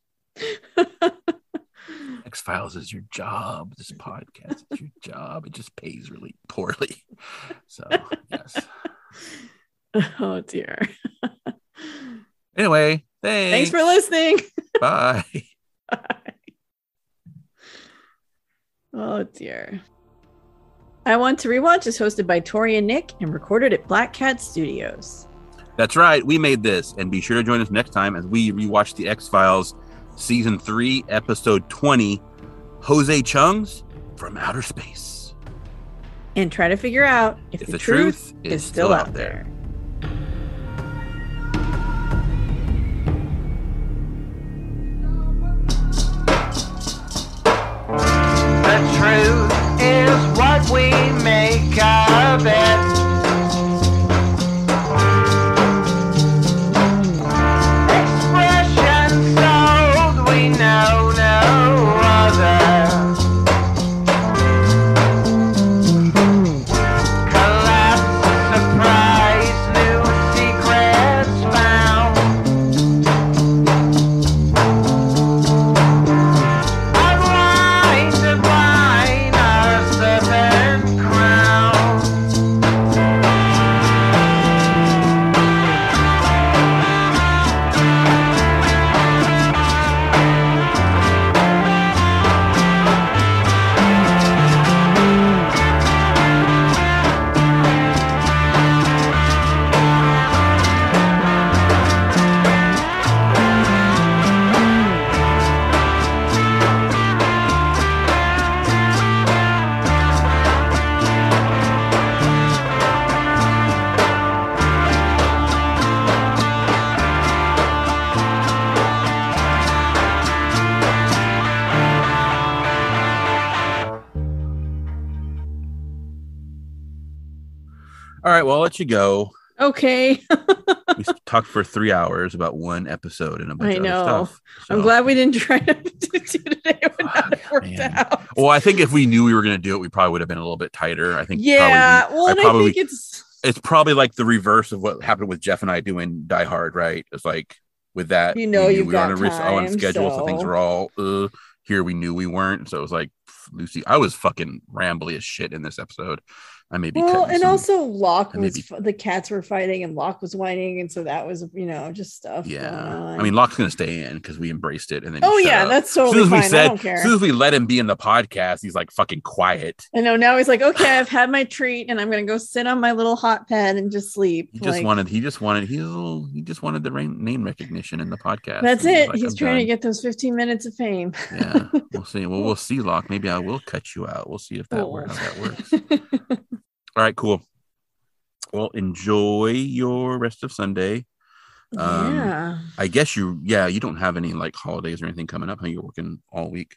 S1: X Files is your job. This podcast is your job. It just pays really poorly. So yes.
S2: oh dear.
S1: Anyway, thanks.
S2: Thanks for listening.
S1: Bye.
S2: Oh dear. I Want to Rewatch is hosted by Tori and Nick and recorded at Black Cat Studios.
S1: That's right. We made this, and be sure to join us next time as we rewatch the X Files season three, episode twenty, Jose Chung's from outer space.
S2: And try to figure out if,
S1: If
S2: the,
S1: the
S2: truth,
S1: truth
S2: is
S1: is
S2: still
S1: still
S2: out
S1: out
S2: there.
S3: The truth is what we make of it.
S1: Let you go.
S2: Okay.
S1: We talked for three hours about one episode and a bunch
S2: I
S1: of
S2: know.
S1: other stuff.
S2: I'm glad we didn't try to do today. It would not have worked
S1: man.
S2: out.
S1: Well, I think if we knew we were going to do it, we probably would have been a little bit tighter. I think.
S2: yeah.
S1: probably,
S2: well,
S1: I
S2: and I,
S1: probably
S2: think it's
S1: it's probably like the reverse of what happened with Jeff and I doing Die Hard, right? It's like with that,
S2: You know
S1: we
S2: you've
S1: we were on a all on schedule, so... things
S2: so-
S1: were all uh, here. We knew we weren't, so it was like Lucy. I was fucking rambly as shit in this episode. I may be
S2: well, and
S1: some-
S2: also Locke was f- the cats were fighting and Locke was whining, and so that was you know just stuff.
S1: yeah. I mean, Locke's gonna stay in because we embraced it, and then
S2: oh yeah,
S1: up.
S2: that's
S1: as soon
S2: totally
S1: as we
S2: fine. I
S1: said,
S2: don't care.
S1: as soon as we let him be in the podcast, he's like fucking quiet.
S2: I know now he's like, okay, I've had my treat, and I'm gonna go sit on my little hot pad and just sleep.
S1: He just
S2: Like,
S1: wanted, he just wanted, he, he just wanted the rain, name recognition in the podcast.
S2: That's
S1: he
S2: it.
S1: like,
S2: he's
S1: "I'm
S2: trying to get those 15 minutes of fame.
S1: yeah, we'll see. Well, we'll see, Locke. Maybe I will cut you out. We'll see if that oh, works. How that works. All right, cool. Well, enjoy your rest of Sunday. Um,
S2: yeah.
S1: I guess you, yeah, you don't have any like holidays or anything coming up. Huh? You're working all week.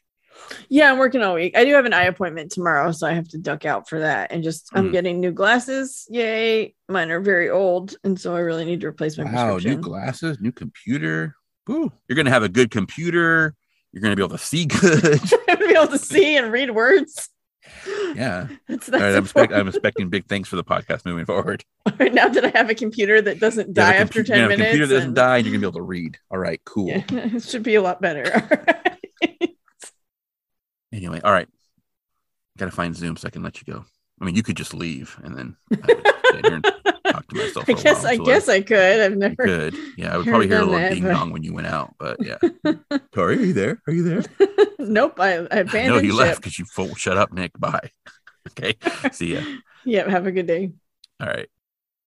S2: Yeah, I'm working all week. I do have an eye appointment tomorrow, so I have to duck out for that. And just I'm
S1: Mm.
S2: getting new glasses. Yay. Mine are very old, and so I really need to replace my
S1: Wow, new glasses, new computer. Ooh, you're gonna have a good computer. You're gonna be able to see good.
S2: Be able to see and read words.
S1: Yeah.
S2: That's, that's
S1: All right, I'm, expect, I'm expecting big things for the podcast moving forward.
S2: Right now that I have a computer that doesn't die after
S1: compu-
S2: 10
S1: you a
S2: minutes.
S1: computer that doesn't die, and you're gonna be able to read. All right, cool.
S2: Yeah, it should be a lot better.
S1: Anyway, all right. Gotta find Zoom so I can let you go. I mean, you could just leave and then I would sit here and talk to myself.
S2: I guess I
S1: a while, so,
S2: guess I could. I've never.
S1: could. Yeah, I would probably hear a little
S2: that,
S1: ding
S2: but-
S1: dong when you went out, but yeah. Tori, are you there? Are you there?
S2: nope. I, I abandoned
S1: no, you
S2: ship.
S1: left because you full shut up, Nick. Bye. okay. See ya.
S2: Yeah. Have a good day.
S1: All right.